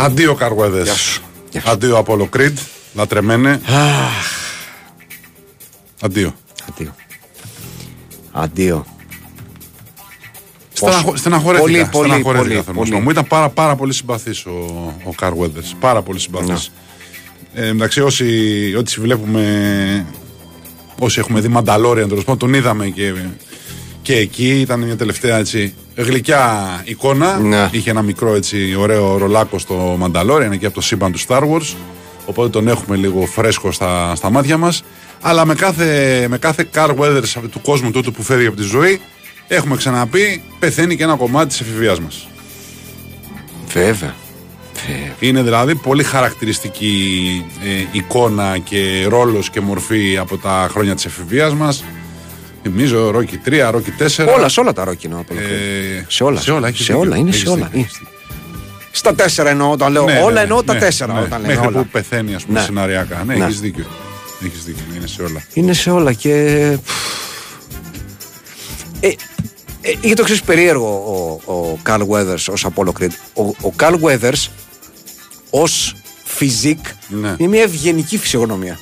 Αντίο Καρουέδε. Γεια σου. Γεια σου. Αντίο Απόλο Κρίτ. Λατρεμένε. Αντίο. Αντίο. Αντίο. Στεναχω... Στεναχωρέθηκα. Πολύ, πολύ, στεναχωρέθηκα, πολύ, θέλω να σου πολύ. πω. Μου ήταν πάρα, πάρα πολύ συμπαθής ο, ο Καρουέδε. Πάρα πολύ συμπαθής. Ε, εντάξει, όσοι, όσοι βλέπουμε. Όσοι έχουμε δει Μανταλόρια, τέλος πάντων, τον είδαμε και, και εκεί. Ήταν μια τελευταία έτσι, γλυκιά εικόνα. Ναι. Είχε ένα μικρό έτσι, ωραίο ρολάκο στο Μανταλόρια, εκεί από το σύμπαν του Star Wars. Οπότε τον έχουμε λίγο φρέσκο στα, στα μάτια μας. Αλλά με κάθε, με κάθε Car Weathers του κόσμου τούτου που φεύγει από τη ζωή, έχουμε ξαναπεί, πεθαίνει και ένα κομμάτι της εφηβείας μας. Βέβαια. Βέβαια. Είναι δηλαδή πολύ χαρακτηριστική ε, εικόνα και ρόλος και μορφή από τα χρόνια της εφηβείας μας. Θυμίζω Ρόκι 3, Ρόκι 4. Όλα, σε όλα τα ρόκινα. από εδώ. Ε, σε όλα. σε όλα, έχεις σε δίκιο. όλα. Είναι Έχεις σε όλα. δίκιο, Είναι. έχεις δίκιο. Στα τέσσερα εννοώ όταν λέω. Ναι, όλα ναι, εννοώ τα ναι, τέσσερα. ναι. Όταν λέμε Μέχρι όλα. που πεθαίνει, ας πούμε, Ναι. σεναριακά. Ναι, Ναι. έχεις δίκιο. Έχεις δίκιο, είναι σε όλα. Είναι σε όλα και. Ε, ε, είχε το εξής περίεργο ο, ο Carl Weathers ως Apollo Creed. Ο, ο Carl Weathers ως φιζικ Ναι. είναι μια ευγενική φυσιογνωμία.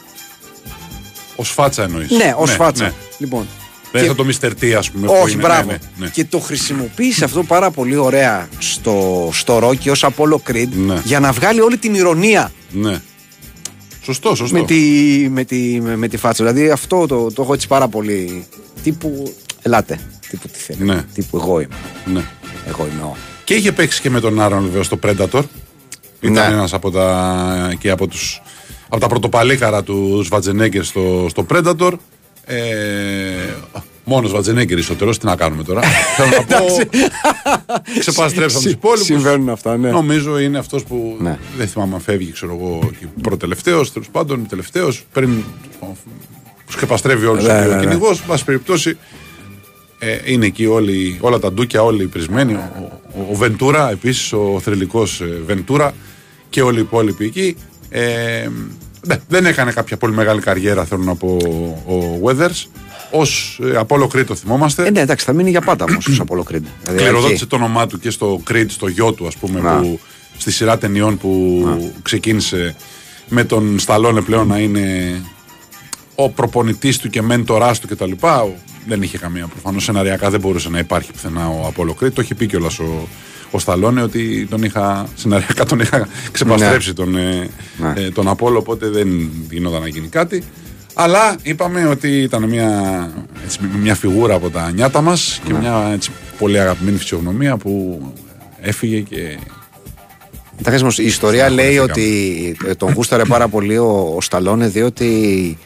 Ως φάτσα εννοείς. Ναι, ως φάτσα. ναι. Λοιπόν. Δεν και- θα το Mr. T, ας πούμε. που όχι, είναι. μπράβο. Ναι, ναι, ναι. Και το χρησιμοποίησε αυτό πάρα πολύ ωραία στο, στο Rocky ως Apollo Creed Ναι. για να βγάλει όλη την ηρωνία Ναι. Σωστό, σωστό. με τη, με, τη, με, με τη φάτσα. Δηλαδή αυτό το, το έχω έτσι πάρα πολύ. Τύπου. Ελάτε. Τύπου τι θέλει. Ναι. Τύπου εγώ είμαι. Ναι. Εγώ είμαι ο. Και είχε παίξει και με τον Άρον βεβαίως στο Predator. Ήταν Ναι. ένας από τα, και από, τους, από τα πρωτοπαλίκαρα του Σβατζενέγκερ στο, στο Predator. Ε, μόνος Σβατζενέγκερ στο τέλος, τι να κάνουμε τώρα; Θέλω να πω. Ξεπαστρέψαμε τους υπόλοιπους. Συμβαίνουν αυτά, ναι. Νομίζω είναι αυτός που. Ναι. Δεν θυμάμαι αν φεύγει, ξέρω εγώ, προτελευταίος, τέλος πάντων, τελευταίος. Πριν. Του ξεπαστρεύει όλους Ναι, ο ναι, ναι. κυνηγός. Εν πάση περιπτώσει, ε, είναι εκεί όλοι, όλα τα ντούκια, όλοι πρισμένοι. Ο, ο, ο Βεντούρα, επίσης ο θρηλυκός Βεντούρα και όλοι οι υπόλοιποι εκεί. Ε, ναι, δεν έκανε κάποια πολύ μεγάλη καριέρα, θέλω να πω, ο Weathers. Ω ε, Apollo Creed το θυμόμαστε. Ε, ναι, εντάξει, θα μείνει για πάντα όμως ως Apollo Creed. Δηλαδή, Κληροδότησε εκεί. το όνομά του και στο Creed, στο γιο του, ας πούμε, Να. που, στη σειρά ταινιών που ξεκίνησε με τον Σταλόνε πλέον να είναι ο προπονητής του και μέντοράς του κτλ. Δεν είχε καμία προφανώς. Σεναριακά δεν μπορούσε να υπάρχει πουθενά ο Apollo Creed. Το είχε πει κιόλας ο, ο Σταλόνε ότι τον είχα, σεναριακά τον είχα ξεπαστρέψει τον, ε, Ναι. ε, τον Apollo, οπότε δεν γινόταν να γίνει κάτι. Αλλά είπαμε ότι ήταν μια, έτσι, μια φιγούρα από τα νιάτα μας και μια έτσι, πολύ αγαπημένη φυσιογνωμία που έφυγε και Εντάξει, όμως, η ιστορία λέει Στεναχωρηθήκαμε. ότι ε, τον γούσταρε πάρα πολύ ο, ο Σταλόνε διότι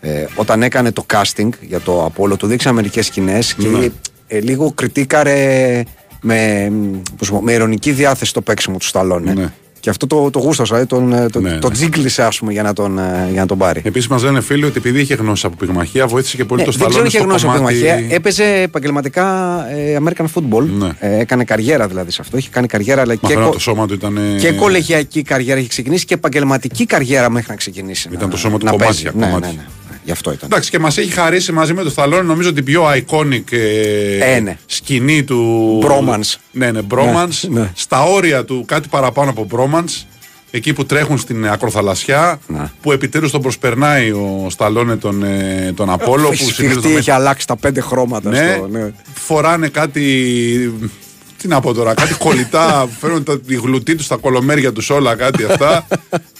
ε, όταν έκανε το casting για το Apollo του δείξανε μερικές σκηνές και Ναι. ε, λίγο κριτήκαρε με, πώς πω, με ειρωνική διάθεση το παίξιμο του Σταλόνε. Ναι. Και αυτό το, το γούστασα, ε, τον, ε, το, Ναι, το ναι. τζίγκλισε ας πούμε για να τον, ε, για να τον πάρει. Επίσης, μας λένε φίλοι ότι επειδή είχε γνώση από πυγμαχία, βοήθησε και πολύ Ναι, το δεν ξέρω Σταλόνε αν είχε στο γνώση από κομμάτι. πυγμαχία. Έπαιζε επαγγελματικά ε, American football. Ναι. Ε, έκανε καριέρα δηλαδή σε αυτό. Είχε κάνει καριέρα αλλά Μα και, φαίνεται κο- το σώμα του ήταν. ε, και κολεγιακή καριέρα έχει ξεκινήσει και επαγγελματική καριέρα μέχρι να ξεκινήσει. Ήταν να- το σώμα του να κομμάτια, παίζει. Ναι, κομμάτια. ναι, ναι, ναι. Γι' αυτό ήταν. Εντάξει, και μας έχει χαρίσει μαζί με το Σταλόνε νομίζω την πιο iconic ε, Ε, ναι. σκηνή του. Bromance. Ναι, ναι, bromance. Ναι, ναι. Στα όρια του κάτι παραπάνω από bromance. Εκεί που τρέχουν στην ακροθαλασσιά, Ναι. που επιτέλους τον προσπερνάει ο Σταλόνε τον, ε, τον Απόλο. Έχει που σφιχτεί, συνήθως έχει αλλάξει τα πέντε χρώματα. ναι, Στο, ναι. φοράνε κάτι. Τι να πω τώρα, κάτι κολλητά, φέρνουν τα, τη γλουτί τους στα κολομέρια τους όλα, κάτι αυτά.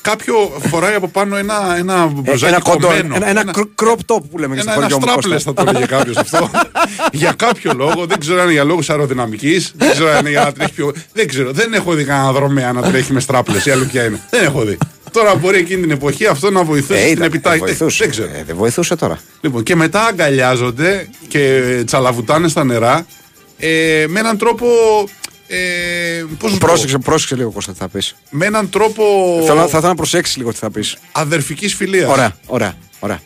Κάποιο φοράει από πάνω ένα, ένα Ε, μπλουζάκι ένα κοντό, κομμένο. ένα, ένα, cro- crop top που λέμε και στο Ένα, ένα χωριό μου. στράπλε Κώστα. θα το έλεγε κάποιος αυτό. για κάποιο λόγο, δεν ξέρω αν είναι για λόγους αεροδυναμικής, δεν ξέρω αν είναι για να τρέχει πιο. Δεν ξέρω, δεν έχω δει κανένα δρομέα να τρέχει με στράπλε. Η αλήθεια είναι. Δεν έχω δει. Τώρα μπορεί εκείνη την εποχή αυτό να βοηθούσε Ε, στην ήταν, ε, επιτάχυνση. βοηθούσε. Δεν ξέρω. Ε, δεν βοηθούσε τώρα. Λοιπόν, και μετά αγκαλιάζονται και τσαλαβουτάνε στα νερά ε, με έναν τρόπο. Ε, πώς να σου πω, Πρόσεξε, πρόσεξε λίγο Κώστα τι θα πεις. με έναν τρόπο Θέλω, θα ήθελα να προσέξεις λίγο τι θα πεις. αδερφικής φιλίας. Ωραία, ωραία, ωραία.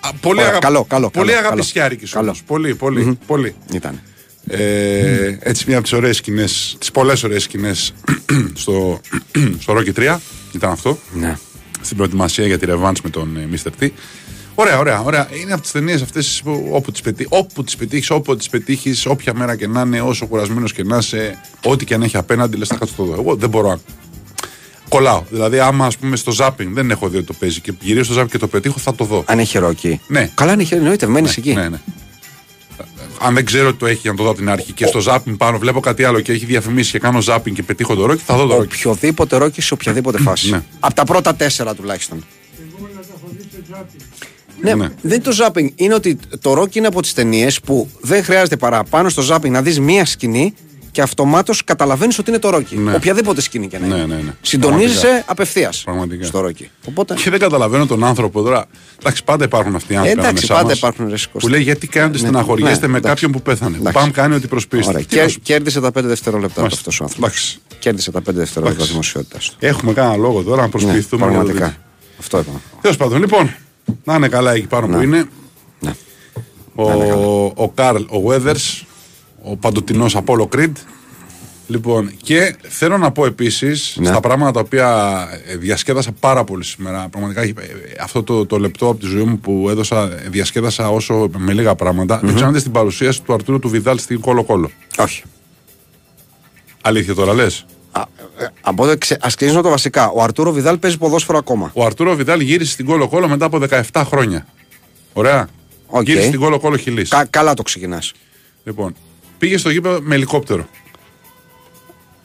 Α, Πολύ, Ωραία, αγα... καλό, καλό, πολύ καλό, αγαπησιάρικης καλό. όμως. Πολύ, πολύ, πολύ. Ήταν. Ε, έτσι μια από τις ωραίες σκηνές, τις πολλές ωραίες σκηνές στο, στο Rocky 3 ήταν αυτό. Ναι. Στην προετοιμασία για τη revanche με τον ε, Mr. T. Ωραία, ωραία, ωραία. Είναι από τις ταινίες αυτές όπου τις πετύχει, όπου τις πετύχεις, όπου τις πετύχεις, όποια μέρα και να είναι, όσο κουρασμένος και να είσαι, ό,τι και αν έχει απέναντι, λες θα κάτσω το δω. Εγώ δεν μπορώ να. Κολλάω. Δηλαδή, άμα ας πούμε στο ζάπινγκ δεν έχω δει ότι το παίζει και γυρίσω στο ζάπινγκ και το πετύχω, θα το δω. Αν έχει ρόκι. Ναι. Καλά, αν έχει εννοείται, μένεις εκεί. Ναι, ναι. Αν δεν ξέρω ότι το έχει για να το δω από την αρχή και στο ζάπινγκ πάνω βλέπω κάτι άλλο και έχει διαφημίσει και κάνω ζάπινγκ και πετύχω το ρόκι, θα δω το ρόκι. Οποιοδήποτε ρόκι σε οποιαδήποτε φάση. Ναι. Από τα πρώτα τέσσερα τουλάχιστον. Ναι, Ναι. δεν είναι το ζάπινγκ. Είναι ότι το ρόκι είναι από τις ταινίες που δεν χρειάζεται παραπάνω στο ζάπινγκ να δεις μία σκηνή και αυτομάτως καταλαβαίνεις ότι είναι το ρόκι. Ναι. Οποιαδήποτε σκηνή και να είναι. Ναι, ναι, ναι. Συντονίζεσαι Πραγματικά. απευθείας Πραγματικά. στο ρόκι. Οπότε. Και δεν καταλαβαίνω τον άνθρωπο τώρα. Εντάξει, πάντα υπάρχουν αυτοί οι άνθρωποι. Εντάξει, ανάμεσά πάντα μας υπάρχουν, ρε, Κώστα. Που λέει γιατί κάνετε Ναι, στεναχωριέστε ναι, με εντάξει. κάποιον που πέθανε. Εντάξει. Παμ κάνει ότι προσπίστε. Ωραία. Τι να Και, σου- κέρδισε τα 5 δευτερόλεπτα Μάλιστα. αυτός ο άνθρωπος. Εντάξει. Κέρδισε τα 5 δευτερόλεπτα Εντάξει. δημοσιότητας του. Έχουμε κανένα λόγο τώρα να Ναι, προσποιηθούμε. πραγματικά. Αυτό είπα. Τέλος πάντων, λοιπόν, να είναι καλά εκεί πάνω που είναι. Ναι. Ο, ο Καρλ, ο Weathers, ο παντοτινός Apollo Creed. Λοιπόν, και θέλω να πω επίσης Ναι. στα πράγματα τα οποία ε, διασκέδασα πάρα πολύ σήμερα. Πραγματικά ε, ε, αυτό το, το λεπτό από τη ζωή μου που έδωσα, ε, διασκέδασα όσο με λίγα πράγματα. Δεν ξέρω αν είδες την παρουσίαση του Αρτούρου του Βιδάλ στην Κόλο Κόλο. Όχι. Αλήθεια τώρα λες; Α, ε, Από τότε ξε... ας ξεκινήσουμε το βασικά. Ο Αρτούρο Βιδάλ παίζει ποδόσφαιρο ακόμα. Ο Αρτούρο Βιδάλ γύρισε στην Κόλο Κόλο μετά από 17 χρόνια. Ωραία. Οκ. Γύρισε στην Κόλο Κόλο Χιλής. Κα- καλά το ξεκινάς. Λοιπόν, πήγε στο γήπεδο με ελικόπτερο.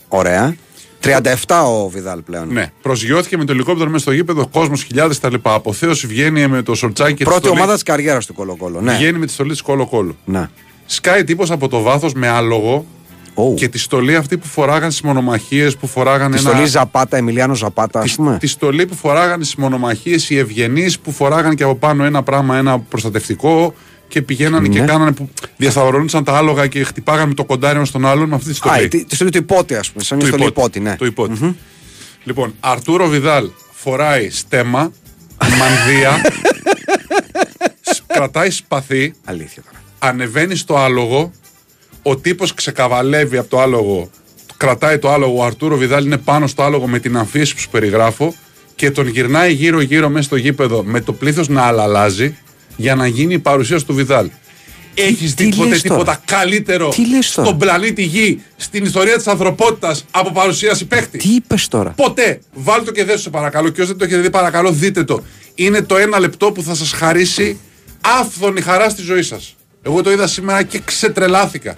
Ωραία. 37 ο Βιδάλ πλέον. Ναι, προσγειώθηκε με το ελικόπτερο μέσα στο γήπεδο, κόσμος, χιλιάδες κτλ. Αποθέωση βγαίνει με το σορτσάκι και της Πρώτη στολής. ομάδα της καριέρας του Κολοκόλο. Ναι. Βγαίνει με τη στολή της Κόλο Κόλο. ναι. Σκάει τύπος από το βάθος με άλογο Ου. και τη στολή αυτή που φοράγαν στις μονομαχίες που φοράγαν Τη ένα. στολή Ζαπάτα, Εμιλιάνο Ζαπάτα, ας Τη, πούμε. τη στολή που φοράγαν στις μονομαχίες οι ευγενείς που φοράγαν και από πάνω ένα πράγμα, ένα προστατευτικό και πηγαίνανε και Ναι. κάνανε που διασταυρώνησαν τα άλογα και χτυπάγανε με το κοντάρι στον άλλον με αυτή τη στολή. Α, τη, τη στολή του υπότη, ας πούμε. Σαν μια Του στολή υπότη. υπότη, ναι. Το υπότη. Λοιπόν, Αρτούρο Βιδάλ φοράει στέμα, μανδύα, σ- κρατάει σπαθί, Αλήθεια τώρα. ανεβαίνει στο άλογο, ο τύπος ξεκαβαλεύει από το άλογο, κρατάει το άλογο, ο Αρτούρο Βιδάλ είναι πάνω στο άλογο με την αμφίεση που σου περιγράφω και τον γυρνάει γύρω-γύρω μέσα στο γήπεδο με το πλήθος να αλλάζει για να γίνει η παρουσίαση του Βιδάλ. Έχεις τι δει ποτέ λες τώρα; τίποτα καλύτερο Τι λες τώρα; στον πλανήτη Γη, στην ιστορία της ανθρωπότητας από παρουσίαση παίχτη; Τι είπες τώρα; Ποτέ. Βάλτε το και δέσου σε παρακαλώ. Και όσοι δεν το έχετε δει, παρακαλώ δείτε το. Είναι το ένα λεπτό που θα σας χαρίσει άφθονη χαρά στη ζωή σας. Εγώ το είδα σήμερα και ξετρελάθηκα.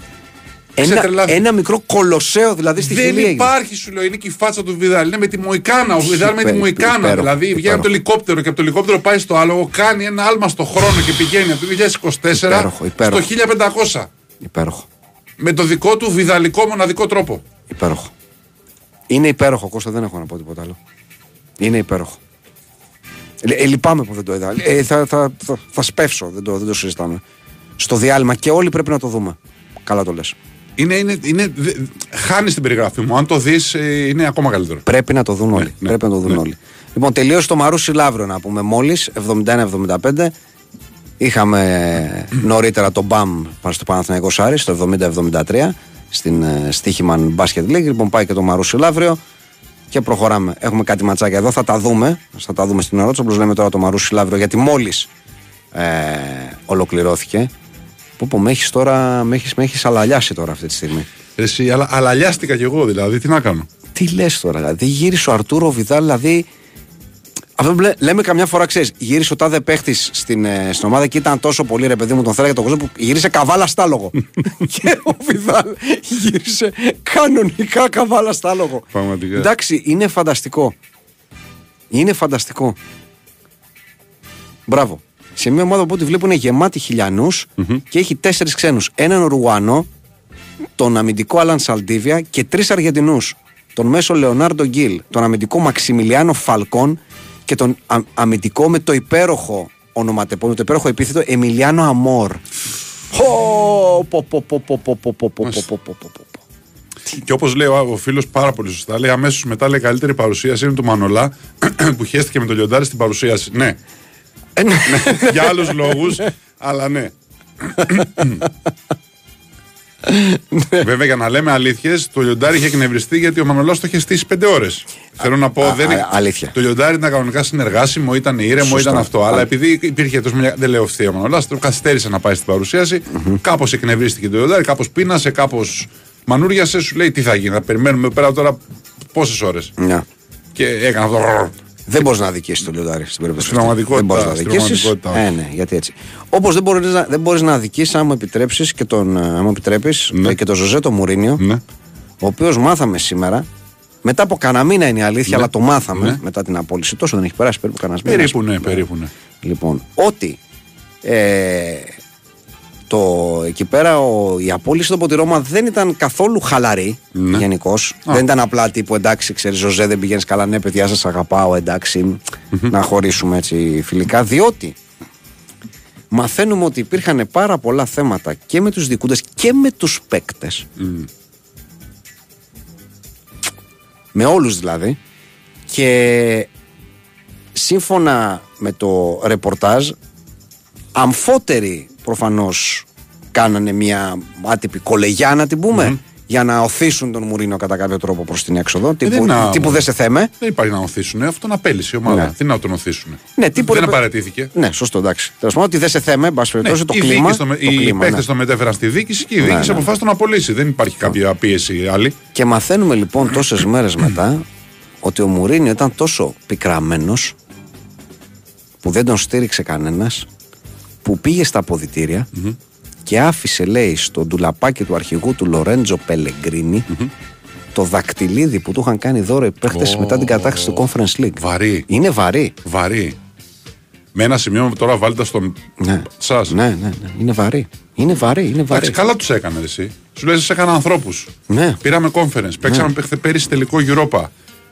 Ένα, Ξετρελάθηκα. ένα μικρό κολοσσέο δηλαδή στη Δεν χιλή έγινε. υπάρχει, σου λέω, είναι και η φάτσα του Βιδάλ. Είναι με τη Μοϊκάνα. Ο Βιδάλ με τη Υπέροχο, Μοϊκάνα. υπέροχο, Δηλαδή βγαίνει υπέροχο. από το ελικόπτερο και από το ελικόπτερο πάει στο άλογο, κάνει ένα άλμα στο χρόνο και πηγαίνει από το 2024 Υπέροχο, υπέροχο. στο 1500. Υπέροχο. Με το δικό του βιδαλικό μοναδικό τρόπο. Υπέροχο. Είναι υπέροχο, Κώστα, δεν έχω να πω τίποτα άλλο. Είναι υπέροχο. Ε, ε, λυπάμαι που δεν το είδα. Ε, θα, θα, θα, θα σπεύσω, δεν το, δεν το συζητάμε. Στο διάλειμμα και όλοι πρέπει να το δούμε. Καλά το λες. Είναι, είναι, είναι, δε- χάνεις την περιγραφή μου. Αν το δεις, είναι ακόμα καλύτερο. Πρέπει να το δουν όλοι. ναι, Πρέπει να το δουν ναι. όλοι. Λοιπόν, τελείωσε το Μαρούσι Λαύριο να πούμε μόλις 71-75. Είχαμε νωρίτερα τον Μπαμ πάνω στο Παναθηναϊκό Σάρι στο 70-73 στην ε, Στίχημαν Basket League. Λοιπόν, πάει και το Μαρούσι Λαύριο και προχωράμε. Έχουμε κάτι ματσάκια εδώ, θα τα δούμε. Θα τα δούμε στην ώρα του. Όπως λέμε τώρα το Μαρούσι Λαύριο, γιατί μόλις ε, ολοκληρώθηκε. Πω πω, με έχεις τώρα, με έχεις, με έχεις αλαλιάσει τώρα αυτή τη στιγμή. Εσύ, αλλά αλαλιάστηκα κι εγώ δηλαδή, τι να κάνω; Τι λες τώρα, δηλαδή γύρισε ο Αρτούρο Βιδάλ, δηλαδή. Αυτό που λέ- λέμε καμιά φορά, ξέρεις, γύρισε ο τάδε παίχτης στην, ε, στην ομάδα και ήταν τόσο πολύ ρε παιδί μου, τον θέλαγε τον κόσμο που γύρισε καβάλα στάλογο. και ο Βιδάλ γύρισε κανονικά καβάλα στάλογο. Πραγματικά. Εντάξει, είναι φανταστικό. Είναι φανταστικό. Μπράβο σε μια ομάδα που τη βλέπουν είναι γεμάτη χιλιανούς mm-hmm. και έχει τέσσερις ξένους. Έναν Ρουάνο, τον αμυντικό Αλαν Σαλτίβια και τρεις Αργεντινούς. Τον μέσο Λεωνάρντο Γκίλ, τον αμυντικό Μαξιμιλιάνο Φαλκόν και τον α- αμυντικό με το υπέροχο ονοματεπώνυμο, το υπέροχο επίθετο Εμιλιάνο Αμόρ. Και όπως λέει ο φίλος πάρα πολύ σωστά, λέει αμέσως μετά λέει καλύτερη παρουσίαση είναι του Μανολά που χέστηκε με το λιοντάρι στην παρουσίαση. Ναι, για άλλους λόγους, αλλά ναι. Βέβαια, για να λέμε αλήθειες, το λιοντάρι είχε εκνευριστεί γιατί ο Μανολάς το είχε στήσει πέντε ώρες. Θέλω να πω, α, δεν α, είναι- αλήθεια. Το λιοντάρι ήταν κανονικά συνεργάσιμο, ήταν ήρεμο, Σωστά. ήταν αυτό. Αλλά Α. επειδή υπήρχε τόσο μια. Δεν λέω ευθεία ο Μανολάς, το καθυστέρησε να πάει στην παρουσίαση. Κάπως εκνευρίστηκε το λιοντάρι, κάπως πείνασε, κάπως μανούριασε. Σου λέει τι θα γίνει, να περιμένουμε εδώ πέρα τώρα πόσες ώρες. Ναι. Και έκανε αυτό. Δεν μπορείς να δικήσει το λιοντάρι στην περίπτωση. Στην αυτή. πραγματικότητα, Δεν μπορείς να στην δικήσει. πραγματικότητα. Ε, ναι, γιατί έτσι. Όπως δεν μπορείς να, δεν μπορείς να δικήσει, αν μου επιτρέψεις και τον, ε, αν μου επιτρέπεις, Ναι. ε, και τον Ζωζέ το Μουρίνιο, Ναι. ο οποίος μάθαμε σήμερα. Μετά από κανένα μήνα είναι η αλήθεια, αλλά το μάθαμε Ναι. μετά την απόλυση. Τόσο δεν έχει περάσει περίπου κανένας μήνας. Περίπου ναι, περίπου ναι. Λοιπόν, ότι ε, το, εκεί πέρα ο, η απόλυση του από τη Ρώμα δεν ήταν καθόλου χαλαρή Ναι. γενικώς. Δεν ήταν απλά τύπου εντάξει, ξέρεις, Ζωζέ, δεν πηγαίνεις καλά. Ναι, παιδιά, σας αγαπάω, εντάξει, να χωρίσουμε έτσι φιλικά. Διότι μαθαίνουμε ότι υπήρχαν πάρα πολλά θέματα και με τους δικούντες και με τους παίκτες με όλους δηλαδή και σύμφωνα με το ρεπορτάζ αμφότεροι προφανώς κάνανε μια άτυπη κολεγιά να την πούμε για να οθήσουν τον Μουρίνο κατά κάποιο τρόπο προς την έξοδο τύπου, δεν είναι- τύπου δεν σε θέμε Δεν υπάρχει να οθήσουν. Αυτό να απέλησε η ομάδα. Ναι. Τι να τον οθήσουν. ναι, τύπου δεν ρε- απαρατήθηκε. ναι σωστό εντάξει Τέλος πάντων ότι δεν σε θέμε εν πάση Ναι, περιπτώσει το οι κλίμα, δίκες το με- το οι κλίμα, παίχτε ναι. το μετέφεραν στη διοίκηση και η Ναι, διοίκηση ναι. αποφάσισε να απολύσει. Δεν υπάρχει κάποια πίεση άλλη. Και μαθαίνουμε λοιπόν τόσες μέρες μετά ότι ο Μουρίνιο ήταν τόσο πικραμένος που δεν τον στήριξε κανένας, που πήγε στα αποδητηρια και άφησε, λέει, στο ντουλαπάκι του αρχηγού του Λορέντζο Πελεγκρίνη το δακτυλίδι που του είχαν κάνει δώρο οι παίχτες Ω, μετά την κατάκτηση του Conference League. Βαρύ. Είναι βαρύ. Βαρύ. Με ένα σημείο τώρα βάλτε στον. Ναι. Σας. Ναι, ναι, ναι. Είναι βαρύ. Είναι βαρύ, είναι βαρύ. Εντάξει, καλά τους έκανες εσύ. Σου λέει, σε έκανα ανθρώπους. Ναι. Πήραμε conference. Παίξαμε ναι. πέρυσι τελικό Europa.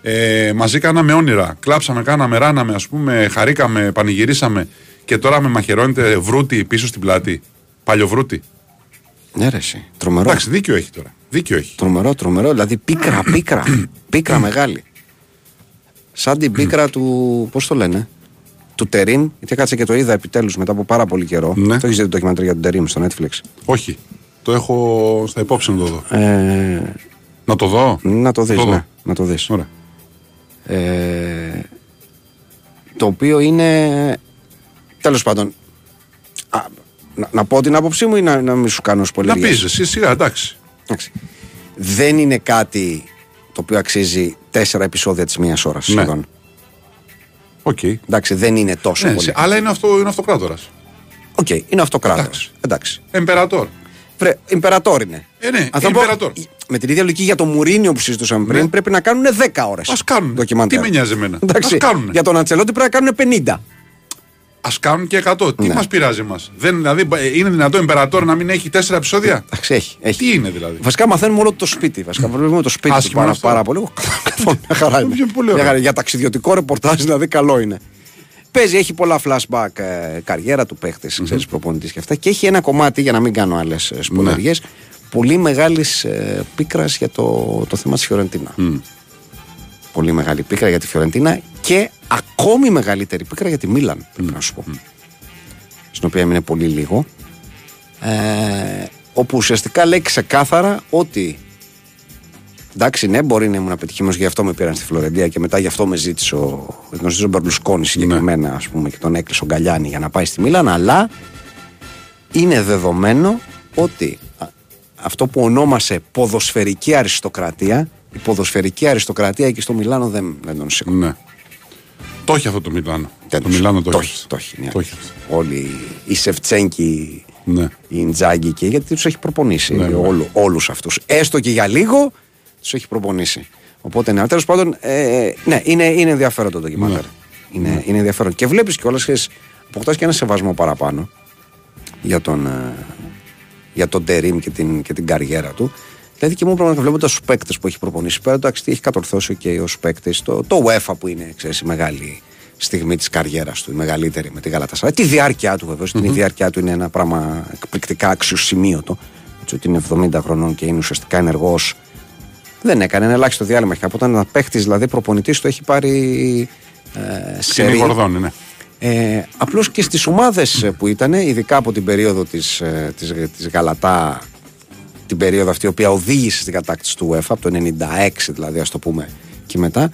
Ε, μαζί κάναμε όνειρα. Κλάψαμε, κάναμε, ράναμε, ας πούμε, χαρήκαμε, πανηγυρίσαμε. Και τώρα με μαχαιρώνεται βρούτι πίσω στην πλάτη. Παλιοβρούτι. Ναι, ρε, εσύ. Τρομερό. Εντάξει, δίκιο έχει τώρα. Δίκιο έχει. Τρομερό, τρομερό. Δηλαδή πίκρα, πίκρα. πίκρα μεγάλη. Σαν την πίκρα του. Πώς το λένε. Του Τερίμ. Γιατί κάτσε και το είδα επιτέλους μετά από πάρα πολύ καιρό. Ναι. Το έχεις δει το ντοκιμαντέρ για τον Τερίμ στο Netflix; Όχι. Το έχω στα υπόψη να το δω. Ε, Να το δω; να το δει. Το δω. Ναι, να το δεις. Ωραία. Ε, το οποίο είναι. Τέλος πάντων. Α, να, να πω την άποψή μου ή να, να μην σου κάνω Να σποϊλεριά. πεις εσύ, σιγά, εντάξει. Εντάξει. Δεν είναι κάτι το οποίο αξίζει τέσσερα επεισόδια της μίας ώρας Ναι. σχεδόν. Οκ. Εντάξει, δεν είναι τόσο Ναι, πολύ. σε- αλλά είναι, αυτό, είναι αυτοκράτορας. Οκ, είναι αυτοκράτορας. Εντάξει. Εντάξει. Εμπερατόρ. Βρε, Ιμπερατόρ είναι. Ε, ναι, Αν θα πω, Ιμπερατόρ. με την ίδια λογική για το Μουρίνιο που συζητούσαμε πριν, Ναι. πρέπει να κάνουν 10 ώρες. Ας κάνουνε. Ντοκιμαντέρ. Τι με νοιάζει εμένα. Εντάξει, Ας κάνουνε. Για τον Αντσελότη πρέπει να κάνουν 50. Α κάνουν και 100. Τι Ναι. μας πειράζει εμά. Δηλαδή, ε, είναι δυνατό Εμπερατόρ να μην έχει τέσσερα επεισόδια; Εντάξει, έχει. έχει. Τι είναι δηλαδή; Βασικά μαθαίνουμε όλο το σπίτι. Βασικά βλέπουμε το σπίτι του Άσχημο πάρα, είναι αυτό. πάρα πολύ. Καθόλου, μια χαρά είναι. Πιο πολύ ωραίο. Μια χαρά. Για ταξιδιωτικό ρεπορτάζ δηλαδή καλό είναι. Παίζει, έχει πολλά flashback ε, καριέρα του παίχτης, mm-hmm. ξέρεις, προπονητής και αυτά. Και έχει ένα κομμάτι, για να μην κάνω άλλες σπονεριέ, Ναι. πολύ μεγάλης ε, πίκρας για το, το θέμα της Φιωρεντίνα. Πολύ μεγάλη πίκρα για τη Φιωρεντίνα και ακόμη μεγαλύτερη πίκρα για τη Μίλαν, πρέπει να σου πω. Στην οποία έμεινε πολύ λίγο. Ε, όπου ουσιαστικά λέει ξεκάθαρα ότι εντάξει, ναι, μπορεί να ήμουν πετυχημένο, γι' αυτό με πήραν στη Φλωρεντία και μετά γι' αυτό με ζήτησε ο, τον ζήτησε ο Μπερλουσκόνη συγκεκριμένα, ας πούμε, και τον έκλεισε ο Γκαλιάνη για να πάει στη Μίλαν. Αλλά είναι δεδομένο ότι α, αυτό που ονόμασε ποδοσφαιρική αριστοκρατία, η ποδοσφαιρική αριστοκρατία εκεί στο Μιλάνο δεν, δεν τον σήκω. Ναι. Το έχει αυτό το Μιλάνο. Δεν Το τον Μιλάνο σήκω. το το έχει. έχει. Το έχει, ναι. Το έχει αυτό. Όλοι οι Σεφτσέγκοι, Ναι. η Ιντζάγκη και γιατί τους έχει προπονήσει Ναι, ναι. όλου, όλους αυτούς. Έστω και για λίγο τους έχει προπονήσει. Οπότε ναι, τέλος πάντων, ε, ναι, είναι, είναι ενδιαφέρον το ντοκιμαντέρ. Ναι. Είναι, είναι ενδιαφέρον. Και βλέπεις κιόλας και αποκτάς και ένα σεβασμό παραπάνω για τον, ε, για τον Τερίμ και την, και την καριέρα του. Δηλαδή και μόνο πραγματικά βλέποντας τους παίκτες που έχει προπονήσει πέρα, εντάξει, τι έχει κατορθώσει και ω παίκτης. Το, το UEFA που είναι ξέρεις, η μεγάλη στιγμή της καριέρας του, η μεγαλύτερη με τη Γαλατασάρα. Τη διάρκεια του βεβαίως. Η διάρκεια του είναι ένα πράγμα εκπληκτικά αξιοσημείωτο. Έτσι ότι είναι 70 χρονών και είναι ουσιαστικά ενεργός. Δεν έκανε ένα ελάχιστο διάλειμμα. Και από όταν ένα παίχτη, δηλαδή προπονητής, το έχει πάρει. Ε, Ξενή σερί. Γορδόνη, ναι. Ε, Απλώς και στις ομάδες που ήταν, ειδικά από την περίοδο της της, της Γαλατά, την περίοδο αυτή η οποία οδήγησε στην κατάκτηση του UEFA, από το 96 δηλαδή, ας το πούμε και μετά,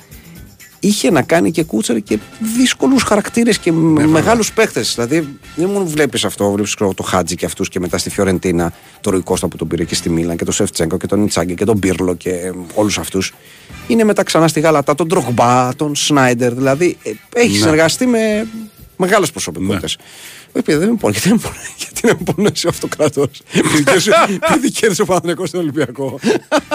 είχε να κάνει και κούτσαρε και δύσκολους χαρακτήρες και ναι, μεγάλους παίχτες. Δηλαδή, δεν μόνο βλέπεις αυτό, βλέπεις το Χάτζι και αυτούς και μετά στη Φιωρεντίνα, το Ροϊ Κώστα που τον πήρε και στη Μίλαν και τον Σεφτσέγκο και τον Ιτσάγκη και τον Μπίρλο και όλους αυτούς. Είναι μετά ξανά στη Γαλατά τον Ντρογμπά, τον Σνάιντερ. Δηλαδή, ε, έχει Ναι. συνεργαστεί με μεγάλες προσωπικότητες. Επειδή δεν με πονέσει, γιατί, δεν με πονέσει- γιατί δεν με πονέσει ο αυτοκράτο. Επειδή κέρδισε ο Παναγενικό στον Ολυμπιακός.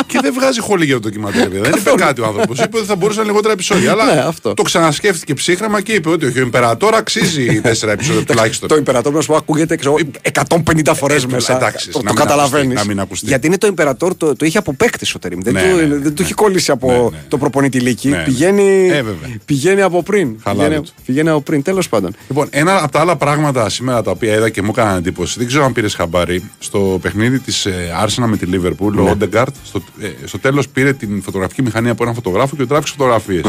και δεν βγάζει χολή για το ντοκιμαντέρ. παιδιά. δεν είπε Καθόλου. κάτι ο άνθρωπος. Είπε ότι θα μπορούσαν λιγότερα επεισόδια. Αλλά Ναι, αυτό. το ξανασκέφτηκε ψύχραμα και είπε ότι όχι, ο Ιμπερατόρ αξίζει τέσσερα επεισόδια τουλάχιστον. Το Ιμπερατόρ να σου πω ακούγεται ξέρω, 150 φορές Ε, μέσα. εντάξει, το να το μην καταλαβαίνεις. ακουστεί, να μην ακουστεί. Γιατί είναι το Ιμπερατόρ, το, το είχε από παίκτη ο Τερήμ. Δεν, Ναι, του, ναι, ναι, δεν του ναι. έχει κολλήσει από Ναι, ναι. το προπονητή Λύκη. Ναι, ναι. Πηγαίνει, Ε, βέβαια. πηγαίνει από πριν. Χαλάρη Πηγαίνει, του. πηγαίνει από πριν. Τέλος πάντων. Λοιπόν, ένα από τα άλλα πράγματα σήμερα τα οποία είδα και μου έκαναν εντύπωση, δεν ξέρω αν πήρες χαμπάρι, στο παιχνίδι της Άρσενα με τη Λίβερπουλ, Ναι. ο Όντεγκαρτ, στο, ε, στο τέλος πήρε την φωτογραφική μηχανή από έναν φωτογράφο και του τράβηξε φωτογραφίες.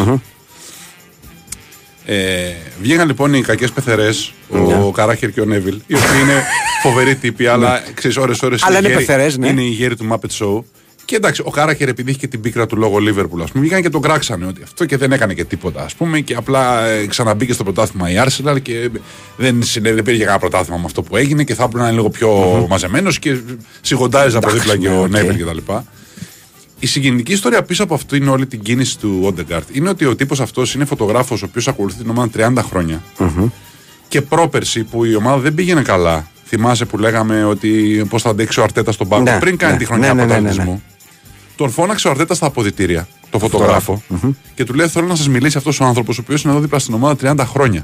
Ε, βγήκαν λοιπόν οι κακές πεθερές, Ναι. ο Κάραχερ και ο Νέβιλ, οι οποίοι είναι φοβεροί τύποι, αλλά ξέρεις, ώρες-ώρες Αλλά είναι πεθερές, ναι. είναι οι γέροι του Muppet Show. Και εντάξει, ο Κάραχερ επειδή είχε και την πίκρα του λόγω Λίβερπουλ, ας πούμε, βγήκαν και τον κράξανε ότι αυτό και δεν έκανε και τίποτα, ας πούμε, και απλά ε, ξαναμπήκε στο πρωτάθλημα η Arsenal και δεν, συνέβη, δεν πήρε και κανένα πρωτάθλημα με αυτό που έγινε και θα έπρεπε να είναι λίγο πιο μαζεμένος και σιγοντάριζε από Εντάξει, δίπλα και ναι, ο οκ. Νέβιλ κτλ. Η συγκινητική ιστορία πίσω από αυτό είναι όλη την κίνηση του Όντεγκαρντ. Είναι ότι ο τύπος αυτός είναι φωτογράφος ο οποίος ακολουθεί την ομάδα 30 χρόνια. Και πρόπερση που η ομάδα δεν πήγαινε καλά. Θυμάσαι που λέγαμε ότι πώς θα αντέξει ο Αρτέτα στον πάγκο Ναι, πριν κάνει ναι, τη χρονιά ναι, ναι, ναι, ναι, ναι. πρωταθλητισμού. Τον φώναξε ο Αρτέτα στα αποδητήρια, το φωτογράφο, και του λέει: Θέλω να σας μιλήσει αυτός ο άνθρωπος, ο οποίος είναι εδώ δίπλα στην ομάδα 30 χρόνια.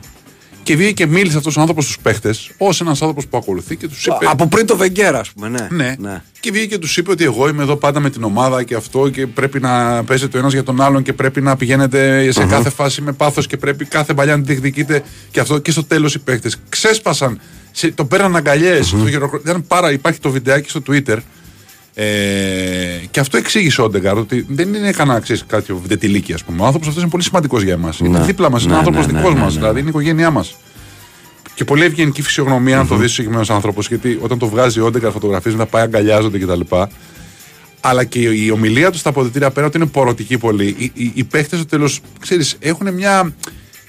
Και βγήκε και μίλησε αυτός ο άνθρωπος στους παίχτες, ως ένας άνθρωπος που ακολουθεί και τους είπε. Από πριν το Βεγγέρα, ας πούμε, ναι. Ναι. Και βγήκε και τους είπε ότι εγώ είμαι εδώ πάντα με την ομάδα και αυτό και πρέπει να παίζετε ο ένας για τον άλλον και πρέπει να πηγαίνετε σε κάθε φάση με πάθος και πρέπει κάθε παλιά να τη διεκδικείτε και αυτό. Και στο τέλος οι παίχτες ξέσπασαν, σε, το πέραν αγκαλιές. πάρα, υπάρχει το βιντεάκι στο Twitter. Ε, και αυτό εξήγησε ο Όντεγκαρ ότι δεν είναι κανένα ξέρεις, κάποιο βδετηλίκι, ας πούμε. Ο άνθρωπος αυτός είναι πολύ σημαντικός για εμάς. Είναι δίπλα μας, είναι Ναι, άνθρωπος ναι, ναι, δικός ναι, μας, ναι. δηλαδή είναι η οικογένειά μας. Και πολύ ευγενική φυσιογνωμία να το δεις ο συγκεκριμένος άνθρωπος, γιατί όταν το βγάζει ο Όντεγκαρ φωτογραφίε μετά πάει αγκαλιάζονται κτλ. Αλλά και η ομιλία του στα αποδητήρια πέρα ότι είναι πορωτική πολύ. Οι, οι, οι παίχτες στο τέλος, ξέρεις, έχουν μια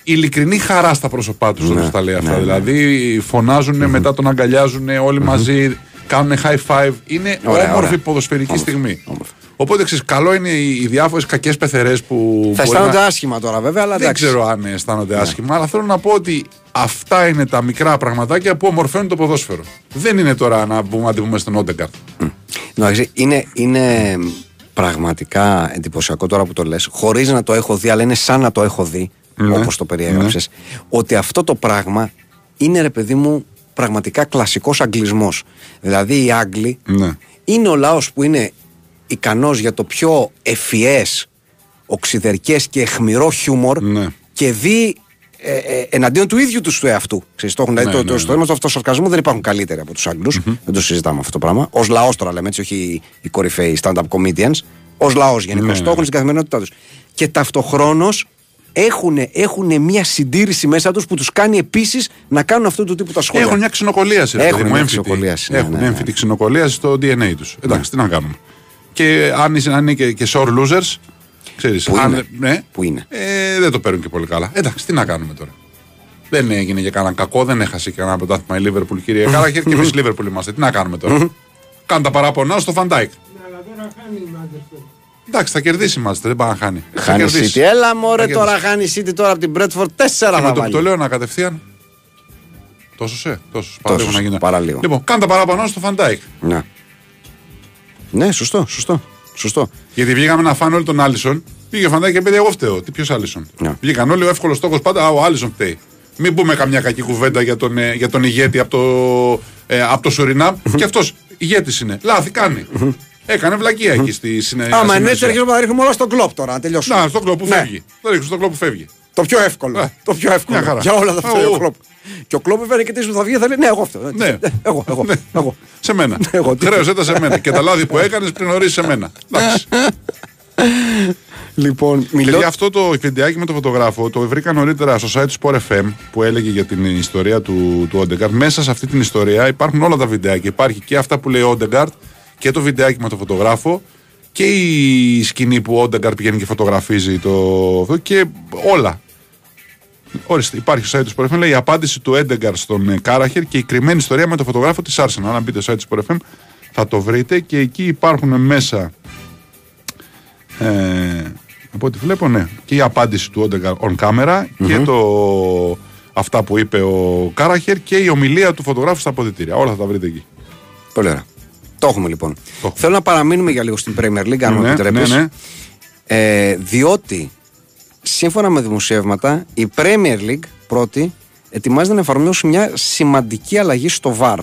ειλικρινή χαρά στα πρόσωπά τους όταν Ναι, τους τα λέει αυτά. ναι, ναι. Δηλαδή φωνάζουν, μετά τον αγκαλιάζουν όλοι μαζί, κάνουν high five. Είναι Ωραία, όμορφη ωραία. ποδοσφαιρική Όμορφη, στιγμή. όμορφη. Οπότε ξέρεις, καλό είναι οι, οι διάφορες κακές πεθερές που. Θα μπορεί αισθάνονται να- άσχημα τώρα βέβαια, αλλά δεν εντάξει. Ναι. ξέρω αν αισθάνονται άσχημα, αλλά θέλω να πω ότι αυτά είναι τα μικρά πραγματάκια που ομορφαίνουν το ποδόσφαιρο. Δεν είναι τώρα να μπούμε, αντιβούμε στον Όντεγκαρτ. Εντάξει, είναι, είναι πραγματικά εντυπωσιακό τώρα που το λες χωρίς να το έχω δει αλλά είναι σαν να το έχω δει Ναι. όπως το περιέγραψες ότι αυτό το πράγμα είναι ρε παιδί μου πραγματικά κλασικός αγγλισμός δηλαδή οι Άγγλοι Ναι. είναι ο λαός που είναι ικανός για το πιο ευφυές οξυδερκές και εχμηρό χιούμορ Ναι. και δει ε, ε, εναντίον του ίδιου τους του εαυτού. Ξέρεις, το έχουν, δηλαδή, Ναι, το, ναι, το, ναι. στο θέμα του αυτοσαρκασμού δεν υπάρχουν καλύτεροι από τους αγγλους Δεν το συζητάμε αυτό το πράγμα. Ω λαός τώρα λέμε έτσι, όχι οι, οι κορυφαίοι stand-up comedians. Ω λαός γενικώ. Ναι, Το ναι. έχουν στην καθημερινότητά τους. Και ταυτοχρόνως έχουν, έχουν μια συντήρηση μέσα τους που τους κάνει επίσης να κάνουν αυτού του τύπου τα σχόλια. Έχουν μια ξινοκολίαση. ρε Έχουν παιδί μου, μια έμφυτη. ξινοκολίαση, ναι, Έχουν ναι, μια ναι. έμφυτη ξινοκολίαση στο DNA τους. Εντάξει, τι να κάνουμε. Και αν είσαι- αν είναι και, και sore losers, ξέρεις, Που αν, είναι. ναι, Που είναι. Ε, δεν το παίρνουν και πολύ καλά. Εντάξει, τι να κάνουμε τώρα. Δεν έγινε για κανένα κακό, δεν έχασε και κανένα πρωτάθλημα η Λίβερπουλ, κύριε Κάραχερ, και εμείς Λίβερπουλ είμαστε. Τι να κάνουμε τώρα. Κάνουν τα παράπονά στο Φαντάικ. Εντάξει, θα κερδίσει η Manchester, δεν πάει να χάνει. Θα Χάνει η κερδίσει. City. Έλα μωρέ Θα τώρα κερδίσει. χάνει η City τώρα από την Bradford 4 Και θα με το που βάλει. το λέω να κατευθείαν. Τόσος σε, τόσος. Παραλίγο Τόσος, να γίνει. παραλίγο. Λοιπόν, κάνουν τα παράπονά στο Φαντάικ. Ναι. ναι, σωστό, σωστό. σωστό. Γιατί βγήκαμε να φάνε όλοι τον Άλισον. Πήγε ο Φαντάικ και είπε: Εγώ φταίω. Τι ποιος Άλισον. Ναι. Βγήκαν όλοι ο εύκολος στόχος πάντα. Α, ο Άλισον φταίει. Μην πούμε καμιά κακή κουβέντα για τον, ε, για τον ηγέτη από το, ε, από το Σουρινάμ. και αυτός ηγέτης είναι. Λάθη κάνει. Έκανε βλακεία εκεί στη συνέχεια. Άμα είναι έτσι, αρχίζουμε να ρίχνουμε όλα στον κλοπ τώρα, να τελειώσουμε. Να, στο κλοπ που Ναι. φεύγει. Το ρίχνω στο κλοπ που φεύγει. Το πιο εύκολο. Ε, το πιο εύκολο. μια χαρά. Για όλα τα Ω, φταίει ο ω. κλοπ. Και ο κλοπ βέβαια και τι που θα βγει θα λέει Ναι, εγώ αυτό. Ναι. Εγώ, εγώ. Ναι. εγώ. Σε μένα. Εγώ, τι- Χρέωσε τα σε μένα. και τα λάθη που έκανες πριν ορίσει σε μένα. Εντάξει. Λοιπόν, Και μιλώ. για αυτό το βιντεάκι με τον φωτογράφο το βρήκα νωρίτερα στο site του Sport FM που έλεγε για την ιστορία του, του Όντεγκαρτ. Μέσα σε αυτή την ιστορία υπάρχουν όλα τα βιντεάκια. Υπάρχει και αυτά που λέει ο Όντεγκαρτ και το βιντεάκι με τον φωτογράφο και η σκηνή που ο Όντεγκαρτ πηγαίνει και φωτογραφίζει το. αυτό και όλα. Ορίστε, υπάρχει στο site του Sport FM λέει η απάντηση του Έντεγκαρτ στον ε, Κάραχερ και η κρυμμένη ιστορία με τον φωτογράφο της Arsenal. Αν μπείτε στο site του Sport FM θα το βρείτε και εκεί υπάρχουν μέσα ε, από ό,τι βλέπω, ναι. Και η απάντηση του Όντεγκαρ on camera και το, αυτά που είπε ο Κάραχερ και η ομιλία του φωτογράφου στα αποδητήρια. Όλα θα τα βρείτε εκεί. Πολύ ωραία. Το έχουμε λοιπόν. έχουμε. Θέλω να παραμείνουμε για λίγο στην Premier League, αν μου ναι, επιτρέπεις. ναι, ναι. Ε, διότι σύμφωνα με δημοσιεύματα η Premier League πρώτη ετοιμάζεται να εφαρμόσει μια σημαντική αλλαγή στο VAR.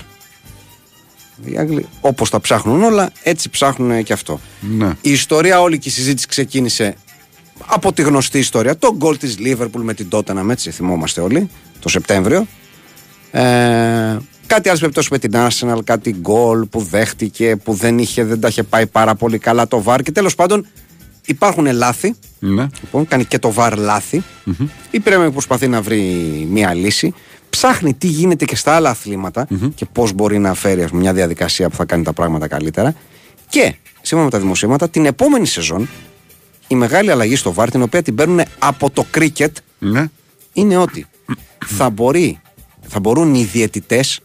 Οι Άγγλοι όπως τα ψάχνουν όλα έτσι ψάχνουν και αυτό. ναι. Η ιστορία όλη και η συζήτηση ξεκίνησε από τη γνωστή ιστορία. Το γκολ της Liverpool με την Tottenham, έτσι θυμόμαστε όλοι, το Σεπτέμβριο. Ε, κάτι άλλο περιπτώσει με την Arsenal, κάτι γκολ που δέχτηκε, που δεν, είχε, δεν τα είχε πάει πάρα πολύ καλά το VAR. Και τέλος πάντων υπάρχουν λάθη. ναι. Λοιπόν, κάνει και το VAR λαθη Η Premier προσπαθεί να βρει μία λύση. Ψάχνει τι γίνεται και στα άλλα αθλήματα και πώς μπορεί να φέρει ας πούμε, μια διαδικασία που θα κάνει τα πράγματα καλύτερα. Και σύμφωνα με τα δημοσίευματα, την επόμενη σεζόν η μεγάλη αλλαγή στο VAR, την οποία την παίρνουν από το κρίκετ, ναι. είναι ότι θα, μπορεί, θα μπορούν οι διαιτητές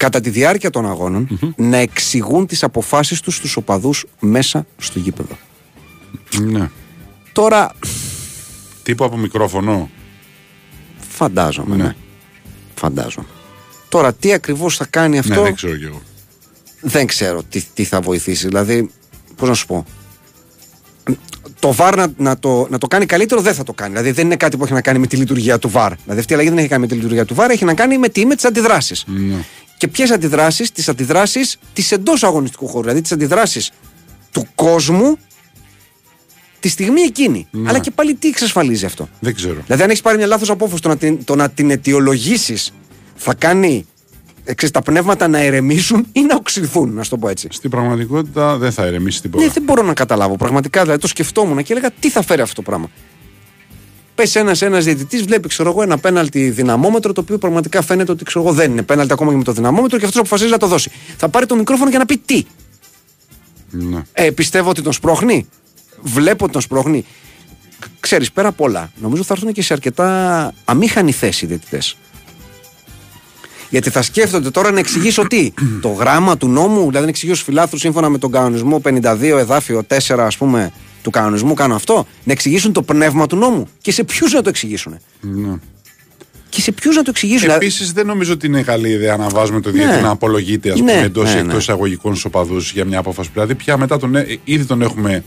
κατά τη διάρκεια των αγώνων να εξηγούν τις αποφάσεις τους στους οπαδούς μέσα στο γήπεδο. ναι. Τώρα Τύπου από μικρόφωνο. Φαντάζομαι, ναι. Ναι. Φαντάζομαι. Τώρα, τι ακριβώς θα κάνει αυτό, Ναι, δεν ξέρω κι εγώ. δεν ξέρω τι, τι θα βοηθήσει. Δηλαδή, πώς να σου πω; το VAR να, να, το, να το κάνει καλύτερο δεν θα το κάνει. Δηλαδή δεν είναι κάτι που έχει να κάνει με τη λειτουργία του VAR. Δηλαδή αυτή η αλλαγή δεν έχει να κάνει με τη λειτουργία του VAR, έχει να κάνει με, τι, με τις αντιδράσεις. Και ποιες αντιδράσεις, τις αντιδράσεις της εντός αγωνιστικού χώρου. Δηλαδή τις αντιδράσεις του κόσμου τη στιγμή εκείνη. Αλλά και πάλι τι εξασφαλίζει αυτό; Δεν ξέρω. Δηλαδή, αν έχεις πάρει μια λάθος απόφαση το να την, το να την αιτιολογήσεις θα κάνει ε, ξέρεις, τα πνεύματα να ερεμήσουν ή να οξυθούν, να σου το πω έτσι. Στην πραγματικότητα δεν θα ηρεμήσει τίποτα. Ναι, δεν μπορώ να καταλάβω. Πραγματικά δηλαδή το σκεφτόμουν και έλεγα τι θα φέρει αυτό το πράγμα; Πε ένας ένας διαιτητής, βλέπει ξέρω εγώ, ένα πέναλτι δυναμόμετρο το οποίο πραγματικά φαίνεται ότι ξέρω εγώ, δεν είναι πέναλτι ακόμα και με το δυναμόμετρο και αυτός αποφασίζει να το δώσει. Θα πάρει το μικρόφωνο για να πει τι. Ναι. Ε, πιστεύω ότι τον σπρώχνει. Βλέπω ότι τον σπρώχνει. Ξέρεις, πέρα απ' όλα, νομίζω θα έρθουν και σε αρκετά αμήχανη θέση οι διαιτητές. Γιατί θα σκέφτονται τώρα να εξηγήσω τι. το γράμμα του νόμου, δηλαδή να εξηγήσω στους φιλάθλου σύμφωνα με τον κανονισμό 52 εδάφιο 4, ας πούμε, του κανονισμού κάνω αυτό. Να εξηγήσουν το πνεύμα του νόμου. Και σε ποιους να το εξηγήσουν. Ναι. Και σε ποιους να το εξηγήσουν; Δηλαδή, Επίσης, δεν νομίζω ότι είναι καλή ιδέα να βάζουμε το διαιτητή Ναι. να απολογείται ας Ναι, πούμε, εντός ή ναι, εκτός ναι. εισαγωγικών στους οπαδούς για μια απόφαση. Δηλαδή, πια μετά τον, ε, ήδη τον έχουμε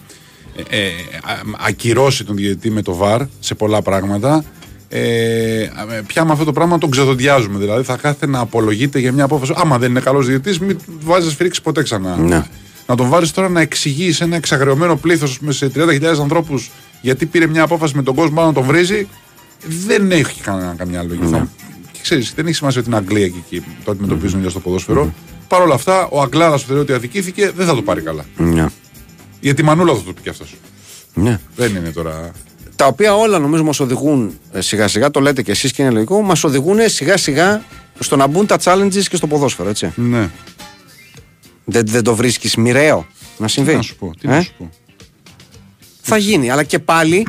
ε, ε, α- ακυρώσει τον διαιτητή με το βαρ σε πολλά πράγματα. Ε, πια με αυτό το πράγμα τον ξεδοντιάζουμε. Δηλαδή, θα κάθεται να απολογείται για μια απόφαση. Άμα δεν είναι καλός διαιτητής, μην βάζεις να σφυρίξει ποτέ ξανά. Ναι. Να τον βάλεις τώρα να εξηγείς σε ένα εξαγριωμένο πλήθος σε 30.000 ανθρώπους γιατί πήρε μια απόφαση με τον κόσμο πάνω να τον βρίζει, δεν έχει κανένα, καμιά λογική. Θα- Και ξέρεις, δεν έχει σημασία ότι είναι Αγγλία και εκεί το αντιμετωπίζουν για στο ποδόσφαιρο. Παρ' όλα αυτά, ο Αγγλάρα που θεωρεί ότι αδικήθηκε δεν θα το πάρει καλά. ναι. Γιατί η Μανούλα θα το πει και αυτός. ναι. Δεν είναι τώρα. Τα οποία όλα νομίζω μας οδηγούν ε, σιγά σιγά, το λέτε και εσείς και είναι λογικό, μας οδηγούν σιγά σιγά στο να μπουν τα challenges και στο ποδόσφαιρο, έτσι. Ναι. Δεν, δεν το βρίσκεις μοιραίο να συμβεί. Τι να σου πω. Τι Ε; να σου πω. Θα γίνει, αλλά και πάλι,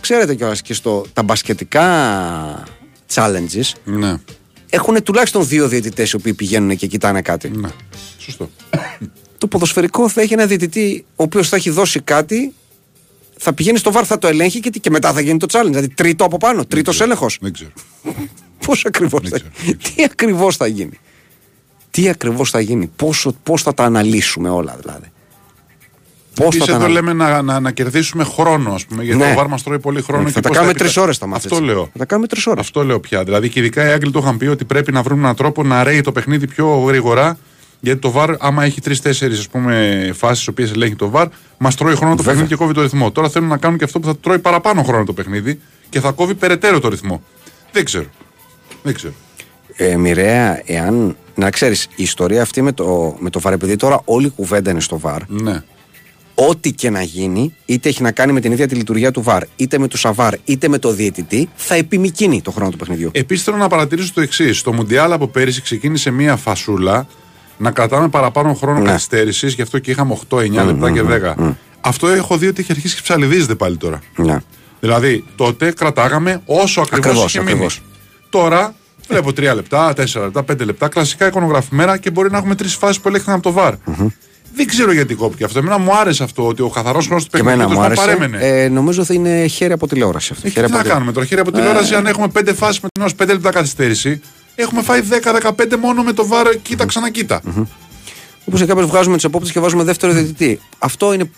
ξέρετε κιόλας και στο, τα μπασκετικά challenges Ναι. έχουν τουλάχιστον δύο διαιτητές οι οποίοι πηγαίνουν και κοιτάνε κάτι. ναι. Σωστό. Το ποδοσφαιρικό θα έχει ένα διαιτητή ο οποίος θα έχει δώσει κάτι, θα πηγαίνει στο βάρ, θα το ελέγχει και, τι- και μετά θα γίνει το challenge. Δηλαδή τρίτο από πάνω, τρίτος έλεγχος. Δεν ξέρω. Πώς ακριβώς θα ξέρω, γίνει. Τι ακριβώς θα γίνει. Τι ακριβώς θα γίνει. Πόσο, πώς θα τα αναλύσουμε όλα δηλαδή. Πώς Εμεί θα τα εδώ αναλύσουμε. λέμε να, να, να κερδίσουμε χρόνο, ας πούμε. Γιατί Ναι. το βάρ μα τρώει πολύ χρόνο. θα και τα πώς κάνουμε επιτα- τρεις ώρες τα μάτια. Αυτό λέω. Θα τα κάνουμε τρεις ώρες. Αυτό λέω πια. Δηλαδή και ειδικά οι Άγγλοι το είχαν πει ότι πρέπει να βρουν έναν τρόπο να ρέει το παιχνίδι πιο γρήγορα. Γιατί το VAR, άμα έχει τρει-τέσσερι φάσεις, οποίες ελέγχει το VAR, μας τρώει χρόνο το Βέβαια. παιχνίδι και κόβει το ρυθμό. Τώρα θέλουν να κάνουν και αυτό που θα τρώει παραπάνω χρόνο το παιχνίδι και θα κόβει περαιτέρω το ρυθμό. Δεν ξέρω. Δεν ξέρω. Ε, μοιραία, εάν. Να ξέρεις, η ιστορία αυτή με το, με το βαρ, επειδή τώρα όλη η κουβέντα είναι στο βαρ, Ναι. ό,τι και να γίνει, είτε έχει να κάνει με την ίδια τη λειτουργία του βαρ, είτε με τους σαβάρ, είτε με το διαιτητή, θα επιμηκύνει το χρόνο του παιχνιδιού. Επίσης θέλω να παρατηρήσω το εξής. Στο Μουντιάλ από πέρυσι ξεκίνησε μία φασούλα να κρατάμε παραπάνω χρόνο Ναι. καθυστέρησης, γι' αυτό και είχαμε 8, 9 λεπτά και 10. Αυτό έχω δει ότι έχει αρχίσει και ψαλιδίζεται πάλι τώρα. Ναι. Δηλαδή, τότε κρατάγαμε όσο ακριβώς Ακριβώς, είχε μείνει. ακριβώς. Τώρα βλέπω 3 λεπτά, 4 λεπτά, 5 λεπτά, κλασικά εικονογραφημένα και μπορεί να έχουμε τρεις φάσεις που ελέγχθηκαν από το βαρ. Δεν ξέρω γιατί κόπηκε αυτό. Εμένα μου άρεσε αυτό ότι ο καθαρός χρόνος του Και εμένα παιχνιδιού μου να άρεσε. παρέμενε. Ε, νομίζω ότι είναι χέρι από τηλεόραση αυτό. Ε, χέρι τι να από κάνουμε τώρα, χέρι από τηλεόραση, αν έχουμε 5 φάσεις με την ώρα 5 λεπτά καθυστέρηση, έχουμε φάει 10-15 μόνο με το βαρ, κοίτα ξανακοίτα. Όπως και κάποιο βγάζουμε του επόπτε και βάζουμε δεύτερο διαιτητή. Αυτό είναι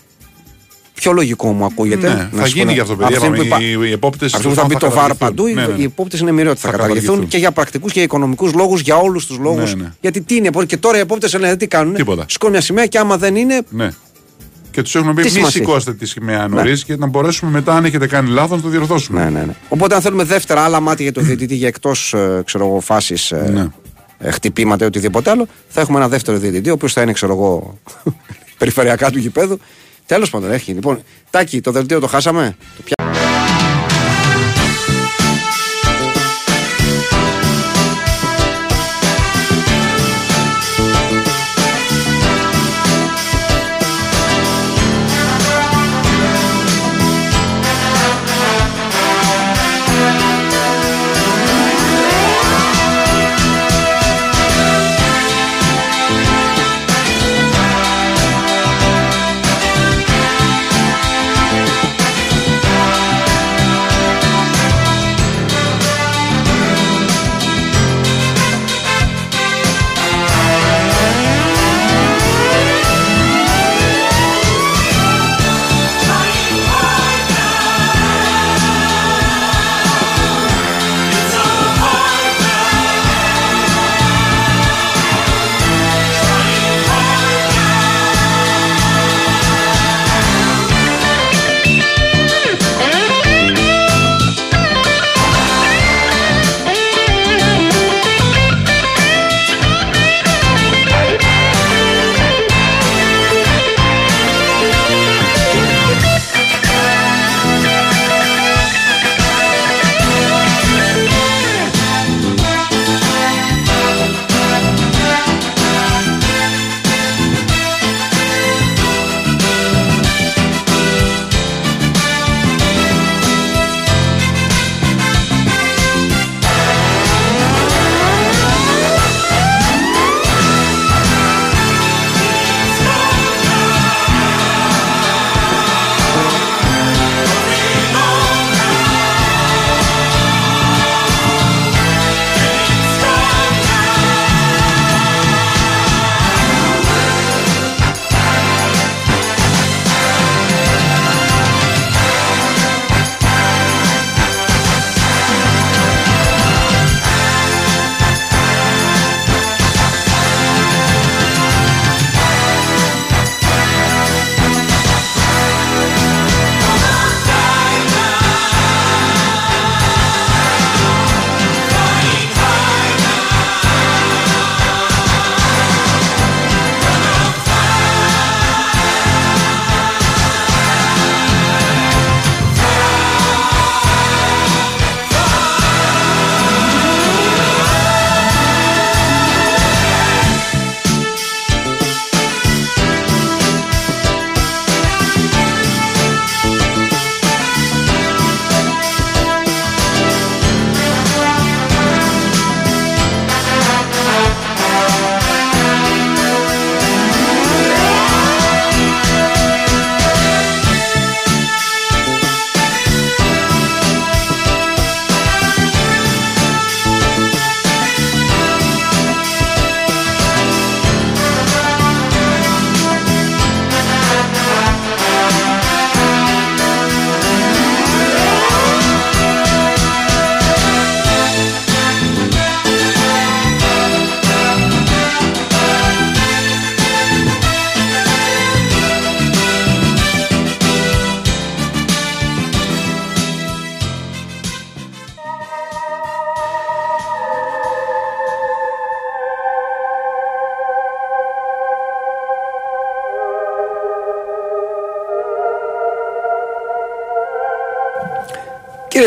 πιο λογικό μου ακούγεται. Ναι, Να θα σου πω γίνει να- και αυτό, παιδιά. αυτή που είπαμε, είπα- Οι, οι επόπτες. Αυτό που θα μπει το βαρ παντού, Ναι, οι επόπτες είναι μοιραίο ότι θα, Θα καταργηθούν καταργηθούν. και για πρακτικούς και για οικονομικούς λόγους, για όλους τους λόγους. Ναι, ναι. Γιατί τι είναι, και τώρα οι επόπτες λένε τι κάνουν. Τίποτα. Σηκώνουν μια σημαία και άμα δεν είναι. Ναι. Και τους έχουμε πει: Τι Μη σημασία έχει. σηκώστε τη σημαία νωρίς και να μπορέσουμε μετά, αν έχετε κάνει λάθος, να το διορθώσουμε. Ναι, ναι, ναι. Οπότε αν θέλουμε δεύτερα άλλα μάτια για το διαιτητή για εκτός φάσης Ναι. ε, χτυπήματα ή οτιδήποτε άλλο, θα έχουμε ένα δεύτερο διαιτητή, ο οποίος θα είναι, ξέρω εγώ, περιφερειακά του γηπέδου. Τέλος πάντων, έχει. Λοιπόν, Τάκη, το δελτίο το χάσαμε; Το πια...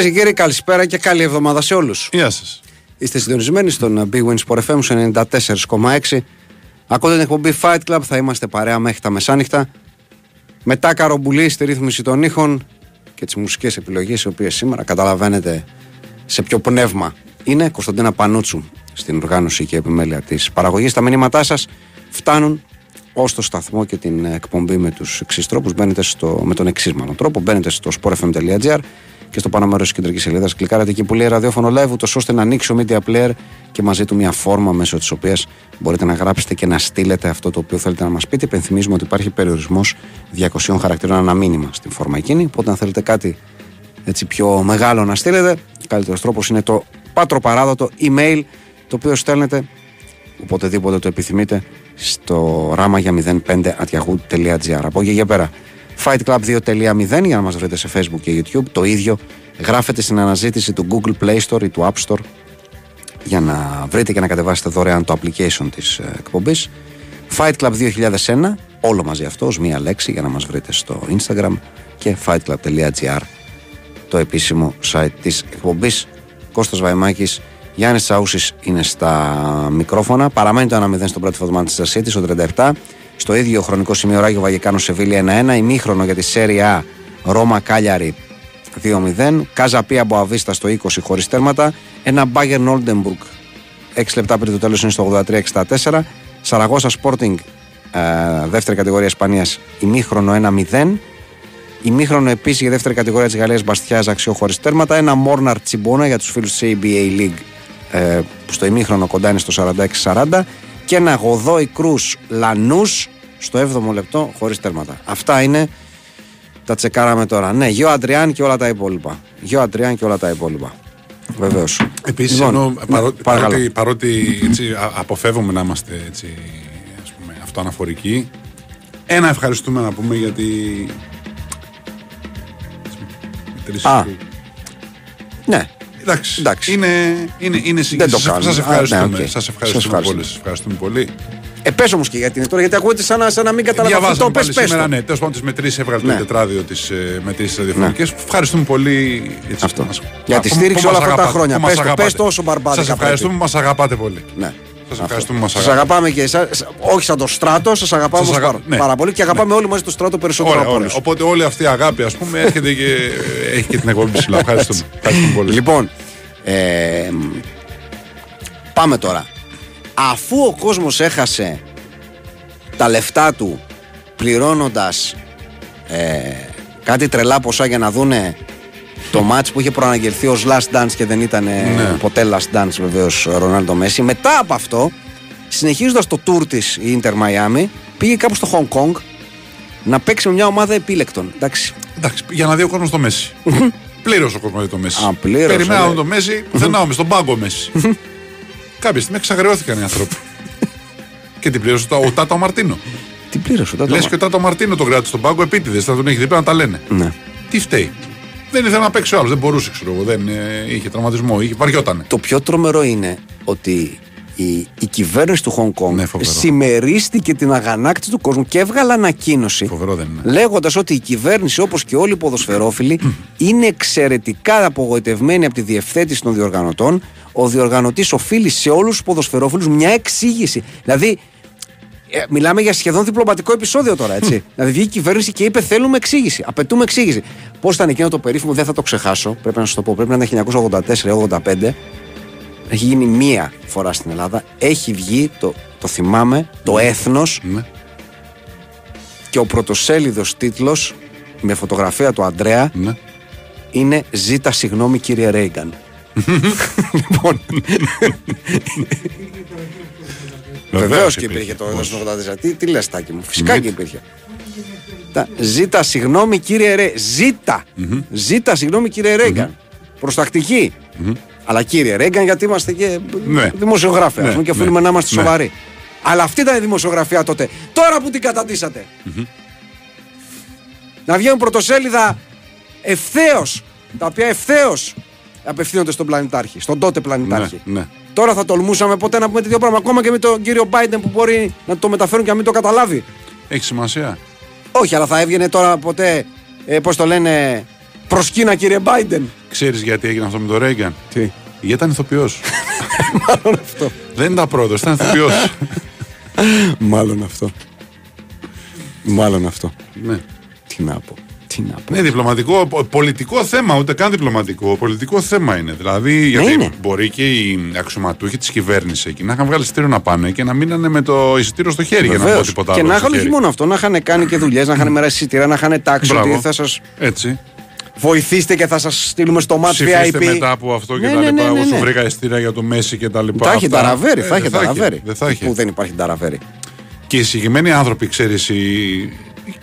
Κυρίε και κύριοι, καλησπέρα και καλή εβδομάδα σε όλους. Γεια σας. Είστε συντονισμένοι στον Big Win Sport FM σε 94,6. Ακούτε την εκπομπή Fight Club, θα είμαστε παρέα μέχρι τα μεσάνυχτα. Μετά καρομπουλή στη ρύθμιση των ήχων και τις μουσικές επιλογές, οι οποίες σήμερα καταλαβαίνετε σε ποιο πνεύμα είναι. Κωνσταντίνα Πανούτσου στην οργάνωση και επιμέλεια της παραγωγής. Τα μηνύματά σας φτάνουν ως το σταθμό και την εκπομπή με τους εξής τρόπους. Μπαίνετε στο, με τον εξής μάλλον τρόπο. Μπαίνετε στο sportfm.gr και στο πάνω μέρο τη κεντρική σελίδα. Κλικάρετε εκεί που λέει ραδιόφωνο live, ούτως ώστε να ανοίξει ο media player και μαζί του μια φόρμα μέσω της οποίας μπορείτε να γράψετε και να στείλετε αυτό το οποίο θέλετε να μας πείτε. Υπενθυμίζουμε ότι υπάρχει περιορισμός 200 χαρακτήρων ανά μήνυμα στην φόρμα εκείνη. Οπότε, αν θέλετε κάτι έτσι πιο μεγάλο να στείλετε, καλύτερος τρόπος είναι το πατροπαράδοτο email το οποίο στέλνετε οποτεδήποτε το επιθυμείτε στο ράμα για 05 Από εκεί για πέρα fightclub 2.0 για να μας βρείτε σε facebook και youtube. Το ίδιο γράφετε στην αναζήτηση του google play store ή του app store για να βρείτε και να κατεβάσετε δωρεάν το application της ε, εκπομπής. Fight Club 2001 όλο μαζί αυτό ως μία λέξη για να μας βρείτε στο instagram και fightclub.gr το επίσημο site της εκπομπής. Κώστας Βαϊμάκης Γιάννης Τσαούσης είναι στα μικρόφωνα. Παραμένει το 1-0 στον πρώτο φωτομάν της City στο 37 στο ίδιο χρονικό σημείο Ράγιο Βαγεκάνο Σεβίλη 1-1 ημίχρονο για τη Σέρια A Ρώμα Κάλιαρη 2-0 Κάζα Πία Μποαβίστα στο 20 χωρίς τέρματα ένα Μπάγκερ Νόλντεμπουργκ 6 λεπτά πριν το τέλος είναι στο 83-64 Σαραγώσα Sporting ε, δεύτερη κατηγορία Ισπανίας ημίχρονο 1-0 ημίχρονο επίσης για δεύτερη κατηγορία της Γαλλίας Μπαστιά αξιό χωρίς τέρματα. Ένα Μόρναρ Τσιμπόνα για τους φίλους της ABA League ε, που στο ημίχρονο κοντά είναι στο 46-40 και ένα Γοδόη Κρούς Λανούς στο 7ο λεπτό χωρίς τέρματα. Αυτά είναι. Τα τσεκάραμε τώρα. Ναι, Γιο Αντριάν και όλα τα υπόλοιπα. Γιο Αντριάν και όλα τα υπόλοιπα. Βεβαίως. Επίσης, Λοιπόν, παρό, παρακαλώ. παρότι, παρότι έτσι, α- αποφεύγουμε να είμαστε έτσι, ας πούμε, αυτοαναφορικοί, ένα ευχαριστούμε να πούμε γιατί. οι τρεις Α, που- Ναι, Εντάξει, εντάξει. είναι, είναι, είναι Δεν το Σας- κάνουμε. Σας Α, ευχαριστούμε. ναι, οκ. Σας Σας ευχαριστούμε ευχαριστούμε. πολύ. Σας ευχαριστούμε πολύ. Ε, πες όμως και γιατί είναι τώρα, γιατί ακούγεται σαν να, σαν να μην καταλαβαίνω. Διαβάζαμε Το πες, πάλι πες σήμερα, το. ναι, τέλος πάντων τις μετρήσεις έβγαλε Ναι. το τετράδιο της ε, μετρήσεις ραδιοφωνικές. Ευχαριστούμε πολύ. Έτσι, Αυτό. που μας- Για τη που- στήριξη που μας όλα αυτά τα αγαπάτε, χρόνια. που μας Πες το, αγαπάτε. πες το όσο μπαρμπάδικα Σας ευχαριστούμε που μας αγαπάτε πολύ. Ναι. Σας ευχαριστούμε που μας Σας αγαπάτε. αγαπάμε και εσάς, όχι σαν το στράτο, σας αγαπάμε Σας όμως αγα- πάρα, ναι. πάρα πολύ και αγαπάμε όλοι μαζί το στράτο περισσότερο Ωραία, από ωραία. όλους. Οπότε όλη αυτή η αγάπη, ας πούμε, έρχεται και έχει και την εκπομπή ψηλά. Ευχαριστούμε. Ευχαριστούμε πολύ. Λοιπόν, ε, μ, πάμε τώρα. Αφού ο κόσμος έχασε τα λεφτά του πληρώνοντας ε, κάτι τρελά ποσά για να δούνε το μάτς που είχε προαναγγελθεί ως last dance και δεν ήταν ε, Ναι. ποτέ last dance βεβαίως Ρονάλντο Μέση. Μετά από αυτό, συνεχίζοντας το tour της η Inter Miami, πήγε κάπου στο Hong Kong να παίξει με μια ομάδα επίλεκτων. Εντάξει, Εντάξει, για να δει ο κόσμος το Μέση. Πλήρωσε ο κόσμος για το Μέση. Α, πλήρωσε, Περιμέναμε ναι. το Μέση, πουθενά όμως, στον πάγκο Μέση. Κάποια στιγμή εξαγριώθηκαν οι άνθρωποι. και την πλήρωσε το- ο Τάτο Μαρτίνο. τι πλήρωσε τότε. Λες και ο Τάτο Μαρτίνο τον κράτησε στον πάγκο επίτηδες, θα τον έχει δίπλα να τα λένε. Ναι. Τι φταίει. Δεν ήθελε να παίξει ο άλλος, δεν μπορούσε, ξέρω εγώ. Δεν, ε, είχε τραυματισμό, είχε, βαριότανε. Το πιο τρομερό είναι ότι η, η κυβέρνηση του Χονγκ Κονγκ Ναι, φοβερό. συμμερίστηκε την αγανάκτηση του κόσμου και έβγαλε ανακοίνωση Φοβερό δεν είναι. λέγοντας ότι η κυβέρνηση όπως και όλοι οι ποδοσφαιρόφιλοι είναι εξαιρετικά απογοητευμένη από τη διευθέτηση των διοργανωτών. Ο διοργανωτής οφείλει σε όλους τους ποδοσφαιρόφιλους μια εξήγηση. Δηλαδή ε, μιλάμε για σχεδόν διπλωματικό επεισόδιο τώρα, έτσι. δηλαδή βγήκε η κυβέρνηση και είπε: Θέλουμε εξήγηση. Απαιτούμε εξήγηση. Πώς ήταν εκείνο το περίφημο, δεν θα το ξεχάσω. Πρέπει να σας το πω. Πρέπει να είναι 1984-85. Έχει γίνει μία φορά στην Ελλάδα. Έχει βγει, το, το θυμάμαι, το έθνος Ναι. και ο πρωτοσέλιδος τίτλος με φωτογραφία του Αντρέα Ναι. είναι Ζήτα συγγνώμη κύριε Ρέιγκαν. λοιπόν. Βεβαίως και υπήρχε το Πώς. 1984. Τι, τι λες, Τάκη μου, φυσικά και υπήρχε. Τα- Ζήτα συγγνώμη κύριε Ρέ. Ζήτα. Ζήτα συγγνώμη κύριε Ρέγκαν. Προστακτική. Αλλά κύριε Ρέγκαν, γιατί είμαστε και Ναι. δημοσιογράφοι, ας Ναι, πούμε, και ναι, οφείλουμε να είμαστε ναι. σοβαροί. Αλλά αυτή ήταν η δημοσιογραφία τότε. Τώρα που την καταντήσατε. Να βγαίνουν πρωτοσέλιδα ευθέως. Τα οποία ευθέως απευθύνονται στον πλανητάρχη, στον τότε πλανητάρχη. Ναι, ναι. Τώρα θα τολμούσαμε ποτέ να πούμε τέτοιο πράγμα. Ακόμα και με τον κύριο Biden που μπορεί να το μεταφέρουν και να μην το καταλάβει. Έχει σημασία. Όχι, αλλά θα έβγαινε τώρα ποτέ, ε, πώς το λένε, προς Κίνα κύριε Biden. Ξέρεις γιατί έγινε αυτό με τον Ρέγκαν. Τι; Γιατί ήταν ηθοποιός. Μάλλον αυτό. Δεν ήταν πρόεδρος, ήταν ηθοποιός. Μάλλον αυτό. Μάλλον αυτό. ναι. Τι να πω. Τι να πω. Ναι, διπλωματικό, πο- πολιτικό θέμα, ούτε καν διπλωματικό. Πολιτικό θέμα είναι. Δηλαδή, γιατί είναι. μπορεί και οι αξιωματούχοι της κυβέρνησης εκεί να είχαν βγάλει εισιτήριο να πάνε και να μείνανε με το εισιτήριο στο χέρι για να πω Βεβαίως. τίποτα Και άλλο. να στο είχαν όχι χέρι. μόνο αυτό, να είχαν κάνει και δουλειές, να είχαν μοιράσει εισιτήρια, να είχαν τάξει Μπράβο. ότι θα σας Έτσι. βοηθήσετε και θα σας στείλουμε στο ματ Ψηφίστε VIP. μετά από αυτό και Ναι, τα ναι, λοιπά. ναι, ναι, Εγώ σου ναι. βρήκα εισιτήρια για το Μέση και τα λοιπά. Θα έχει Αυτά. ταραβέρι, Ε, θα έχει δεν ταραβέρι. Δεν θα έχει. Που δεν υπάρχει ταραβέρι. Και οι συγκεκριμένοι άνθρωποι, ξέρεις, οι... οι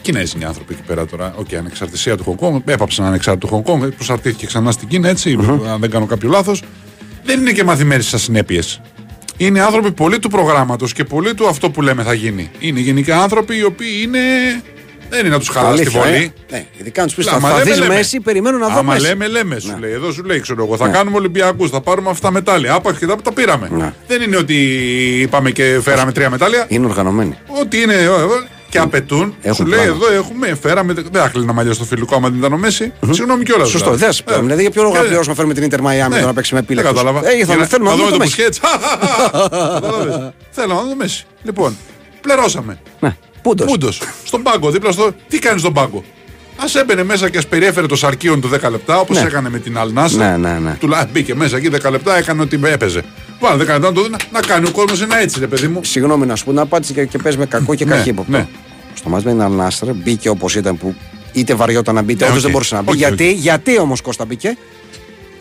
Κινέζοι είναι οι άνθρωποι εκεί πέρα τώρα. Οκ, ανεξαρτησία του Χονγκ Έπαψαν ανεξάρτητο του Χονγκ Προσαρτήθηκε ξανά στην Κίνα, έτσι, αν δεν κάνω κάποιο λάθος. Δεν είναι και μαθημένοι στις ασυνέπειες. Είναι άνθρωποι πολύ του προγράμματος και πολύ του αυτό που λέμε θα γίνει. Είναι γενικά άνθρωποι οι οποίοι είναι. Δεν είναι να τους χαλάσει τη Αλήθεια, βολή. ε; Ναι, ειδικά αν τους πεις Άμα θα λέμε, δεις λέμε. Μέση, περιμένω να δω Άμα Μέση. λέμε, λέμε. Σου Ναι. λέει, εδώ σου λέει, ξέρω εγώ, θα Ναι. κάνουμε Ολυμπιακούς, θα πάρουμε αυτά τα μετάλλια. Άπαξ και τα, τα πήραμε. Ναι. Δεν είναι ότι είπαμε και φέραμε τρία μετάλλια. Είναι οργανωμένοι. Ό,τι είναι. Ε, ε, Και απαιτούν. Έχουν σου λέει, πλάνο. εδώ έχουμε, φέραμε. Δεν θα κλείνα μαλλιά στο φιλικό άμα δεν ήταν ο Μέση. Συγγνώμη κιόλας. Σωστό, δεν θα πούμε. Δηλαδή, για ποιο λόγο να πληρώσουμε να φέρουμε την Ιντερ Μαϊάμι τώρα να παίξει με Ναι. Δεν πύλακες. κατάλαβα. Ε, θα Για με θέλουμε να να δούμε δούμε το το Μέση. μπουσκέτ. Κατάλαβες. Θέλω να δω Μέση. Λοιπόν, πληρώσαμε. Ναι, πούντος. Πούντος. Στον πάγκο, δίπλα στο. Τι κάνει στον πάγκο; Α έμπαινε μέσα και ας περιέφερε το σαρκίον του 10 λεπτά όπως Ναι. έκανε με την Αλνάσα. Ναι, ναι, ναι. Τουλάχιστον μπήκε μέσα εκεί 10 λεπτά, έκανε ότι έπαιζε. Βάλε 10 λεπτά να το δει, να- να κάνει ο κόσμος ένα έτσι, ρε παιδί μου. Συγγνώμη να σου πω, να πάτησε και, και παίζει με κακό και Ναι, καχύποπτο. ναι. Στο μάτς με την Αλ Νασρ μπήκε όπως ήταν που είτε βαριόταν να μπει, είτε Ναι, όντως οκ. δεν μπορούσε να μπει. Οκ, γιατί, οκ. γιατί όμως Κώστα μπήκε,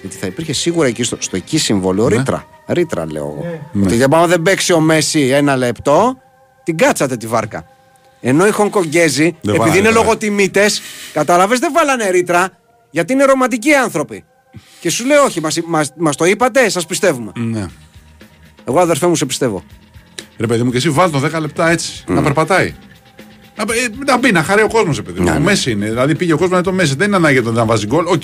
Γιατί θα υπήρχε σίγουρα εκεί στο, στο εκεί συμβόλαιο Ναι. ρήτρα. Ρήτρα λέω εγώ. Ότι για πάμε δεν παίξει ο Μέση ένα λεπτό, την κάτσατε τη βάρκα. Ενώ οι Χονγκκονγκέζοι, επειδή βάλανε είναι ρήτρα. λογοτιμήτες, κατάλαβες δεν βάλανε ρήτρα, γιατί είναι ρομαντικοί άνθρωποι. Και σου λέει, Όχι, μας, μας, μας το είπατε, σας πιστεύουμε. Ναι. Εγώ αδερφέ μου σε πιστεύω. Ρε παιδί μου, και εσύ βάλ το 10 λεπτά έτσι, να περπατάει. Να, ε, να μπει, να χαρεί ο κόσμος, παιδί μου. Ναι, Ο ναι. Μέση είναι. Δηλαδή πήγε ο κόσμος με το Μέση. Δεν είναι ανάγκη το να βάζει γκολ. Οκ.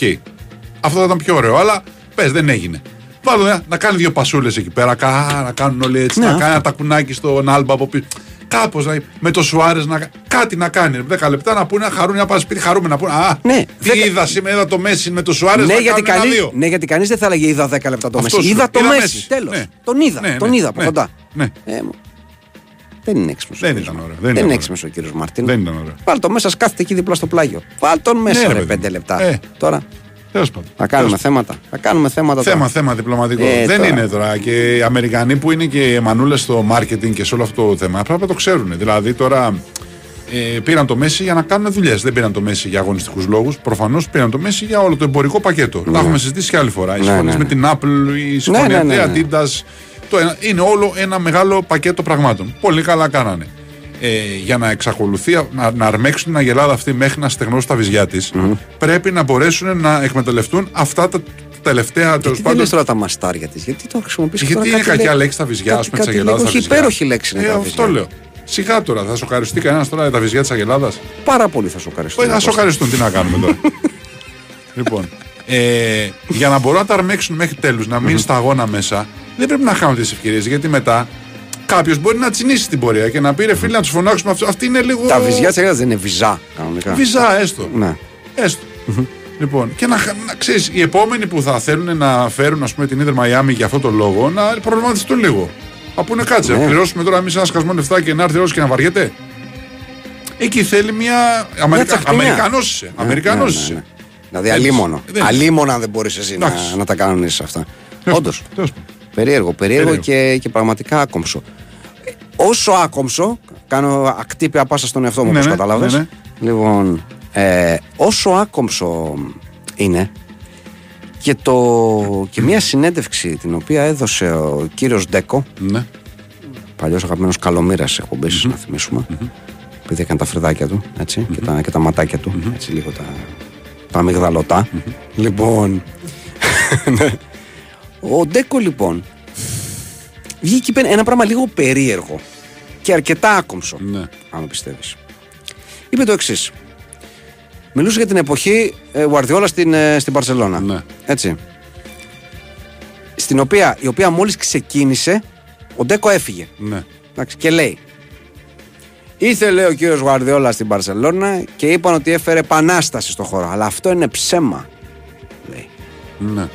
Αυτό θα ήταν πιο ωραίο, αλλά πες, δεν έγινε. Βάλω ένα, να κάνει δύο πασούλες εκεί πέρα. Κα, να κάνουν όλοι έτσι. Ναι, να αυτό. κάνει ένα τακουνάκι στον Άλμπα από πίσω. Κάπως με το Σουάρες να κάτι να κάνει. 10 λεπτά να πούνε, να χαρούν, να πάνε σπίτι, χαρούμε να πούνε. Α, Ναι, τι δέκα- είδα σήμερα, είδα το Μέση με το Σουάρες. Ναι να γιατί, κάνουν κανείς, ένα-δύο. ναι, γιατί κανείς δεν θα έλεγε είδα 10 λεπτά το Αυτός Μέση. σου Είδα λέω. το Είδα Μέση. Μέση. Τέλος. Ναι. Τον είδα. Ναι, τον ναι, είδα από ναι, κοντά. ναι. Ε, μου- δεν είναι έξυπνος. Δεν ήταν ωραίο, δεν Δεν, ήταν είναι ωραίο. έξυπνος ο κύριος Μαρτίν. Δεν ήταν ωραίο. Βάλ το μέσα, κάθεται εκεί δίπλα στο πλάγιο. Βάλ τον μέσα, Ναι, ρε ρε, παιδί 5 μου. λεπτά. Ε. Τώρα Τέλος πάντων. θα κάνουμε Τέλος θέματα. Θα κάνουμε θέματα Θέμα, τώρα. θέμα διπλωματικό. Ε, δεν τώρα. είναι τώρα. Και οι Αμερικανοί που είναι και μανούλε στο marketing και σε όλο αυτό το θέμα πρέπει να το ξέρουν. Δηλαδή τώρα ε, πήραν το Μέση για να κάνουν δουλειές. Δεν πήραν το Μέση για αγωνιστικούς λόγους. Προφανώς πήραν το Μέση για όλο το εμπορικό πακέτο. Τα έχουμε συζητήσει και άλλη φορά. Οι Ναι, συμφωνίες ναι, με ναι. την Apple, η συμφωνία ναι, ναι, ναι. Adidas. Το ένα, είναι όλο ένα μεγάλο πακέτο πραγμάτων. Πολύ καλά κάνανε. Ε, για να εξακολουθεί να, να αρμέξουν την αγελάδα αυτή μέχρι να στεγνώσει τα βυζιά της, πρέπει να μπορέσουν να εκμεταλλευτούν αυτά τα τελευταία τέλος Γιατί δεν πάντων λες τώρα τα μαστάρια της, γιατί το χρησιμοποιείς γιατί είναι κακιά λέξη τα βυζιά, ας πούμε, της Αγελάδας. Όχι, υπέροχη λέξη είναι ε, τα Αυτό βυζιά. λέω. Σιγά τώρα, θα σοκαριστεί κανένας τώρα για τα βυζιά της Αγελάδας; Πάρα πολύ θα σου ευχαριστώ. Θα σοκαριστούν, τι να κάνουμε τώρα. λοιπόν, ε, για να μπορούν να τα αρμέξουν μέχρι τέλους, να μείνει στα αγώνα μέσα, δεν πρέπει να χάνουν τις ευκαιρίες. Γιατί μετά κάποιος μπορεί να τσινήσει την πορεία και να πει ρε φίλε να τους φωνάξουμε αυτό. Αυτή είναι λίγο. Τα βυζιά της δεν είναι βυζά κανονικά. Βυζά, έστω. Ναι. Έστω. Λοιπόν, και να, να ξέρεις, οι επόμενοι που θα θέλουν να φέρουν ας πούμε, την Ιντερ Μαϊάμι για αυτό το λόγο να προβληματιστούν λίγο. Να πούνε κάτσε, Ναι. να πληρώσουμε τώρα εμείς ένα σκασμό λεφτά και να έρθει ο και να βαριέται. Εκεί θέλει μια. Αμερικα... τσαχπινιά. Αμερικανός είσαι. Ναι, Αμερικανός ναι, ναι, είσαι. ναι. Δηλαδή αλίμονο. δεν- Αλίμονο αν δεν μπορείς εσύ να, Εντάξει. να τα κανονίσεις αυτά. Τέλος Όντως. Πάντων, τέλος πάντων. Περίεργο, περίεργο, Περίεργο. Και, και πραγματικά άκομψο. Ε, Όσο άκομψο, κάνω ακτύπια πάσα στον εαυτό μου, Ναι, όπως ναι, κατάλαβες. ναι, ναι. Λοιπόν, ε, όσο άκομψο είναι και, το, και μια συνέντευξη την οποία έδωσε ο κύριος Ντέκο, Ναι. παλιός αγαπημένος καλομήρας εκπομπής, να θυμίσουμε, επειδή έκανε τα φρυδάκια του, έτσι, και, τα, και τα ματάκια του, έτσι λίγο τα, τα αμυγδαλωτά. Λοιπόν, ναι. Ο Ντέκο λοιπόν βγήκε είπε ένα πράγμα λίγο περίεργο και αρκετά άκομψο, Ναι. αν με πιστεύεις. Είπε το εξής. Μιλούσε για την εποχή ε, Γουαρδιόλα στην, ε, στην Παρσελώνα. Ναι. Έτσι. Στην οποία, η οποία μόλις ξεκίνησε, ο Ντέκο έφυγε. ναι. Εντάξει, και λέει. Ήθελε ο κύριος Γουαρδιόλα στην Παρσελώνα και είπαν ότι έφερε επανάσταση στο χώρο. Αλλά αυτό είναι ψέμα. Λέει. Ναι.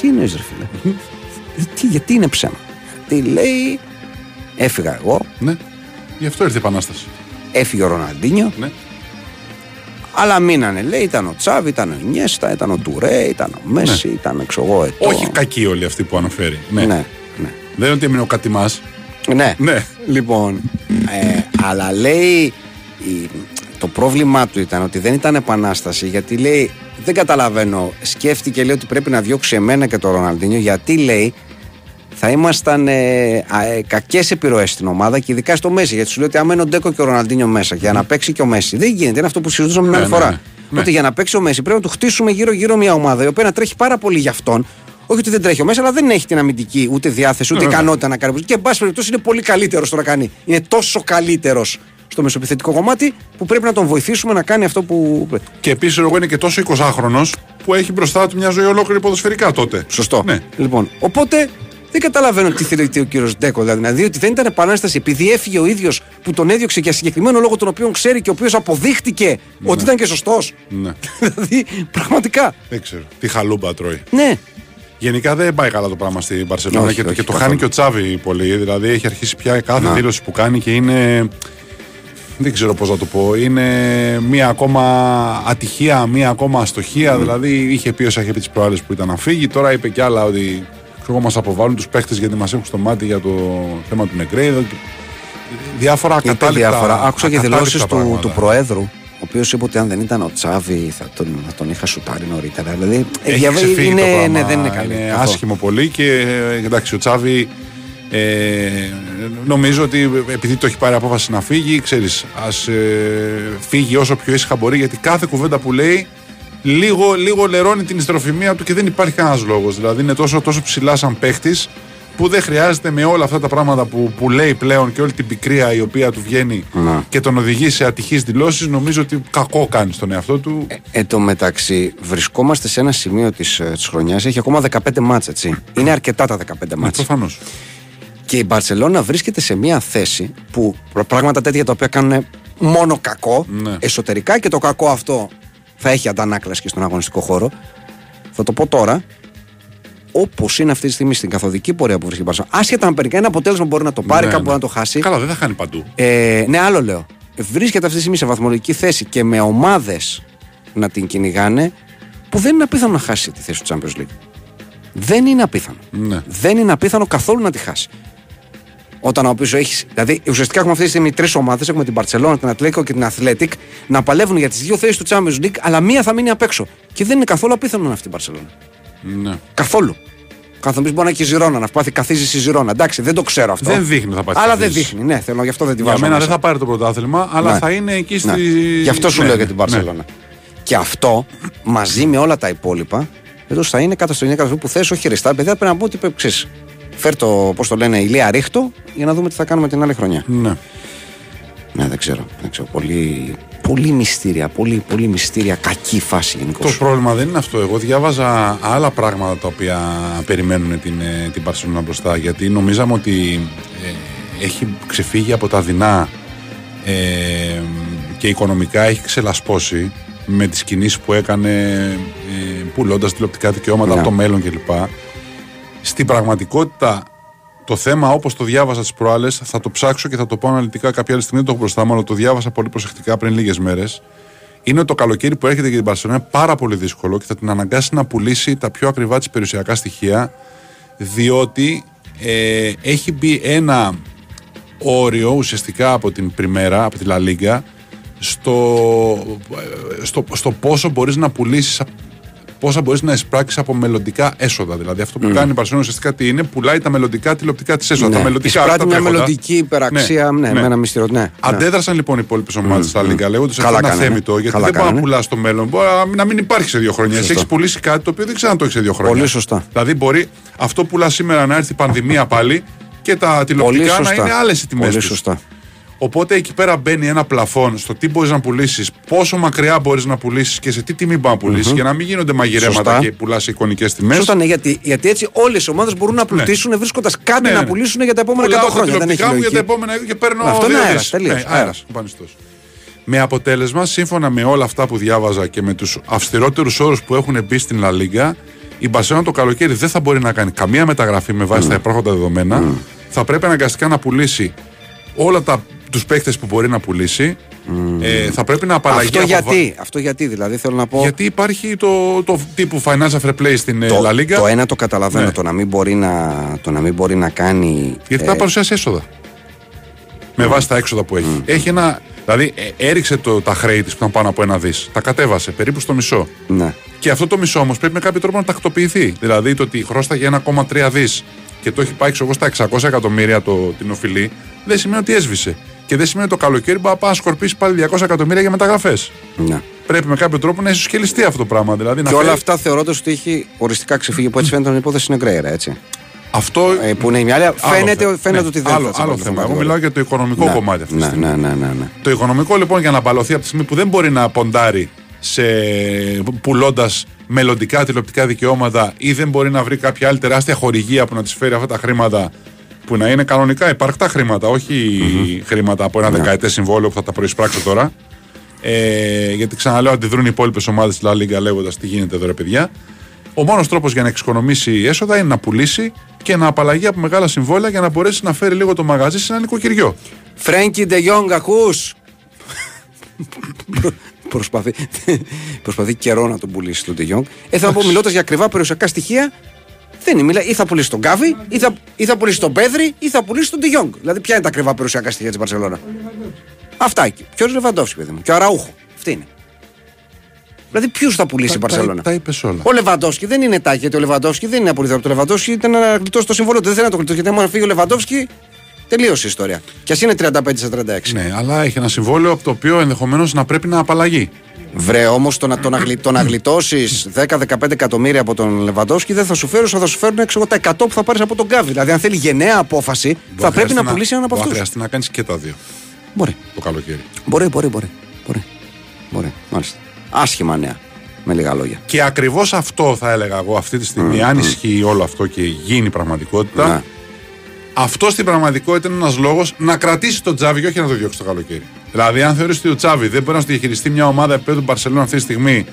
Τι είναι, ρε φίλε; Τι, γιατί είναι ψέμα; Τι λέει. Έφυγα εγώ, ναι. Γι' αυτό ήρθε η Επανάσταση. έφυγε ο Ροναντίνιο, Ναι. αλλά μείνανε. Λέει ήταν ο Τσάβη, ήταν ο Νιέστα, ήταν ο Τουρέ, ήταν ο Μέση, ήταν ξέρω εγώ ετώ. Όχι κακοί όλοι αυτοί που αναφέρει. Ναι. Ναι, ναι. Δεν είναι ότι έμεινε ο Κατημάς. Ναι. Ναι. Λοιπόν, ε, αλλά λέει η- το πρόβλημά του ήταν ότι δεν ήταν επανάσταση γιατί λέει δεν καταλαβαίνω σκέφτηκε λέει ότι πρέπει να διώξει εμένα και τον Ροναλντίνιο γιατί λέει θα ήμασταν ε, α, ε, κακές επιρροές στην ομάδα και ειδικά στο Μέση γιατί σου λέει ότι άμα είναι ο Ντέκο και ο Ροναλντίνιο μέσα για να παίξει και ο Μέση δεν γίνεται είναι αυτό που συζητούσαμε την Ναι, άλλη ναι, φορά ναι. Ναι. ότι για να παίξει ο Μέση πρέπει να του χτίσουμε γύρω-γύρω μια ομάδα η οποία να τρέχει πάρα πολύ για αυτόν όχι ότι δεν τρέχει ο Μέση, αλλά δεν έχει την αμυντική ούτε διάθεση, ούτε Ναι, ικανότητα να κάνει. Και εν πάση περιπτώσει είναι πολύ καλύτερος το να κάνει. Είναι τόσο καλύτερος στο μεσοπιθετικό κομμάτι που πρέπει να τον βοηθήσουμε να κάνει αυτό που. Και επίσης εγώ είναι και τόσο 20χρονο που έχει μπροστά του μια ζωή ολόκληρη ποδοσφαιρικά τότε. Σωστό. Ναι. Λοιπόν, οπότε δεν καταλαβαίνω τι θέλει ο κύριο Ντέκο. Δηλαδή ότι δεν ήταν επανάσταση επειδή έφυγε ο ίδιος που τον έδιωξε για συγκεκριμένο λόγο τον οποίο ξέρει και ο οποίος αποδείχτηκε ότι ήταν και σωστός. Ναι. δηλαδή, πραγματικά. Δεν ξέρω. Τι χαλούμπα τρώει. Ναι. Γενικά δεν πάει καλά το πράγμα στην Παρσελόνα Όχι, και, όχι, και το καθόλου. χάνει και ο Τσάβη πολύ. Δηλαδή έχει αρχίσει πια κάθε Να. δήλωση που κάνει και είναι. Δεν ξέρω πώς να το πω. Είναι μία ακόμα ατυχία, μία ακόμα αστοχία. Δηλαδή είχε πει όσα είχε πει τις προάλλες που ήταν να φύγει. Τώρα είπε κι άλλα ότι ξέρω, μας αποβάλλουν τους παίχτες γιατί μας έχουν στο μάτι για το θέμα του Νεγκρέιδο. και Διάφορα Είπε ακατάληπτα. διάφορα. Άκουσα και ακατάληπτα δηλώσεις του, πράγματα. του Προέδρου, ο οποίος είπε ότι αν δεν ήταν ο Τσάβη θα τον, θα τον είχα σουτάρει νωρίτερα. Δηλαδή, ε, Έχει διαβα- ξεφύγει είναι, το πράγμα. ναι, δεν είναι καλή. Είναι καθόλου. άσχημο πολύ και ε, εντάξει, ο Τσάβη ε, νομίζω ότι επειδή το έχει πάρει απόφαση να φύγει, ξέρεις, ας ε, φύγει όσο πιο ήσυχα μπορεί γιατί κάθε κουβέντα που λέει λίγο, λίγο λερώνει την ιστροφημία του και δεν υπάρχει κανένας λόγος. Δηλαδή είναι τόσο, τόσο ψηλά σαν παίχτης που δεν χρειάζεται με όλα αυτά τα πράγματα που, που λέει πλέον και όλη την πικρία η οποία του βγαίνει Να. και τον οδηγεί σε ατυχείς δηλώσεις νομίζω ότι κακό κάνει στον εαυτό του. Εν τω μεταξύ, βρισκόμαστε σε ένα σημείο της της χρονιάς. Έχει ακόμα 15 μάτς, έτσι. Είναι αρκετά τα 15 Ναι, μάτς. προφανώς. Και η Μπαρσελόνα βρίσκεται σε μια θέση που πράγματα τέτοια τα οποία κάνουν μόνο κακό Ναι. εσωτερικά και το κακό αυτό θα έχει αντανάκλαση και στον αγωνιστικό χώρο. Θα το πω τώρα. Όπως είναι αυτή τη στιγμή στην καθοδική πορεία που βρίσκεται η Μπαρσελόνα, άσχετα αν παίρνει ένα αποτέλεσμα μπορεί να το πάρει, Ναι, κάπου ναι. μπορεί να το χάσει. Καλά, δεν θα χάνει παντού. Ε, ναι, άλλο λέω. Βρίσκεται αυτή τη στιγμή σε βαθμολογική θέση και με ομάδες να την κυνηγάνε που δεν είναι απίθανο να χάσει τη θέση του Champions League. Δεν είναι απίθανο. Ναι. Δεν είναι απίθανο καθόλου να τη χάσει. Όταν ο οποίος έχει. Δηλαδή, ουσιαστικά έχουμε αυτή τη στιγμή τρεις ομάδες. Έχουμε την Barcelona, την Ατλέτικο και την Athletic να παλεύουν για τις δύο θέσεις του Champions League, αλλά μία θα μείνει απ' έξω. Και δεν είναι καθόλου απίθανο να αυτή η Barcelona. Ναι. Καθόλου. Καθόλου μπορεί να έχει Ζηρώνα, να πάθει καθίζεις στη Ζηρώνα. Εντάξει, δεν το ξέρω αυτό. Δεν δείχνει θα πάθεις Αλλά δεν καθίζηση. δείχνει, ναι, θέλω, γι' αυτό δεν τη Για βάζω. μένα μέσα. δεν θα πάρει το πρωτάθλημα, αλλά Ναι. θα είναι εκεί στη. Ναι. Γι' αυτό σου Ναι, λέω ναι, για την ναι. Παρσελόνα. Και αυτό μαζί με όλα τα υπόλοιπα, εδώ θα είναι καταστροφή καταστροφή που θες, όχι ρεστά. Παιδιά πρέπει να πω ότι πρέπει, ξέρεις, φέρ το, πώς το λένε, ηλία ρίχτο για να δούμε τι θα κάνουμε την άλλη χρονιά. Ναι. Ναι, δεν ξέρω. Δεν ξέρω. Πολύ, πολύ μυστήρια, πολύ, πολύ μυστήρια, κακή φάση γενικώς. Το πρόβλημα δεν είναι αυτό. Εγώ διάβαζα άλλα πράγματα τα οποία περιμένουν την, ε, την Παρσελόνα μπροστά. Γιατί νομίζαμε ότι ε, έχει ξεφύγει από τα δεινά ε, και οικονομικά έχει ξελασπώσει με τις κινήσεις που έκανε ε, πουλώντας τηλεοπτικά δικαιώματα Ναι. από το μέλλον κλπ. Στην πραγματικότητα το θέμα όπως το διάβασα τις προάλλες θα το ψάξω και θα το πω αναλυτικά κάποια άλλη στιγμή δεν το έχω μπροστά μου αλλά το διάβασα πολύ προσεκτικά πριν λίγες μέρες. Είναι το καλοκαίρι που έρχεται για την Παρσελόνα είναι πάρα πολύ δύσκολο και θα την αναγκάσει να πουλήσει τα πιο ακριβά της περιουσιακά στοιχεία διότι ε, έχει μπει ένα όριο ουσιαστικά από την Πριμέρα, από τη Λα Λίγκα στο, ε, στο, στο πόσο μπορείς να πουλήσεις πόσα μπορείς να εισπράξεις από μελλοντικά έσοδα. Δηλαδή, αυτό που κάνει η Παρσελόνα ουσιαστικά τι είναι, πουλάει τα μελλοντικά τηλεοπτικά της έσοδα. Τα μελλοντικά Εισπράττει αυτά μια τρέχοντα. μελλοντική υπεραξία, ναι, με ένα μυστήριο. Ναι, ναι. Αντέδρασαν λοιπόν οι υπόλοιπες ομάδες στα Λίγκα λέγοντα ότι Καλά αυτό είναι κάνανε. αθέμητο γιατί Καλά δεν μπορεί να κάνανε. πουλάς στο μέλλον. Μπορεί να μην υπάρχει σε δύο χρόνια. Εσύ Σωστό. έχεις πουλήσει κάτι το οποίο δεν ξέρω αν το έχεις σε δύο χρόνια. Πολύ σωστά. Δηλαδή μπορεί αυτό που πουλάς σήμερα να έρθει η πανδημία πάλι και τα Πολύ τηλεοπτικά να σωστά. είναι άλλες οι τιμές. Πολύ σωστά. Οπότε εκεί πέρα μπαίνει ένα πλαφόν στο τι μπορείς να πουλήσεις, πόσο μακριά μπορείς να πουλήσεις και σε τι τιμή μπορεί να πουλήσεις για να μην γίνονται μαγειρέματα Σωστά. και πουλάς σε εικονικές τιμές. Σωστά, ναι, γιατί, γιατί έτσι όλες οι ομάδες μπορούν να πλουτίσουν βρίσκοντας κάτι Ναι, να ναι. πουλήσουν για τα επόμενα 100 Πουλάω τα χρόνια. Δεν έχει τηλεοπτικά μου για τα λογική. επόμενα και παίρνω. Αυτό είναι δύο αέρας, δις. τελείως, Ναι, αέρας. αέρας, πανιστός. Με αποτέλεσμα, σύμφωνα με όλα αυτά που διάβαζα και με τους αυστηρότερους όρους που έχουν μπει στην Λα Λίγκα, η Μπαρσελόνα το καλοκαίρι δεν θα μπορεί να κάνει καμία μεταγραφή με βάση τα υπάρχοντα δεδομένα. Θα πρέπει αναγκαστικά να πουλήσει όλα τα τους παίχτες που μπορεί να πουλήσει. Ε, θα πρέπει να απαλλαγεί Αυτό από γιατί, αυτό γιατί, δηλαδή θέλω να πω. γιατί υπάρχει το, το τύπου financial fair play στην ε, το, La Liga. το ένα το καταλαβαίνω, Ναι. το, να μην μπορεί να, το να μην μπορεί να κάνει. Γιατί ε, θα παρουσιάσει έσοδα. Με βάση τα έξοδα που έχει. Έχει ένα. Δηλαδή ε, έριξε το, τα χρέη της που ήταν πάνω από ένα δις. Τα κατέβασε περίπου στο μισό. ναι. Και αυτό το μισό όμως πρέπει με κάποιο τρόπο να τακτοποιηθεί. Δηλαδή το ότι χρώσταγε 1,3 δις και το έχει πάει ξέρω εγώ, στα 600 εκατομμύρια το, την οφειλή, δεν σημαίνει ότι έσβησε. Και δεν σημαίνει ότι το καλοκαίρι μπορεί να πάει να σκορπίσεις πάλι 200 εκατομμύρια για μεταγραφές. ναι. Πρέπει με κάποιο τρόπο να ισοσκελιστεί αυτό το πράγμα. Δηλαδή, να Και όλα φέρει- αυτά θεωρώντας ότι έχει οριστικά ξεφύγει που έτσι φαίνεται η υπόθεση είναι Γκρέιρα, έτσι. Αυτό. Ε, που είναι η μια άλλη. άλλο Φαίνεται, θε- φαίνεται ναι, ότι δεν άλλο, θα άλλο τσακωθεί θέμα. το Εγώ Γκρέιρα. μιλάω για το οικονομικό Ναι, κομμάτι αυτής της ναι, στιγμής. ναι, ναι, ναι, ναι. Το οικονομικό λοιπόν για να απαλωθεί από τη στιγμή που δεν μπορεί να ποντάρει σε πουλώντας μελλοντικά τηλεοπτικά δικαιώματα ή δεν μπορεί να βρει κάποια άλλη τεράστια χορηγία που να της φέρει αυτά τα χρήματα που να είναι κανονικά υπαρκτά χρήματα, όχι χρήματα από ένα δεκαετέ συμβόλαιο που θα τα προεισπράξω τώρα. Ε, γιατί ξαναλέω, αντιδρούν οι υπόλοιπες ομάδες της La Liga λέγοντας τι γίνεται εδώ, ρε παιδιά. Ο μόνος τρόπος για να εξοικονομήσει έσοδα είναι να πουλήσει και να απαλλαγεί από μεγάλα συμβόλαια για να μπορέσει να φέρει λίγο το μαγαζί σε ένα νοικοκυριό. Φρέγκι Ντε Γιόγκ, ακούς! προσπαθεί, προσπαθεί καιρό να τον πουλήσει τον Ντε Γιόγκ. Ε, θα πω μιλώντας για ακριβά περιουσιακά στοιχεία, δεν είναι. Μιλά, ή θα πουλήσει τον Γκάβι, ή θα, ή θα πουλήσει τον Πέδρη, ή θα πουλήσει τον Ντε Γιόγκ. Δηλαδή, ποια είναι τα ακριβά περιουσιακά στοιχεία της Μπαρσελόνα; Αυτά εκεί. Ποιος Λεβαντόφσκι, παιδί μου; Και ο Αραούχο. Αυτή είναι. Δηλαδή, ποιους θα πουλήσει η Τα- τα- Μπαρσελόνα; Τα είπες όλα. Ο Λεβαντόφσκι δεν είναι τάκι, γιατί ο Λεβαντόφσκι δεν είναι απολύτως. Το Λεβαντόφσκι ήταν να γλιτώσει το συμβόλαιο του. Δεν θέλει να το γλιτώσει. Γιατί άμα φύγει ο Λεβαντόφσκι, τελείωσε η ιστορία. Και ας είναι 35 σε 36. Ναι, αλλά έχει ένα συμβόλαιο από το οποίο ενδεχομένως να πρέπει να απαλλαγεί. Βρε όμως το να, το να, γλι, το να γλιτώσεις 10-15 εκατομμύρια από τον Λεβαντόφσκι δεν θα σου φέρουν, θα σου φέρουν έξω τα 100 που θα πάρεις από τον Γκάβι. Δηλαδή, αν θέλει γενναία απόφαση, θα Μπορεί πρέπει χρειαστεί να πουλήσει έναν από μπορεί αυτούς. χρειαστεί να κάνεις και τα δύο Μπορεί. το καλοκαίρι. Μπορεί, μπορεί, μπορεί. Μπορεί. μπορεί. Μάλιστα. Άσχημα νέα. Με λίγα λόγια. Και ακριβώς αυτό θα έλεγα εγώ αυτή τη στιγμή, αν ισχύει όλο αυτό και γίνει πραγματικότητα, Ναι. Αυτό στην πραγματικότητα είναι ένας λόγος να κρατήσει τον Τζάβι και όχι να το διώξει το καλοκαίρι. Δηλαδή, αν θεωρήσει ότι ο Τζάβι δεν μπορεί να στο διαχειριστεί μια ομάδα επίπεδου Μπαρσελόνα αυτή τη στιγμή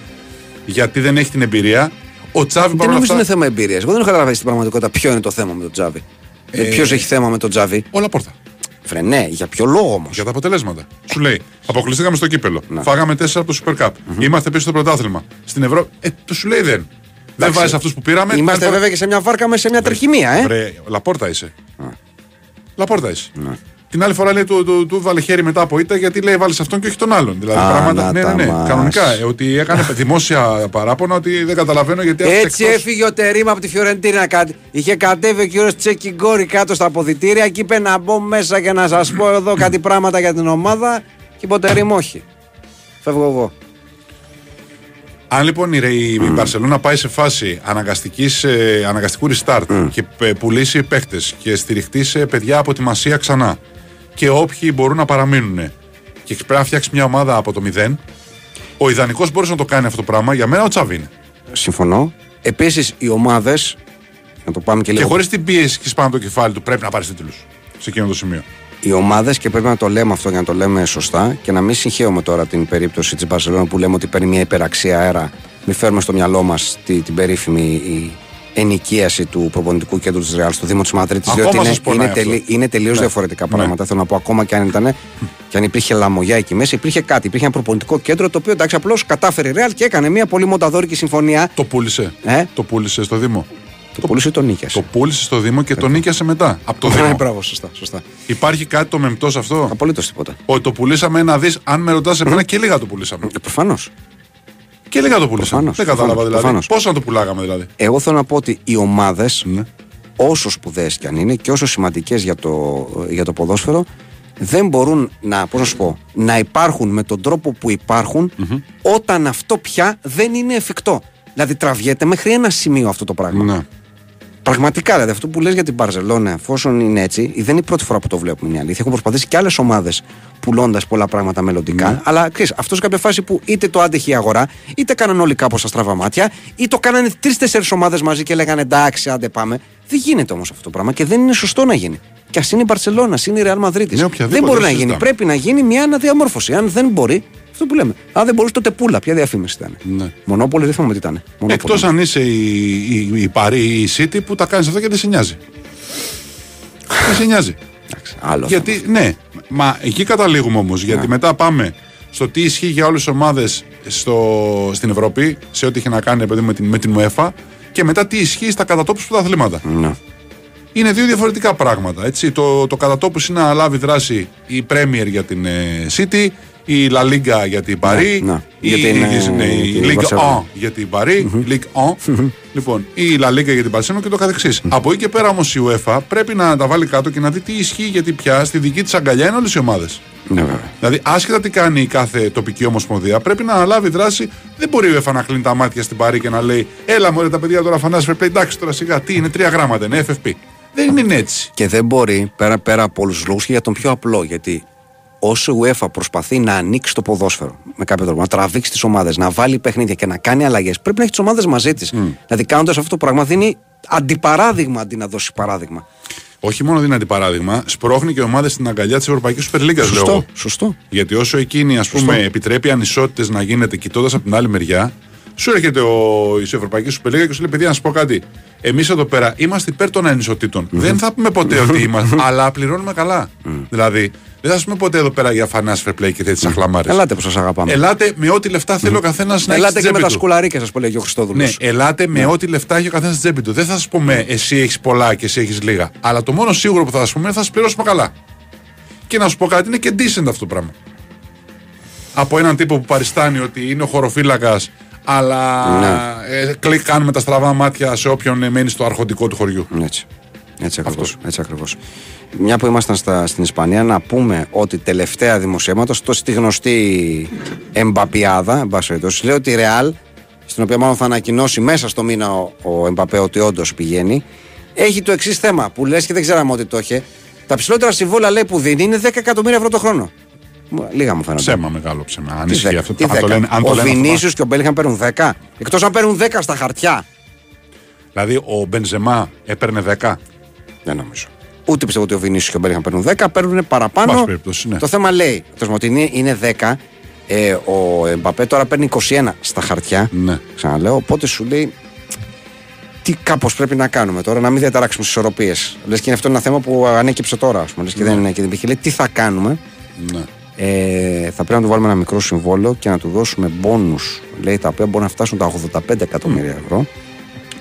γιατί δεν έχει την εμπειρία, ο Τζάβι Δεν παρόλα νομίζω είναι αυτά. θέμα εμπειρίας. Εγώ δεν έχω καταλάβει στην πραγματικότητα ποιο είναι το θέμα με τον Τζάβι. Ε, ποιος έχει θέμα με τον Τζάβι. Όλα πόρτα. Βρε, ναι, για ποιο λόγο όμως; Για τα αποτελέσματα. Σου λέει, αποκλειστήκαμε στο κύπελο. Ναι. Φάγαμε τέσσερα από το Super Cup. Είμαστε πίσω στο πρωτάθλημα. Στην Ευρώπη. Ε, το σου λέει δεν. Δεν βάζεις αυτούς που πήραμε. Είμαστε Άλλη φορά- βέβαια και σε μια βάρκα μέσα σε μια τρεχημία, ε. Βρε, Λαπόρτα είσαι. Λαπόρτα είσαι. Ναι. Την άλλη φορά λέει του, του, του βάλε χέρι μετά από ήττα γιατί λέει βάλεις αυτόν και όχι τον άλλον. Δηλαδή Α, πράγματα. να Ναι, τα ναι, ναι. μας. Κανονικά. ε, ότι έκανε δημόσια παράπονα ότι δεν καταλαβαίνω γιατί άφησε Έτσι εκτός- έφυγε ο Τερήμα από τη Φιωρεντίνα. Κα- Είχε κατέβει ο κύριος Τσεκιγκόρη κάτω στα αποδητήρια και είπε να μπω μέσα και να σας πω εδώ κάτι πράγματα για την ομάδα. Και είπε ο Τερήμα, όχι. Φεύγω εγώ. Αν λοιπόν η, η, η Μπαρσελόνα πάει σε φάση αναγκαστικής, ε, αναγκαστικού restart και ε, πουλήσει παίχτε και στηριχτεί σε παιδιά από τη Μασία ξανά και όποιοι μπορούν να παραμείνουν και πρέπει να φτιάξει μια ομάδα από το μηδέν, ο ιδανικός μπορείς να το κάνει αυτό το πράγμα. Για μένα ο Τσάβη είναι. Συμφωνώ. Επίσης, οι ομάδες. Να το πάμε και Και λίγο. χωρίς την πίεση και πάνω το κεφάλι του πρέπει να πάρεις τίτλους σε εκείνο το σημείο. Οι ομάδες, και πρέπει να το λέμε αυτό για να το λέμε σωστά και να μην συγχαίουμε τώρα την περίπτωση της Μπαρσελόνα που λέμε ότι παίρνει μια υπεραξία αέρα. Μην φέρουμε στο μυαλό μας την περίφημη η ενοικίαση του προπονητικού κέντρου της Ρεάλ στο Δήμο της Μαδρίτης. Ακόμα Διότι είναι, σας πονάει είναι, τελει, αυτό. είναι τελείως Ναι. διαφορετικά Ναι. πράγματα. Θέλω να πω ακόμα και αν, ήταν, και αν υπήρχε λαμογιά εκεί μέσα, υπήρχε κάτι. Υπήρχε ένα προπονητικό κέντρο το οποίο εντάξει απλώς κατάφερε η Ρεάλ και έκανε μια πολύ μονταδόρικη συμφωνία. Το πούλησε. Ε; Το πούλησε στο Δήμο. Το πουλούσε τον νίκιασε; Το πούλησε στο Δήμο και τον νίκιασε μετά. Από το Ναι, Δήμο. μπράβο, σωστά. σωστά. Υπάρχει κάτι το μεμπτό σε αυτό; Απολύτως τίποτα. Ότι το πουλήσαμε ένα δις. Αν με ρωτάς εμένα και λίγα το πουλήσαμε. Προφανώς. Και λίγα το πουλήσαμε. Προφανώς, Δεν κατάλαβα προφανώς, δηλαδή. προφανώς. Πώ να το πουλάγαμε δηλαδή; Εγώ θέλω να πω ότι οι ομάδες, Ναι. όσο σπουδαίες κι αν είναι και όσο σημαντικές για το, για το ποδόσφαιρο, δεν μπορούν να, πώς να σου πω, να υπάρχουν με τον τρόπο που υπαρχουν όταν αυτό πια δεν είναι εφικτό. Δηλαδή τραβιέται μέχρι ένα σημείο αυτό το πράγμα. Ναι. Πραγματικά, δηλαδή αυτό που λες για την Παρσελόνα, εφόσον είναι έτσι, δεν είναι η πρώτη φορά που το βλέπουμε. Είναι η αλήθεια. Έχουν προσπαθήσει και άλλες ομάδες πουλώντας πολλά πράγματα μελλοντικά. Ναι. Αλλά ξέρεις, αυτό σε κάποια φάση που είτε το άντεχε η αγορά, είτε κάναν όλοι κάπως στα στραβά μάτια, ή το κάνανε τρει-τέσσερι ομάδες μαζί και λέγανε εντάξει, άντε πάμε. Δεν γίνεται όμως αυτό το πράγμα και δεν είναι σωστό να γίνει. Και ας είναι η Μπαρσελόνα, είναι η Ρεάλ Μαδρίτη. Ναι, δεν οποιαδήποτε, μπορεί να δεν γίνει. συζητάμε. Πρέπει να γίνει μια αναδιαμόρφωση. Αν δεν μπορεί, Αυτό που λέμε. Αν δεν μπορούσε τότε πουλα, ποια διαφήμιση ήταν. Ναι. Μονόπολη δεν θυμάμαι τι ήταν. Μονόπολη. Εκτός αν είσαι η, η, η Παρή ή η City που τα κάνεις αυτό και δεν σε νοιάζει. δεν σε νοιάζει. Εντάξει, άλλο Γιατί, ναι, μα εκεί καταλήγουμε όμως. Γιατί μετά πάμε στο τι ισχύει για όλες τις ομάδες στην Ευρώπη, σε ό,τι έχει να κάνει παιδί, με, την, με την UEFA, και μετά τι ισχύει στα κατατόπους πρωταθλήματα. θέμα. Ναι. Είναι δύο διαφορετικά πράγματα. Έτσι. Το, το κατατόπους είναι να λάβει δράση η Premier για την ε, City, η La Liga για την Paris, ναι. η, Για την, η- ε, ναι, η την Ligue Barcelona. 1 για την Paris, Ligue 1, λοιπόν, η La Liga για την Barcelona και το καθεξής. Από εκεί και πέρα όμως η UEFA πρέπει να τα βάλει κάτω και να δει τι ισχύει γιατί πια στη δική της αγκαλιά είναι όλες οι ομάδες. Ναι, βέβαια. Δηλαδή, άσχετα τι κάνει η κάθε τοπική ομοσπονδία, πρέπει να αναλάβει δράση. Δεν μπορεί η UEFA να κλείνει τα μάτια στην Παρή και να λέει: Έλα, μωρέ τα παιδιά τώρα φανάζει fair play. Εντάξει, τώρα σιγά, τι είναι, τρία γράμματα είναι, FFP. Δεν είναι έτσι. Και δεν μπορεί πέρα, πέρα από όλους τους λόγους και για τον πιο απλό. Γιατί όσο η UEFA προσπαθεί να ανοίξει το ποδόσφαιρο με κάποιο τρόπο, να τραβήξει τις ομάδες, να βάλει παιχνίδια και να κάνει αλλαγές, πρέπει να έχει τις ομάδες μαζί της. Δηλαδή, κάνοντας αυτό το πράγμα, δίνει αντιπαράδειγμα αντί να δώσει παράδειγμα. Όχι μόνο δίνει αντιπαράδειγμα, σπρώχνει και ομάδες στην αγκαλιά της Ευρωπαϊκής Super League, λέω Σωστό. εγώ. Σωστό. Γιατί όσο εκείνη, ας πούμε, επιτρέπει ανισότητες να γίνεται κοιτώντας από την άλλη μεριά, σου έρχεται ο, η Ευρωπαϊκής Super League και σου λέει: Παιδιά, να σου πω κάτι. Εμείς εδώ πέρα είμαστε υπέρ των ανισοτήτων. Δεν θα πούμε ποτέ ότι είμαστε, αλλά πληρώνουμε καλά. Δηλαδή, δεν θα σου πούμε ποτέ εδώ πέρα για φανάς fair play και τέτοιες αχλαμάρες. Ελάτε που σας αγαπάμε. Ελάτε με ό,τι λεφτά θέλει ο καθένας να έχει Ελάτε στην και με τσέπη τα του. σκουλαρίκια σας που λέγει ο Χριστόδουλος. Ναι, ελάτε με ό,τι λεφτά έχει ο καθένας στην τσέπη του. Δεν θα σα πούμε εσύ έχεις πολλά και εσύ έχεις λίγα. Αλλά το μόνο σίγουρο που θα σα πούμε είναι θα σα πληρώσουμε καλά. Και να σου πω κάτι, είναι και decent αυτό το πράγμα. Από έναν τύπο που παριστάνει ότι είναι ο χωροφύλακας, αλλά Ναι. ε, κλικ κάνει με τα στραβά μάτια σε όποιον ε, μένει στο αρχοντικό του χωριού. Έτσι. Έτσι ακριβώς, έτσι ακριβώς. Μια που ήμασταν στα, στην Ισπανία, να πούμε ότι τελευταία δημοσιεύματος, το στη γνωστή Εμπαπιάδα, εν πάση περιπτώσει, λέει ότι η Ρεάλ, στην οποία μάλλον θα ανακοινώσει μέσα στο μήνα ο, ο Εμπαπέ ότι όντως πηγαίνει, έχει το εξής θέμα που λες και δεν ξέραμε ότι το είχε. Τα ψηλότερα συμβόλαια λέει που δίνει είναι 10 εκατομμύρια ευρώ το χρόνο. Μου- Λίγα μου φαίνονται. Ψέμα μεγάλο ψέμα. Αν Τι ισχύει 10, αυτό. τι αν το 10. λένε, αν το ο λένε αυτό, Βινίσιος και ο Μπέλιχαν παίρνουν 10. Εκτός αν παίρνουν 10 στα χαρτιά. Δηλαδή ο Μπενζεμά έπαιρνε 10. Δεν νομίζω. Ούτε πιστεύω ότι ο Βινίσιος και ο Μπέλιχαν παίρνουν 10, παίρνουν παραπάνω. Πάση περιπτώσει, ναι. Το θέμα λέει, το ότι είναι, είναι 10. Ε, ο Εμπαπέ τώρα παίρνει 21 στα χαρτιά. Ναι. Ξαναλέω. Οπότε σου λέει τι κάπως πρέπει να κάνουμε τώρα, να μην διαταράξουμε τις ισορροπίες. Λες και είναι αυτό ένα θέμα που ανέκυψε τώρα, ας πούμε. Λες και δεν είναι και δεν υπήρχε. Λέει τι θα κάνουμε. Ναι. Ε, θα πρέπει να του βάλουμε ένα μικρό συμβόλαιο και να του δώσουμε μπόνους λέει τα οποία μπορούν να φτάσουν τα 85 εκατομμύρια ευρώ.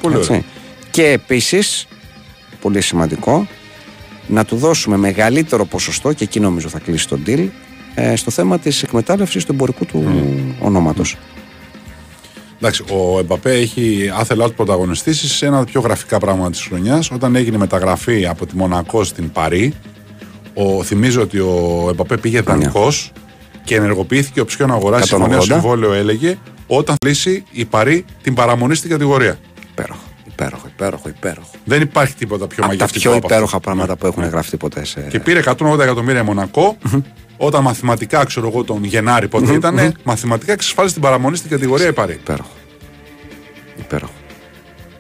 Πολύ Έτσι. ωραία. Και επίσης, πολύ σημαντικό, να του δώσουμε μεγαλύτερο ποσοστό και εκεί νομίζω θα κλείσει το deal ε, στο θέμα της εκμετάλλευσης του εμπορικού του ονόματος. Εντάξει, ο Εμπαπέ έχει άθελά του πρωταγωνιστήσει σε ένα από τα πιο γραφικά πράγματα της χρονιάς. Όταν έγινε μεταγραφή από τη Μονακό στην Παρή, ο, θυμίζω ότι ο Εμπαπέ πήγε δανεικός και ενεργοποιήθηκε οψιόν να αγοράσει 180. συμφωνία συμβόλαιο, έλεγε, όταν λύσει η Παρή την παραμονή στην κατηγορία. Υπέροχο, υπέροχο, υπέροχο, υπέροχο. Δεν υπάρχει τίποτα πιο Από τα μαγευτικό πιο από αυτό. υπέροχα πράγματα που έχουν γραφτεί ποτέ σε. Και πήρε 180 εκατομμύρια Μονακό, όταν μαθηματικά, ξέρω εγώ, τον Γενάρη πότε ήταν, μαθηματικά εξασφάλισε την παραμονή στην κατηγορία η Παρή. Υπέροχο. Υπέροχο.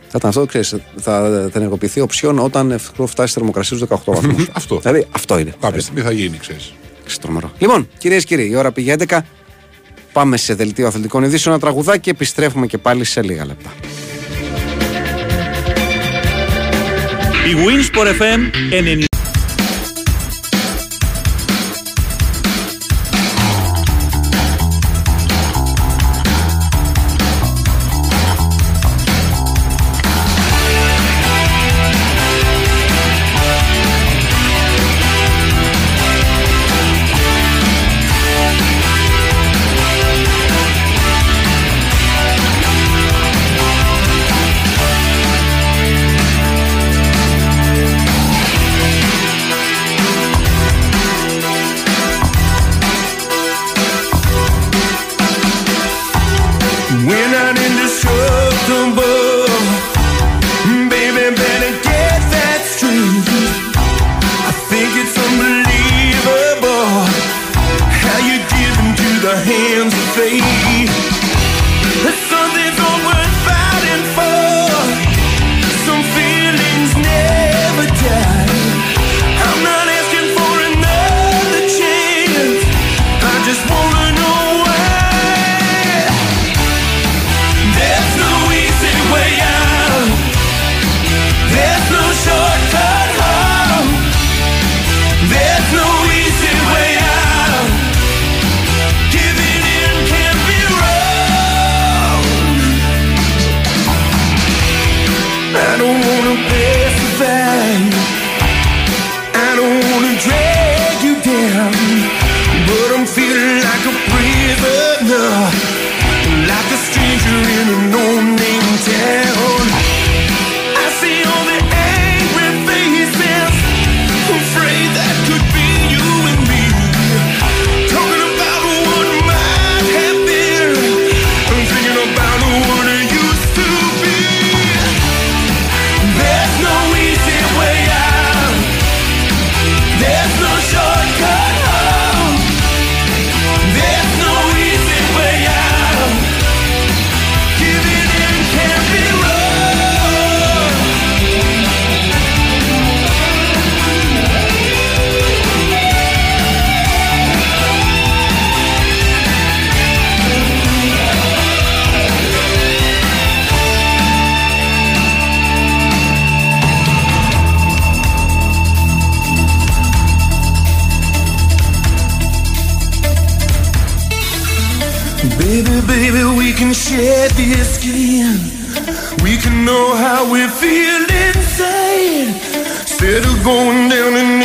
Θα ήταν αυτό, ξέρεις, θα, θα ενεργοποιηθεί οψιόν όταν ευτυχώ φτάσει στη θερμοκρασία στους 18 βαθμούς. Αυτό. δηλαδή αυτό είναι. Κάποια στιγμή θα γίνει, ξέρεις. Έτσι, τρομερό. Λοιπόν, κυρίες και κύριοι, η ώρα πήγε 11. Πάμε σε δελτίο αθλητικών ειδήσεων, ένα τραγουδάκι και επιστρέφουμε και πάλι σε λίγα λεπτά. Η Winsport FM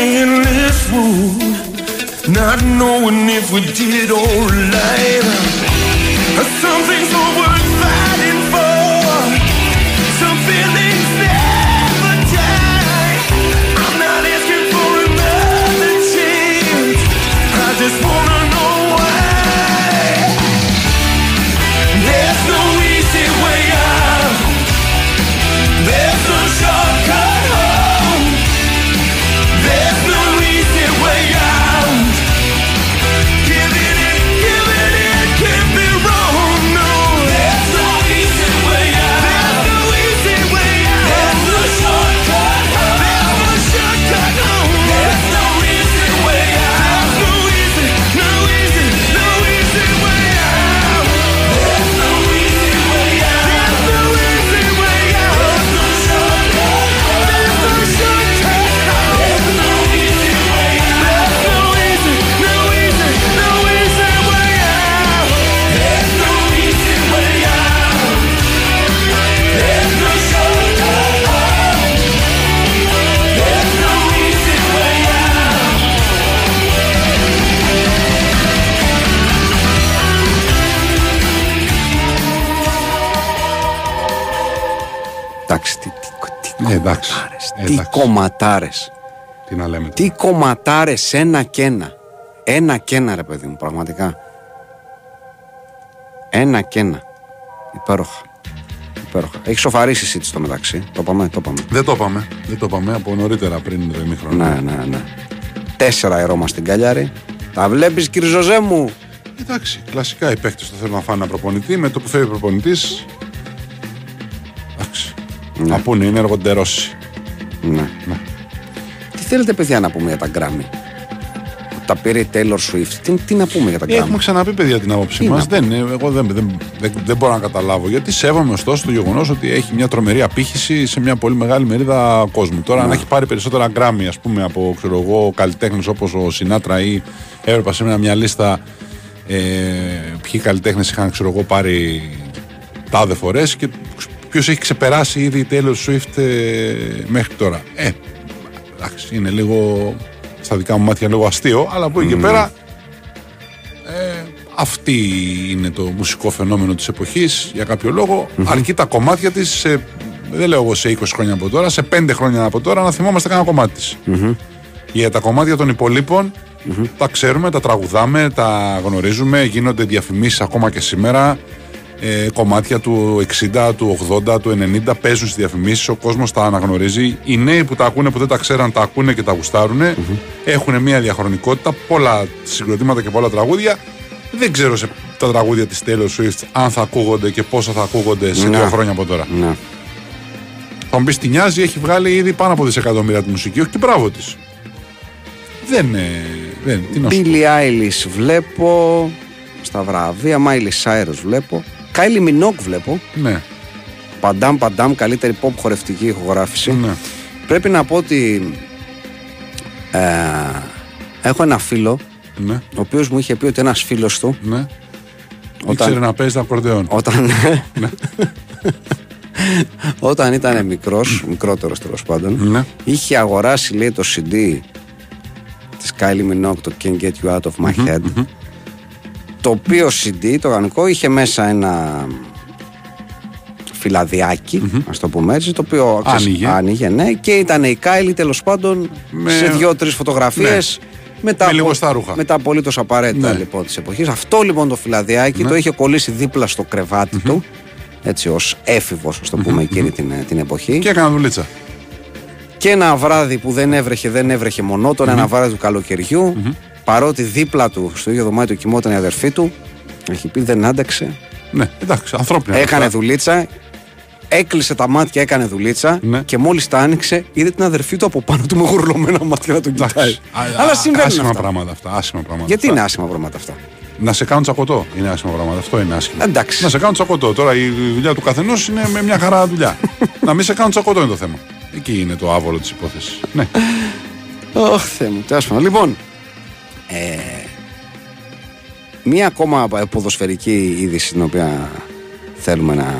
endless road, not knowing if we did alright. Some things κομματάρες, Ε, τι εντάξει. κομματάρες. Τι να λέμε. Τι κομματάρες ένα και ένα. Ένα και ένα ρε παιδί μου, πραγματικά. Ένα και ένα. Υπέροχα. Υπέροχα. Έχεις σοφαρίσει εσύ στο μεταξύ. Το πάμε, το πάμε. Δεν το είπαμε. Δεν το είπαμε από νωρίτερα πριν το ημίχρονο. Ναι, ναι, ναι. Τέσσερα αερώμα στην Καλιάρη. Τα βλέπεις κύριε Ζωζέ μου; Εντάξει, κλασικά οι παίκτες το θέλουν να φάνε ένα προπονητή. Με το που φεύγει ο προπονητής. Εντάξει. Να πούνε, είναι εργοντερώσει. Ναι. Τι θέλετε παιδιά να πούμε για τα Grammy; Τα πήρε η Taylor Swift. Τι, τι να πούμε για τα Grammy; Έχουμε ξαναπεί, παιδιά, την άποψή Τι μας. να Δεν, είναι- εγώ δεν, δεν, δεν, δεν μπορώ να καταλάβω. Γιατί σέβομαι ωστόσο το γεγονός ότι έχει μια τρομερή απήχηση σε μια πολύ μεγάλη μερίδα κόσμου. Τώρα, Ναι. αν έχει πάρει περισσότερα γκράμμι, ας πούμε, από ξέρω εγώ, καλλιτέχνες όπως ο Σινάτρα ή έβλεπα σήμερα μια λίστα ε, ποιοι καλλιτέχνες είχαν ξέρω εγώ, πάρει τάδε φορές και ποιο έχει ξεπεράσει ήδη η Taylor Swift ε, μέχρι τώρα. Ε, εντάξει, είναι λίγο στα δικά μου μάτια λίγο αστείο, αλλά από εκεί και πέρα ε, αυτή είναι το μουσικό φαινόμενο της εποχής για κάποιο λόγο. Αρκεί τα κομμάτια της σε, δεν λέω εγώ σε 20 χρόνια από τώρα, σε 5 χρόνια από τώρα να θυμόμαστε κανένα κομμάτι της. Για τα κομμάτια των υπολείπων τα ξέρουμε, τα τραγουδάμε, τα γνωρίζουμε, γίνονται διαφημίσεις ακόμα και σήμερα. Ε, κομμάτια του 60, του 80, του 90 παίζουν στις διαφημίσεις, ο κόσμος τα αναγνωρίζει. Οι νέοι που τα ακούνε που δεν τα ξέραν τα ακούνε και τα γουστάρουν. Έχουν μια διαχρονικότητα, πολλά συγκροτήματα και πολλά τραγούδια. Δεν ξέρω σε τα τραγούδια της Taylor Swift αν θα ακούγονται και πόσα θα ακούγονται σε Ναι. δύο χρόνια από τώρα. Ναι. Θα μου πεις τι νοιάζει, έχει βγάλει ήδη πάνω από δισεκατομμύρια τη μουσική. Όχι και μπράβο της. Δεν. ε, δεν τι να σου πω. Billie Eilish βλέπω. Στα βραβεία. Miley Cyrus βλέπω. Kylie Minogue βλέπω. Ναι, Παντάμ παντάμ. Καλύτερη pop χορευτική ηχογράφηση. ναι. Πρέπει να πω ότι. Ε, έχω ένα φίλο Ναι, ο οποίος μου είχε πει ότι ένας φίλος του ναι. Όταν- Ήξερε να παίζει τα ακορντεόν. όταν, όταν ήταν μικρός, μικρότερος τέλος πάντων, Ναι. είχε αγοράσει λέει το CD της Kylie Minogue, το Can't Get You Out of My Head, το οποίο CD, το οργανικό, είχε μέσα ένα φυλαδιάκι, ας το πούμε έτσι, το οποίο ξέρεις, Άνοιγε. άνοιγε, ναι, και ήταν η Kylie τέλος πάντων Με- σε δύο-τρεις φωτογραφίες με τα, Με λιγοστά ρούχα. με τα απολύτως απαραίτητα Ναι. λοιπόν της εποχής. Αυτό λοιπόν το φυλαδιάκι το είχε κολλήσει δίπλα στο κρεβάτι του, έτσι ως έφηβος, ας το πούμε, εκείνη την, την εποχή. Και έκανα δουλίτσα. Και ένα βράδυ που δεν έβρεχε, δεν έβρεχε μονότονα, ένα βράδυ του καλοκαιριου παρότι δίπλα του στο ίδιο δωμάτιο κοιμόταν η αδερφή του, έχει πει δεν άντεξε, Ναι, εντάξει, ανθρώπινα. έκανε αυτά. δουλίτσα, έκλεισε τα μάτια, έκανε δουλίτσα Ναι. και μόλις τα άνοιξε, είδε την αδερφή του από πάνω του με γουρλωμένα μάτια να τον κοιτάει. Εντάξει. Α, Αλλά α, συμβαίνουν Άσχημα αυτά. πράγματα αυτά. Άσχημα πράγματα Γιατί αυτά. είναι άσχημα πράγματα αυτά; Να σε κάνουν τσακωτό είναι άσχημα πράγματα. Αυτό είναι άσχημα. Εντάξει. Να σε κάνουν τσακωτό. Τώρα η δουλειά του καθενός είναι με μια χαρά δουλειά. να μην σε κάνουν τσακωτό είναι το θέμα. Εκεί είναι το άβολο της υπόθεσης. Ναι. Ωχ, Θεέ μου, τέλος πάντων. Λοιπόν, ε, Μία ακόμα ποδοσφαιρική είδηση την οποία θέλουμε να,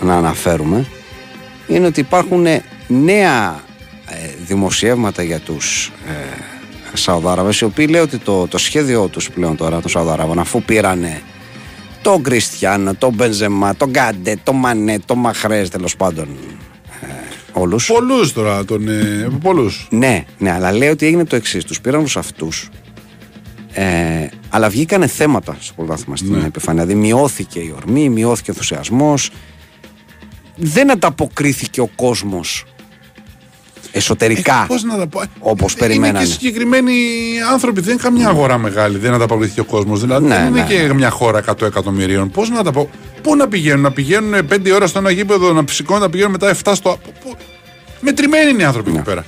να αναφέρουμε είναι ότι υπάρχουν νέα ε, δημοσιεύματα για τους ε, Σαουδάραβες οι οποίοι λέει ότι το, το σχέδιό τους πλέον τώρα των Σαουδάραβων αφού πήρανε τον Κριστιανό, τον Μπενζεμά, τον Γκάντε, τον Μανέ, τον Μαχρές τέλος πάντων ε, όλους Πολλούς τώρα, τον, ε, πολλούς. ναι, ναι, αλλά λέει ότι έγινε το εξής. Τους πήραν όλου αυτούς. Ε, αλλά βγήκανε θέματα στο πρωτάθλημα στην Ναι. επιφάνεια. Δηλαδή, μειώθηκε η ορμή, μειώθηκε ο ενθουσιασμός. Δεν ανταποκρίθηκε ο κόσμος εσωτερικά. Πώς να τα πω; Όπως Ε, περιμένανε. Είναι και συγκεκριμένοι άνθρωποι. Δεν είναι καμιά αγορά μεγάλη. Δεν ανταποκριθεί ο κόσμος. Δηλαδή Ναι, δεν είναι ναι, και μια χώρα 100 εκατομμυρίων. Πώς να τα πω; Πού να πηγαίνουν, να πηγαίνουν 5 ώρα στο ένα γήπεδο, να ψηκώνουν, να πηγαίνουν μετά 7 στο. πού- πού- Μετρημένοι είναι οι άνθρωποι Ναι. εκεί πέρα.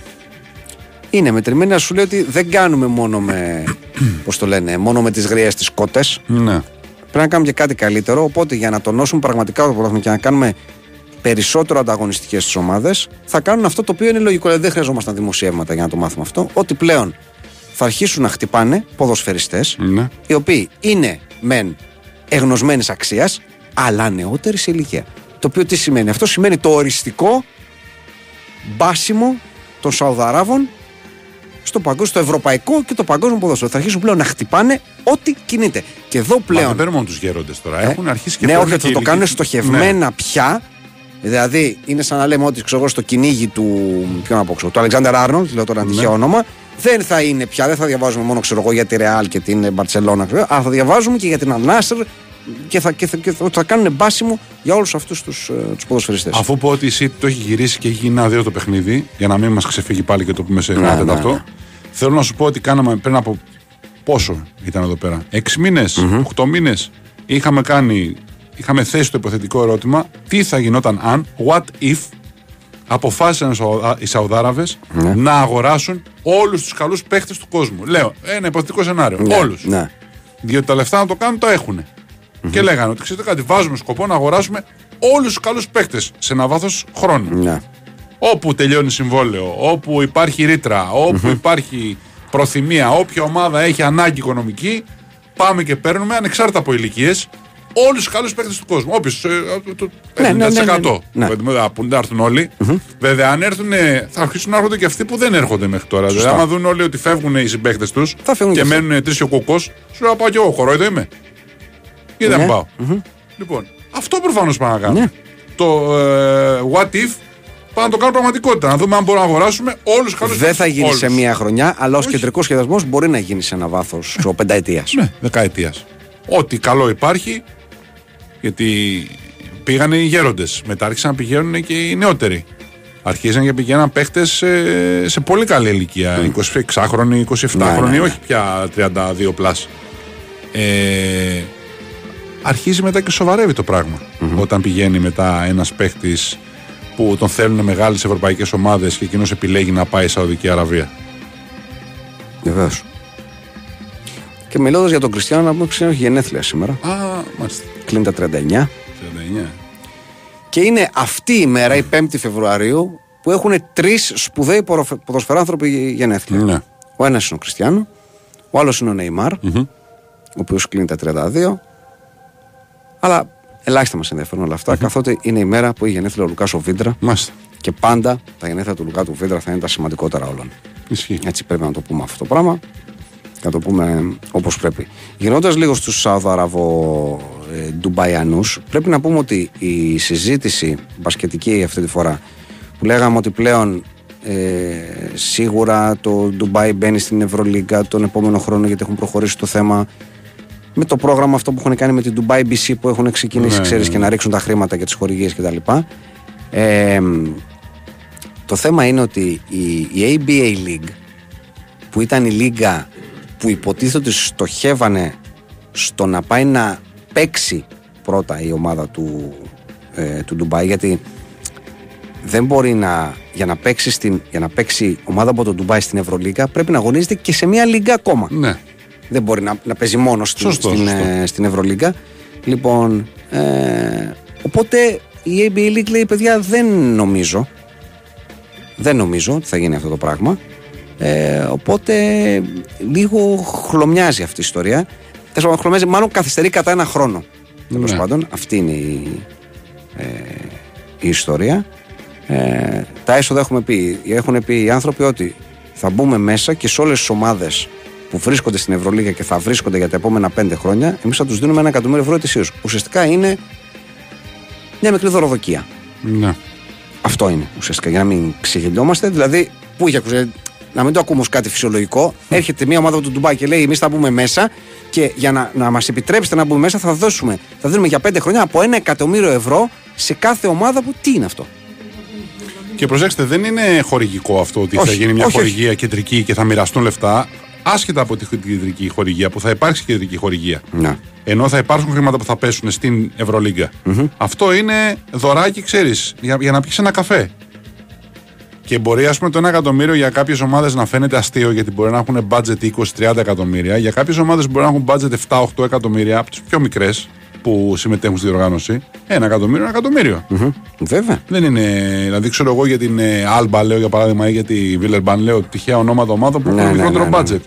Είναι μετρημένη να σου λέει ότι δεν κάνουμε μόνο με. Πώς το λένε, μόνο με τις γριές τι κότες. Ναι. Πρέπει να κάνουμε και κάτι καλύτερο. Οπότε για να τονώσουμε πραγματικά το πρωτάθλημα και να κάνουμε περισσότερο ανταγωνιστικές τις ομάδες, θα κάνουν αυτό το οποίο είναι λογικό. Δηλαδή, δεν χρειαζόμασταν δημοσιεύματα για να το μάθουμε αυτό. Ότι πλέον θα αρχίσουν να χτυπάνε ποδοσφαιριστές, Ναι. οι οποίοι είναι μεν εγνωσμένης αξίας, αλλά νεότεροι σε ηλικία. Το οποίο τι σημαίνει, Αυτό; Σημαίνει το οριστικό μπάσιμο των Σαουδαράβων στο, παγκόσμιο, στο ευρωπαϊκό και το παγκόσμιο ποδόσφαιρο. Θα αρχίσουν πλέον να χτυπάνε ό,τι κινείται. Και εδώ Μα πλέον. δεν παίρνουν μόνο τους γέροντες τώρα. Ε, Έχουν αρχίσει και ναι, παίρνουν όχι, και θα το ηλικί- κάνουν στοχευμένα Ναι. πια. Δηλαδή, είναι σαν να λέμε ότι ξέρω, εγώ, στο κυνήγι του. Ποιο να πω, ξέρω, του Αλεξάνδρ Άρνολτ, λέω τώρα ένα Ναι. τυχαίο όνομα, δεν θα είναι πια, δεν θα διαβάζουμε μόνο ξέρω, εγώ, για τη Ρεάλ και την Μπαρσελόνα, ξέρω, αλλά θα διαβάζουμε και για την Ανάσερ και θα, και θα, και θα, θα κάνουν μπάσιμο για όλους αυτούς τους τους ποδοσφαιριστές. Αφού πω ότι η City το έχει γυρίσει και έχει γίνει ένα-δύο το παιχνίδι, για να μην μας ξεφύγει πάλι και το πούμε σε Ναι, ένα ναι, τέταρτο. ναι. Θέλω να σου πω ότι κάναμε πριν από πόσο ήταν εδώ πέρα, 6 μήνες, 8 μήνες, είχαμε κάνει, είχαμε θέσει το υποθετικό ερώτημα τι θα γινόταν αν, what if, αποφάσισαν οι Σαουδα- οι Σαουδάραβες Ναι. να αγοράσουν όλους τους καλούς παίχτες του κόσμου. Λέω, ένα υποθετικό σενάριο. ναι, Όλους. Ναι. Διότι τα λεφτά να το κάνουν τα έχουν. Και λέγανε ότι ξέρετε κάτι, βάζουμε σκοπό να αγοράσουμε όλους τους καλούς παίκτες σε ένα βάθος χρόνου. ναι. Όπου τελειώνει συμβόλαιο, όπου υπάρχει ρήτρα, όπου υπάρχει προθυμία, όποια ομάδα έχει ανάγκη οικονομική, πάμε και παίρνουμε ανεξάρτητα από ηλικίες όλους τους καλούς παίκτες του κόσμου. Όποιος. το Ναι, ναι, ναι, ναι, 50%. ναι. Δηλαδή, Που δεν έρθουν όλοι. Βέβαια, αν έρθουν, θα αρχίσουν να έρχονται και αυτοί που δεν έρχονται μέχρι τώρα. Δηλαδή, άμα δουν όλοι ότι φεύγουν οι συμπαίχτε τους Θα φύγουν και και αυτοί. μένουν τρεις ο κουκό, σου λέω να πάω κι εγώ. Χωρόιδο είμαι. Ή δεν Ναι. πάω. Λοιπόν, αυτό προφανώς πάμε να κάνουμε. Ναι. Το ε, what if πάμε να το κάνουμε πραγματικότητα. Να δούμε αν μπορούμε να αγοράσουμε όλους του καλούς Δεν θα γίνει σε μία χρονιά, αλλά ως κεντρικός σχεδιασμός μπορεί να γίνει σε ένα βάθος πενταετίας. Ναι, δεκαετίας. Ό,τι καλό υπάρχει, γιατί πήγανε οι γέροντες. Μετά άρχισαν να πηγαίνουν και οι νεότεροι. Αρχίζαν και πηγαίναν παίχτες σε, σε πολύ καλή ηλικία. 26χρονοι, 27χρονοι, Ναι, ναι, ναι. όχι πια 32 πλάς. Ε, αρχίζει μετά και σοβαρεύει το πραγμα Όταν πηγαίνει μετά ένας παίχτης που τον θέλουν μεγάλες ευρωπαϊκές ομάδες και εκείνος επιλέγει να πάει Σαουδική Αραβία. Βεβαίως. Και μιλώντας για τον Κριστιανό, να πούμε ότι έχει γενέθλια σήμερα. Α, μάλιστα. Κλείνει τα 39. 39. Και είναι αυτή η μέρα, η 5η Φεβρουαρίου, που έχουν τρεις σπουδαίοι ποδοφε- ποδοσφαιράνθρωποι γενέθλια. Ναι. Ο ένας είναι ο Κριστιανό, ο άλλος είναι ο νειμαρ ο οποίος κλείνει τα 32. Αλλά ελάχιστα μας ενδιαφέρουν όλα αυτά, καθότι είναι η μέρα που έχει γενέθλια ο Λουκά ο Βίντρα Μάλιστα. και πάντα τα γενέθλια του Λουκά του Βίντρα θα είναι τα σημαντικότερα όλων. Ισχύει. Έτσι πρέπει να το πούμε αυτό το πράγμα και να το πούμε όπως πρέπει. Γυρνώντας λίγο στους Σαουδαραβο ε, Ντουμπαϊανούς, πρέπει να πούμε ότι η συζήτηση μπασκετική αυτή τη φορά που λέγαμε ότι πλέον ε, σίγουρα το Ντουμπάι μπαίνει στην Ευρωλίγκα τον επόμενο χρόνο γιατί έχουν προχωρήσει το θέμα με το πρόγραμμα αυτό που έχουν κάνει με την Dubai BC που έχουν ξεκινήσει, Ναι, ξέρεις, ναι, και να ρίξουν τα χρήματα και τις χορηγίες κτλ. Ε, το θέμα είναι ότι η, η ABA League που ήταν η λίγα που υποτίθεται ότι στοχεύανε στο να πάει να παίξει πρώτα η ομάδα του, ε, του Ντουμπάι γιατί δεν μπορεί να για να, παίξει στην, για να παίξει ομάδα από το Ντουμπάι στην Ευρωλίγα πρέπει να αγωνίζεται και σε μια λίγα ακόμα. Ναι. Δεν μπορεί να, να παίζει μόνος στην, Σωστό, στην, σωστό. ε, στην Ευρωλίγκα. Λοιπόν, ε, οπότε η ABA League λέει παιδιά δεν νομίζω δεν νομίζω ότι θα γίνει αυτό το πράγμα. Ε, οπότε λίγο χλωμιάζει αυτή η ιστορία. Τέλος πάντων, χρονομέζει, μάλλον καθυστερεί κατά ένα χρόνο. Τέλος Ναι. πάντων, αυτή είναι η, ε, η ιστορία. Ε, τα έσοδα έχουμε πει, έχουν πει οι άνθρωποι ότι θα μπούμε μέσα και σε όλες τις ομάδες που βρίσκονται στην Ευρωλίγα και θα βρίσκονται για τα επόμενα πέντε χρόνια, εμείς θα τους δίνουμε ένα εκατομμύριο ευρώ ετησίως. Ουσιαστικά είναι μια μικρή δωροδοκία. Ναι. Αυτό είναι ουσιαστικά για να μην ξεγελιόμαστε. Δηλαδή, πού είχε ακούσει, να μην το ακούμε ως κάτι φυσιολογικό. Έρχεται μια ομάδα από το Ντουμπάι και λέει: Εμείς θα μπούμε μέσα και για να, να μας επιτρέψετε να μπούμε μέσα, θα δώσουμε, θα δίνουμε για πέντε χρόνια από ένα εκατομμύριο ευρώ σε κάθε ομάδα που. Τι είναι αυτό; Και προσέξτε, δεν είναι χορηγικό αυτό ότι θα Όχι, γίνει μια όχι, χορηγία κεντρική και θα μοιραστούν λεφτά. Άσχετα από τη κεντρική χορηγία, που θα υπάρξει κεντρική χορηγία. Να. Ενώ θα υπάρξουν χρήματα που θα πέσουν στην ευρωλιγκα Αυτό είναι δωράκι, ξέρεις, για, για να πιεις ένα καφέ. Και μπορεί, ας πούμε, το 1 εκατομμύριο για κάποιες ομάδες να φαίνεται αστείο, γιατί μπορεί να έχουν budget 20-30 εκατομμύρια. Για κάποιες ομάδες μπορεί να έχουν budget 7-8 εκατομμύρια, από τις πιο μικρές που συμμετέχουν στη διοργάνωση. Ένα εκατομμύριο, ένα εκατομμύριο. Μμμ. Βέβαια. Δεν είναι. Δηλαδή, ξέρω εγώ για την ε, Alba, λέω για παράδειγμα, ή για τη Villeurbanne, λέω τυχαία ονόματα ομάδων που Ναι, έχουν ναι, μικρότερο ναι, ναι. budget.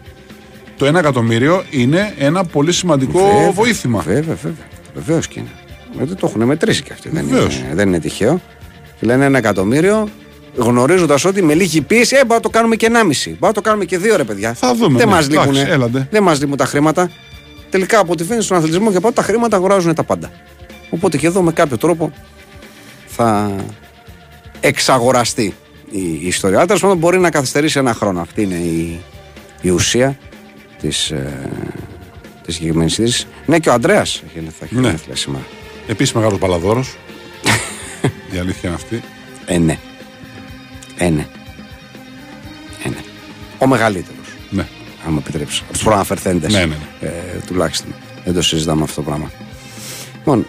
Το 1 εκατομμύριο είναι ένα πολύ σημαντικό Βέβαια, βοήθημα. Βέβαια, βέβαια. Βεβαίως και είναι. Γιατί το έχουν μετρήσει και αυτοί. Δεν είναι, Βεβαίως. δεν είναι τυχαίο. Και λένε ένα εκατομμύριο, γνωρίζοντας ότι με λίγη πίεση, ε, μπορούμε να το κάνουμε και 1,5. Μπορούμε να το κάνουμε και δύο, ρε παιδιά. Θα δούμε, Δεν ναι. μας Εντάξει, λείπουν. έλατε. Δεν μας λείπουν τα χρήματα. Τελικά από ό,τι φαίνεται στον αθλητισμό και από τα χρήματα αγοράζουν τα πάντα. Οπότε και εδώ με κάποιο τρόπο θα εξαγοραστεί η, η ιστορία. Αλλά τέλος πάντων μπορεί να καθυστερήσει ένα χρόνο. Αυτή είναι η, η ουσία της ε, της συγκεκριμένης είδηση. Ναι, και ο Αντρέα έχει θα έχει Ναι. γενέθλια σήμερα. Επίσης μεγάλος παλαδόρος. Η αλήθεια είναι αυτή. Ε, ναι. Ε, ναι. Ε, ναι. Ο μεγαλύτερος. Ναι. Αν μου επιτρέψεις. Από τους προαναφερθέντες. Ναι, ναι, Ε, τουλάχιστον. Δεν το συζητάμε αυτό το πράγμα. Λοιπόν,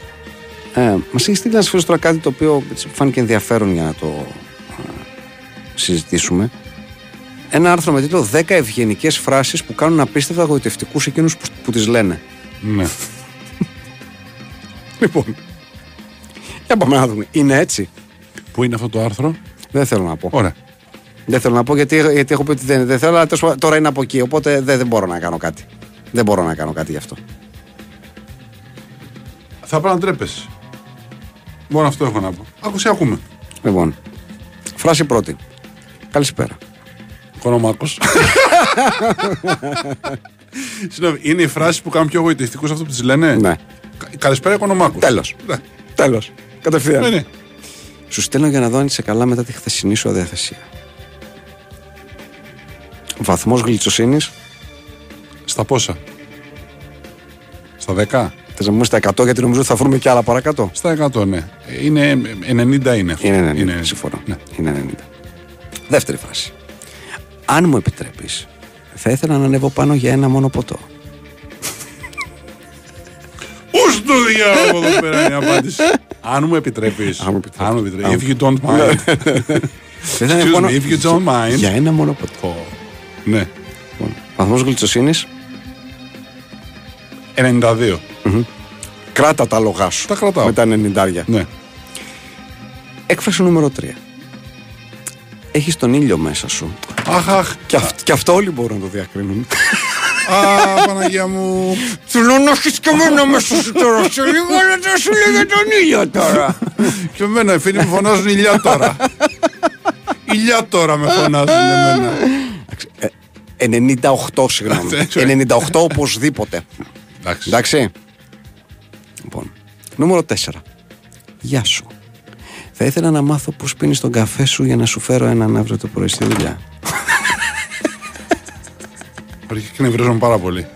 ε, μας έχεις στείλει ένας φίλος τώρα κάτι το οποίο έτσι, φάνηκε ενδιαφέρον για να το ε, συζητήσουμε. Ένα άρθρο με τίτλο 10 ευγενικές φράσεις που κάνουν απίστευτα γοητευτικούς εκείνους που, που τις λένε. ναι. Λοιπόν. Για πάμε να δούμε. Είναι έτσι. Πού είναι αυτό το άρθρο; Δεν θέλω να πω. Ωραία. Δεν θέλω να πω γιατί, γιατί έχω πει ότι δεν, δεν θέλω, αλλά τέλος πάντων, τώρα είναι από εκεί. Οπότε δεν, δεν μπορώ να κάνω κάτι. Δεν μπορώ να κάνω κάτι γι' αυτό. Θα πρέπει να τρέπεσαι. Μόνο αυτό έχω να πω. Άκουσε, ακούμε. Λοιπόν, φράση πρώτη. Καλησπέρα. Κονομάκο. Συγγνώμη, είναι οι φράσει που κάνουν πιο εγωιτευτικούς αυτό που τις λένε; Ναι. Κα- Καλησπέρα, Κονομάκο. Τέλος. Ναι. Τέλος. Κατευθείαν. Ναι, ναι. Σου στέλνω για να δω αν είσαι καλά μετά τη χθεσινή σου αδιαθεσία. Βαθμός γλυτσοσύνης. Στα πόσα; Στα 10. Θες να μου στα 100 γιατί νομίζω ότι θα βρούμε και άλλα παρακάτω. Στα 100, ναι. Είναι 90 είναι αυτό. Είναι 90. συμφωνώ. Ναι. Είναι 90. Δεύτερη φράση. Αν μου επιτρέπεις, θα ήθελα να ανέβω πάνω για ένα μόνο ποτό. Πού στο διάλογο εδώ πέρα είναι η απάντηση. Αν μου επιτρέπεις. Αν μου επιτρέπεις. Αν μου επιτρέπεις. If you don't mind. Θα ήθελα να Excuse ανέβω me, if you don't mind. Για ένα μόνο ποτό. Πω. Ναι. Βαθμός γλυτσοσύνη. 92. Κράτα τα λογά σου. Τα κρατάω. Με τα 90. Ναι. Έκφραση νούμερο 3. Έχεις τον ήλιο μέσα σου. Αχ, αχ. Και, αυ- και αυτό όλοι μπορούν να το διακρίνουν. Α, Παναγία μου. Θέλω να έχεις και εμένα μέσα σου τώρα. Σε λίγο να το σου λέγε τον ήλιο τώρα. Και εμένα οι φίλοι μου φωνάζουν ηλιά τώρα. ηλιά τώρα με φωνάζουν εμένα. 98, συγγνώμη. Εντάξει. 98 οπωσδήποτε. Εντάξει. Εντάξει. Λοιπόν, νούμερο 4. Γεια σου. Θα ήθελα να μάθω πώς πίνεις τον καφέ σου για να σου φέρω έναν αύριο το πρωί στη δουλειά. Αρχικά εκνευρίζομαι πάρα πολύ.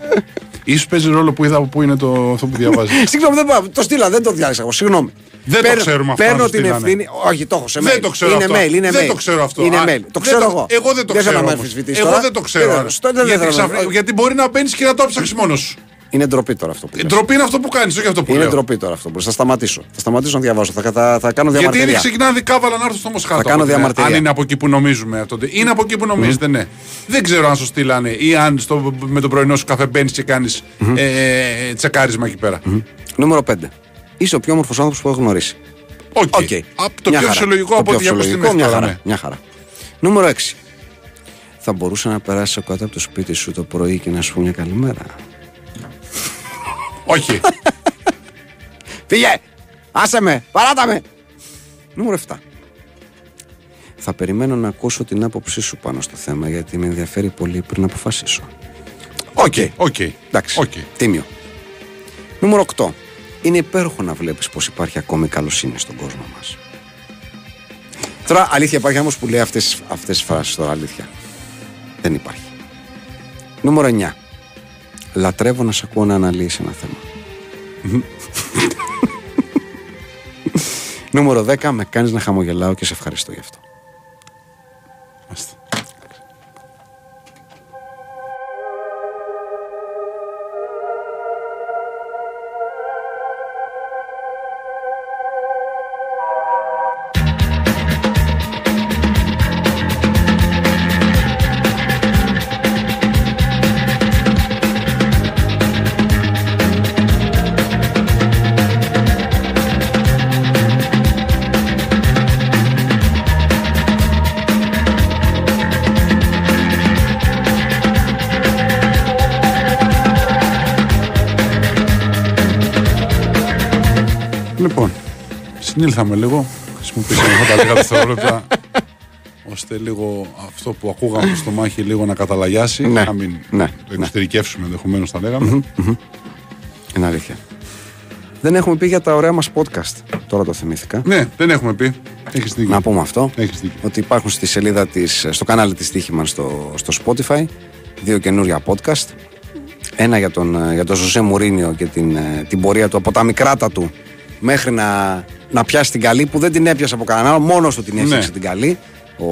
Ίσως παίζει ρόλο που είδα από πού είναι το, αυτό που διαβάζει. Συγγνώμη, δεν πάω. Το στείλα, δεν το διάλεξα εγώ. Συγγνώμη. Δεν το ξέρουμε αυτό, Παίρνω αν το την στείλανε. ευθύνη. Όχι, το έχω σε mail. Δεν το ξέρω είναι αυτό. Mail, είναι δεν mail. το ξέρω αυτό. Είναι Α, mail. Το δεν ξέρω εγώ. Εγώ δεν το δεν ξέρω. θέλω να με όμως. αμφισβητείς Εγώ τώρα. δεν το ξέρω. Δεν- στο- δεν γιατί, θέλω να- ξαφνικά- γιατί μπορεί να μπαίνεις και να το ψάξεις μόνος σου. Είναι ντροπή τώρα αυτό που λες. Ντροπή είναι αυτό που κάνεις, όχι αυτό που Είναι λέω. ντροπή τώρα αυτό που λες. Θα σταματήσω. Θα σταματήσω να διαβάσω. Θα, θα, θα κάνω Γιατί ήδη διαμαρτυρία. ξεκινάνε Καβάλα να έρθουν στο Μοσχάτο. Θα κάνω από την- διαμαρτυρία. Αν είναι από εκεί που νομίζουμε. αυτό. Είναι από εκεί που νομίζετε, ναι. Δεν ξέρω αν σου στείλανε ή αν στο, με τον πρωινό σου καφέ μπαίνεις και κάνεις ε, τσεκάρισμα εκεί πέρα. Νούμερο 5. Είσαι ο πιο όμορφος άνθρωπος που έχω γνωρίσει. Οκ. Οκ. Από το Μια πιο χαρά. φυσιολογικό Το από πιο ό,τι διαβάζω στη φυσιολογικό, μέση μια τώρα. χαρά. ναι. Μια χαρά. Νούμερο 6. Θα μπορούσα να περάσω κάτω από το σπίτι σου το πρωί και να σου πω μια καλημέρα. Όχι. Φύγε! Άσε με! Παράτα με! Νούμερο 7. Θα περιμένω να ακούσω την άποψή σου πάνω στο θέμα γιατί με ενδιαφέρει πολύ πριν αποφασίσω. Οκ. Οκ. Εντάξει. Οκ. Τίμιο. Νούμερο 8. Είναι υπέροχο να βλέπεις πως υπάρχει ακόμη καλοσύνη στον κόσμο μας. Τώρα αλήθεια υπάρχει όμως που λέει αυτές αυτές τις φράσεις τώρα αλήθεια. Δεν υπάρχει. Νούμερο 9. Λατρεύω να σε ακούω να αναλύεις ένα θέμα. Νούμερο 10. Με κάνεις να χαμογελάω και σε ευχαριστώ γι' αυτό. Συνήλθαμε λίγο. Χρησιμοποιήσαμε αυτά τα λίγα δευτερόλεπτα ώστε λίγο αυτό που ακούγαμε στο μάχη λίγο να καταλαγιάσει. Ναι, Να μην ναι, το εξωτερικεύσουμε ενδεχομένως θα λέγαμε. Είναι αλήθεια. Δεν έχουμε πει για τα ωραία μας podcast. Τώρα το θυμήθηκα. Ναι, δεν έχουμε πει. Έχεις δίκιο. Να πούμε αυτό. Έχεις δίκιο. Ότι υπάρχουν στη σελίδα της, στο κανάλι της Τύχημαν στο, στο Spotify δύο καινούρια podcast. Ένα για τον, ε, για τον Ζωζέ Μουρίνιο και την, ε, την πορεία του από τα μικράτα του μέχρι να, να πιάσει την καλή που δεν την έπιασε από κανέναν άλλο, μόνος του την έφτιαξε Ναι. την καλή. Ο,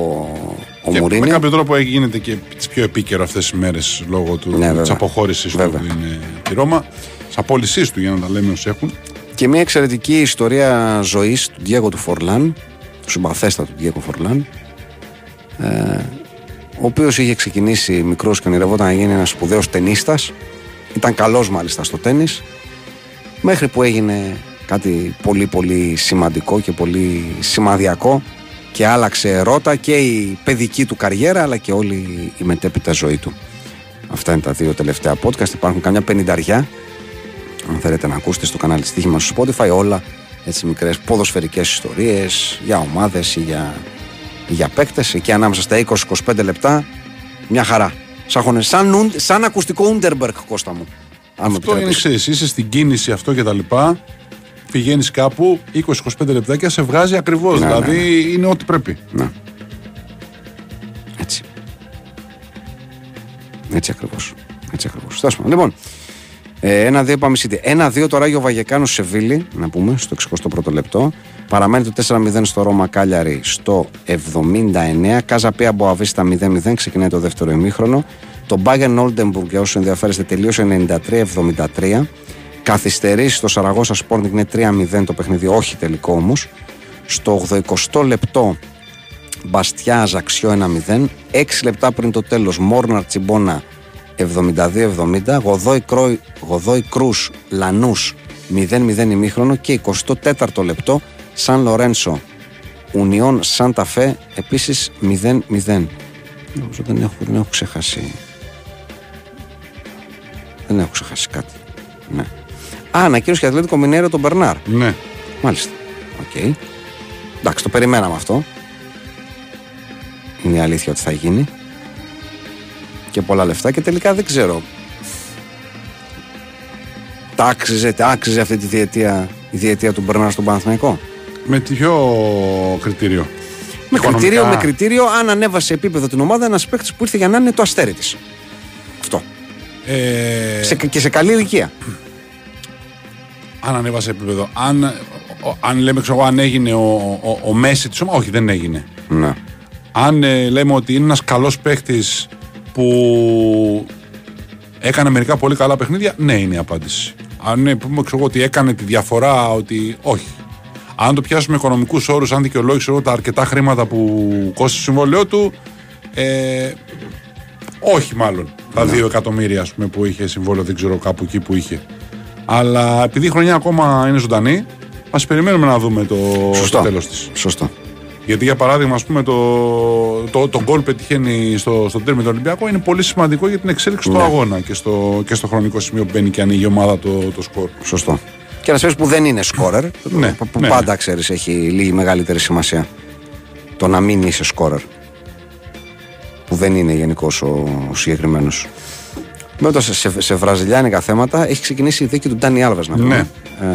ο Και Μουρίνιο. με κάποιο τρόπο γίνεται και τις πιο επίκαιρο αυτές τις μέρες λόγω του, Ναι, βέβαια. της αποχώρησης του Βέβαια. που είναι τη Ρώμα. Της απόλυσής του για να τα λέμε όσοι έχουν. Και μια εξαιρετική ιστορία ζωής του Διέγκο του Φορλάν, του συμπαθέστατου Διέγκο Φορλάν, ε, ο οποίος είχε ξεκινήσει μικρός και ονειρευόταν να γίνει ένας σπουδαίος ταινίστα. Ήταν καλός μάλιστα στο τέννη, μέχρι που έγινε κάτι πολύ πολύ σημαντικό και πολύ σημαδιακό και άλλαξε ρότα και η παιδική του καριέρα αλλά και όλη η μετέπειτα ζωή του. Αυτά είναι τα δύο τελευταία podcast. Υπάρχουν καμιά πενηνταριά αν θέλετε να ακούσετε στο κανάλι της Τύχη στο Spotify όλα έτσι μικρές ποδοσφαιρικές ιστορίες για ομάδες ή για, ή για παίκτες εκεί ανάμεσα στα 20-25 λεπτά μια χαρά σαν, χωνε- σαν, ουν- σαν ακουστικό Underberg Κώστα μου αν μου Αυτό είναι επιτρέπεις. ξέρεις, είσαι στην κίνηση αυτό και τα λοιπά. Πηγαίνεις κάπου 20-25 λεπτάκια σε βγάζει ακριβώς. Ναι, δηλαδή είναι ό,τι πρέπει. Ναι. Έτσι. Έτσι ακριβώς. Έτσι ακριβώς. Τέλος πάντων. Λοιπόν, ε, ένα-δύο είπαμε City. Ένα-δύο το Ράγιο Βαγεκάνο Σεβίλη, να πούμε, στο 61ο λεπτό. Παραμένει το 4-0 στο Ρώμα Κάλιαρη στο 79. Κάζα Πία Μποαβίστα 0-0. Ξεκινάει το δεύτερο ημίχρονο. Το Bayern Oldenburg, για όσους ενδιαφέρεστε, τελείωσε 93-73. Καθυστερήσει στο Σαραγώσα Sporting είναι 3-0 το παιχνίδι, όχι τελικό όμως. Στο 80 λεπτό Μπαστιά Αζαξιό 1-0. 6 λεπτά πριν το τέλος Μόρναρ Τσιμπόνα 72-70. Γοδόη, Κρόι, Γοδόη Κρούς Λανούς 0-0 ημίχρονο και 24ο λεπτό Σαν Λορένσο Ουνιόν Σάντα Φε επίσης 0-0. Νομίζω δεν έχω, δεν έχω ξεχάσει. Δεν έχω ξεχάσει κάτι. Ναι. Α, ανακοίνωση η Ατλέτικο Μινέιρο τον Μπερνάρ. Ναι. Μάλιστα. Οκ. Εντάξει, το περιμέναμε αυτό. Είναι η αλήθεια ότι θα γίνει. Και πολλά λεφτά και τελικά δεν ξέρω. Τα άξιζε, τα άξιζε αυτή τη διετία, η διετία του Μπερνάρ στον Παναθηναϊκό; Με ποιο κριτήριο. Με Οικονομικά. κριτήριο, με κριτήριο αν ανέβασε επίπεδο την ομάδα ένας παίκτης που ήρθε για να είναι το αστέρι της. Αυτό. Ε, Σε, και σε καλή ηλικία. Αν ανέβασε επίπεδο. Αν, ο- αν λέμε, ξέρω εγώ, αν έγινε ο, ο, ο Μέση της ομάδας. Όχι, δεν έγινε. Ναι. Αν ε, λέμε ότι είναι ένας καλός παίχτης που έκανε μερικά πολύ καλά παιχνίδια, ναι, είναι η απάντηση. Αν ε, πούμε ξέρω εγώ, ότι έκανε τη διαφορά, ότι όχι. Αν το πιάσουμε οικονομικούς όρους, αν δικαιολόγησε εγώ, τα αρκετά χρήματα που κόστησε το συμβόλαιό του, ε, όχι μάλλον. Τα δύο εκατομμύρια ας πούμε, που είχε συμβόλαιο, δεν ξέρω κάπου εκεί που είχε. Αλλά επειδή η χρονιά ακόμα είναι ζωντανή, ας περιμένουμε να δούμε το, Σωστό. το τέλος της. Σωστό. Γιατί για παράδειγμα, ας πούμε, το, το, το γκολ πετυχαίνει στο, στο τέρμι του Ολυμπιακού είναι πολύ σημαντικό για την εξέλιξη του Ναι. αγώνα και στο, και στο χρονικό σημείο που μπαίνει και ανοίγει η ομάδα το, το σκορ. Σωστό. Και ένας παίκτης που δεν είναι σκόρερ, Ναι, που, που ναι. πάντα ξέρεις έχει λίγη μεγαλύτερη σημασία. Το να μην είσαι σκόρερ. Που δεν είναι γενικώ ο, ο συγκεκριμένος. Μετά σε, σε, σε βραζιλιάνικα θέματα έχει ξεκινήσει η δίκη του Ντάνι Άλβα να πούμε. Ε,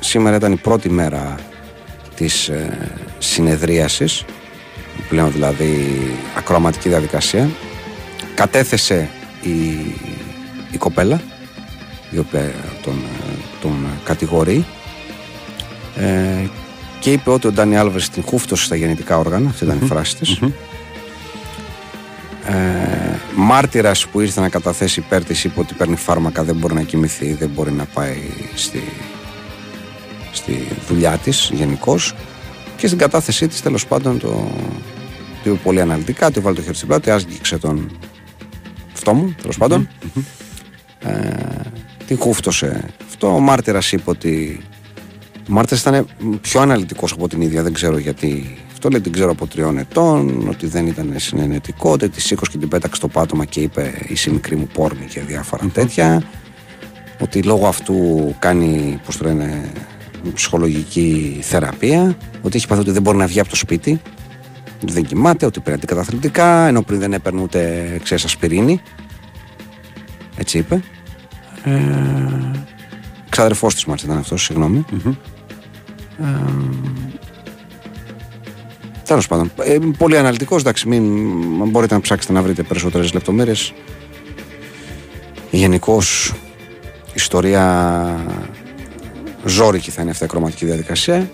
σήμερα ήταν η πρώτη μέρα της ε, συνεδρίασης πλέον δηλαδή ακροαματική διαδικασία. Κατέθεσε η, η κοπέλα η οποία τον, ε, τον κατηγορεί ε, και είπε ότι ο Ντάνι Άλβες την χούφτωσε στα γεννητικά όργανα αυτή ήταν η φράση της ε, μάρτυρας που ήρθε να καταθέσει υπέρ της είπε ότι παίρνει φάρμακα δεν μπορεί να κοιμηθεί δεν μπορεί να πάει στη, στη δουλειά της γενικώς. και στην κατάθεσή της τέλος πάντων το, το είπε πολύ αναλυτικά του βάλει το χέρι στην πλάτη άσγηξε τον αυτό μου τέλος πάντων. Ε, την χούφτωσε αυτό. Ο μάρτυρας είπε ότι ο μάρτυρας ήταν πιο αναλυτικός από την ίδια δεν ξέρω γιατί αυτό λέει την ξέρω από τριών ετών ότι δεν ήταν συνενετικό ότι τη σήκωσε και την πέταξε στο πάτωμα και είπε είσαι μικρή μου πόρνη και διάφορα τέτοια. Ότι λόγω αυτού κάνει πώς το λένε ψυχολογική θεραπεία. Ότι έχει πάθει ότι δεν μπορεί να βγει από το σπίτι ότι δεν κοιμάται, ότι παίρνει αντικαταθλιπτικά ενώ πριν δεν έπαιρνε ούτε ξέρεις ασπιρίνη. Έτσι είπε. Ε, ξαδερφός της μάλιστα ήταν αυτός συγγνώμη. Ε, Τέλος πάντων. Ε, πολύ αναλυτικός. Εντάξει, μην αν μπορείτε να ψάξετε να βρείτε περισσότερες λεπτομέρειες. Γενικώς ιστορία ζώρικη θα είναι αυτή η ακροματική διαδικασία.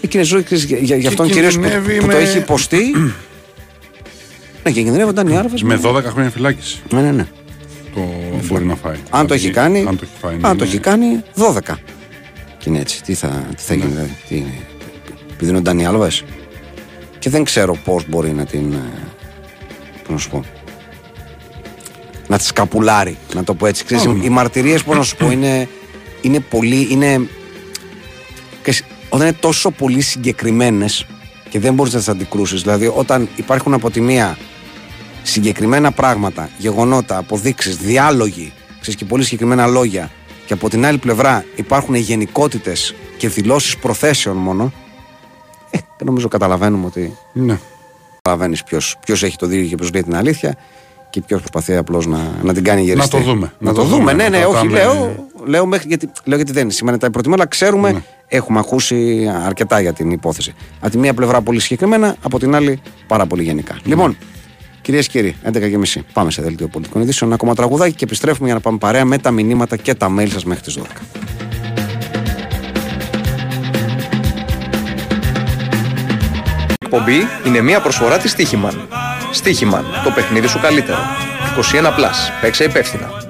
Και είναι ζώρικη για, για, για αυτόν κυρίως που, κινδυνεύει που το με- έχει υποστεί. ναι, και κινδυνεύει όταν η άρβα. Με 12 χρόνια φυλάκιση Ναι, ναι, ναι. το μπορεί να φάει. Αν το Δηλαδή, έχει κάνει. Αν το έχει φάει. ναι, αν το ναι. έχει κάνει, 12. Και είναι έτσι. Τι θα, τι θα γίνει, δηλαδή. Τι είναι. Επειδή είναι ο Ντάνι Άλβες. Και δεν ξέρω πώς μπορεί να την. ε, Πώς να σου πω. Να τη σκαπουλάρει, να το πω έτσι. Ξέρεις, οι μαρτυρίες, πώς να σου πω, είναι, είναι πολύ. Είναι, ξέρεις, όταν είναι τόσο πολύ συγκεκριμένες και δεν μπορείς να τις αντικρούσεις. Δηλαδή, όταν υπάρχουν από τη μία συγκεκριμένα πράγματα, γεγονότα, αποδείξεις, διάλογοι ξέρεις, και πολύ συγκεκριμένα λόγια, και από την άλλη πλευρά υπάρχουν γενικότητες και δηλώσεις προθέσεων μόνο, ε, δεν νομίζω καταλαβαίνουμε ότι Ναι. καταλαβαίνεις ποιος έχει το δίκιο και ποιος λέει την αλήθεια και ποιος προσπαθεί απλώς να, να την κάνει γεριστή. Να το δούμε. Να, το δούμε, ναι, να ναι, το όχι. πάμε- Λέω, λέω, μέχρι, γιατί, λέω γιατί δεν είναι σήμερα τα προτιμώ, αλλά ξέρουμε, Ναι. έχουμε ακούσει αρκετά για την υπόθεση. Από τη μία πλευρά πολύ συγκεκριμένα, από την άλλη πάρα πολύ γενικά. Ναι. Λοιπόν, κυρίες και κύριοι, 11.30 πάμε σε δελτίο πολιτικών ειδήσεων. Ένα ακόμα τραγουδάκι και επιστρέφουμε για να πάμε παρέα με τα μηνύματα και τα mail σας μέχρι τις 12. Εκπομπή είναι μια προσφορά της Στίχημαν. Στίχημαν, το παιχνίδι σου καλύτερο. 21+, παίξε υπεύθυνα.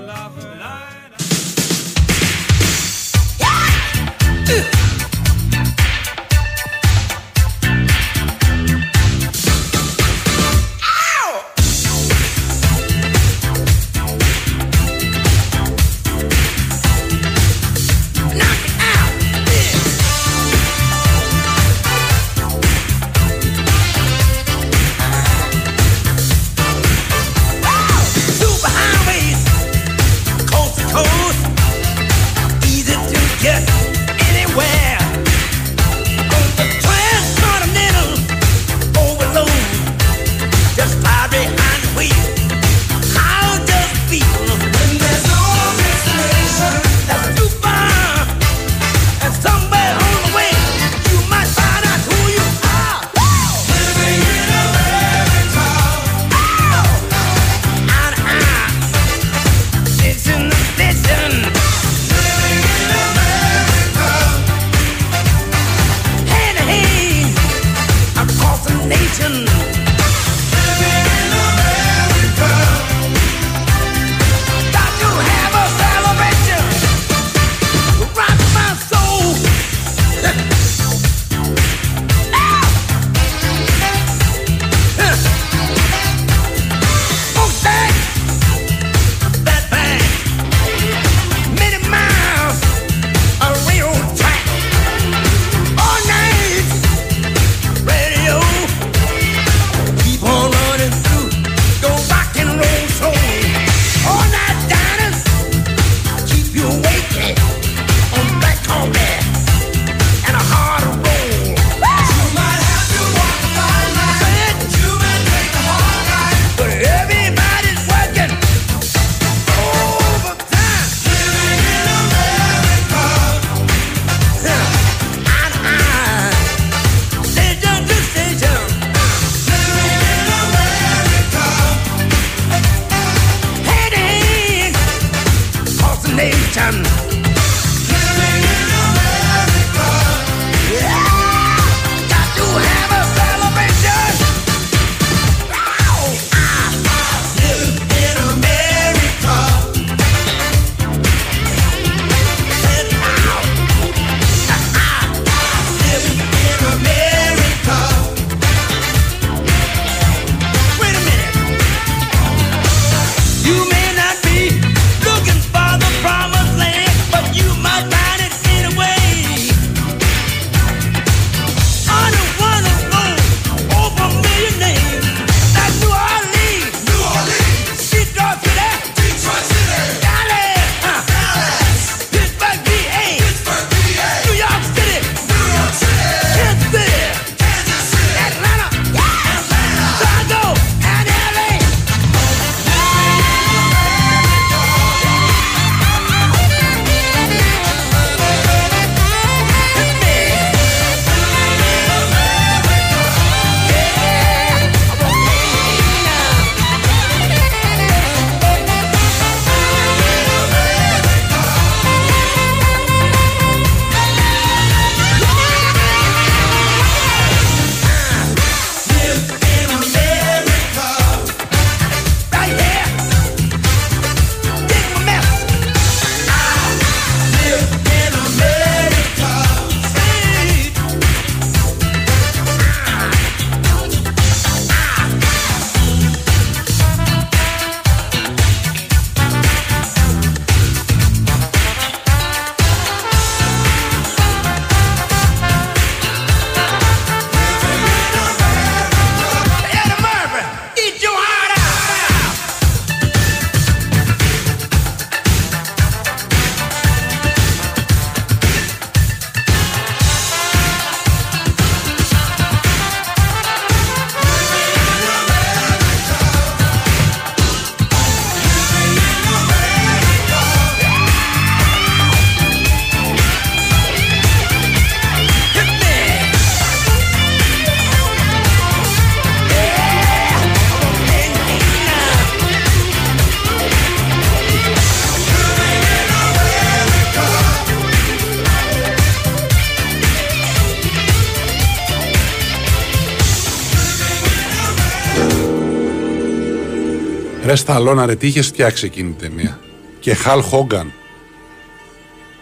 Ρε Σταλόνα, ρε, τι είχες φτιάξει εκείνη την ταινία. Και Χαλ Χόγκαν.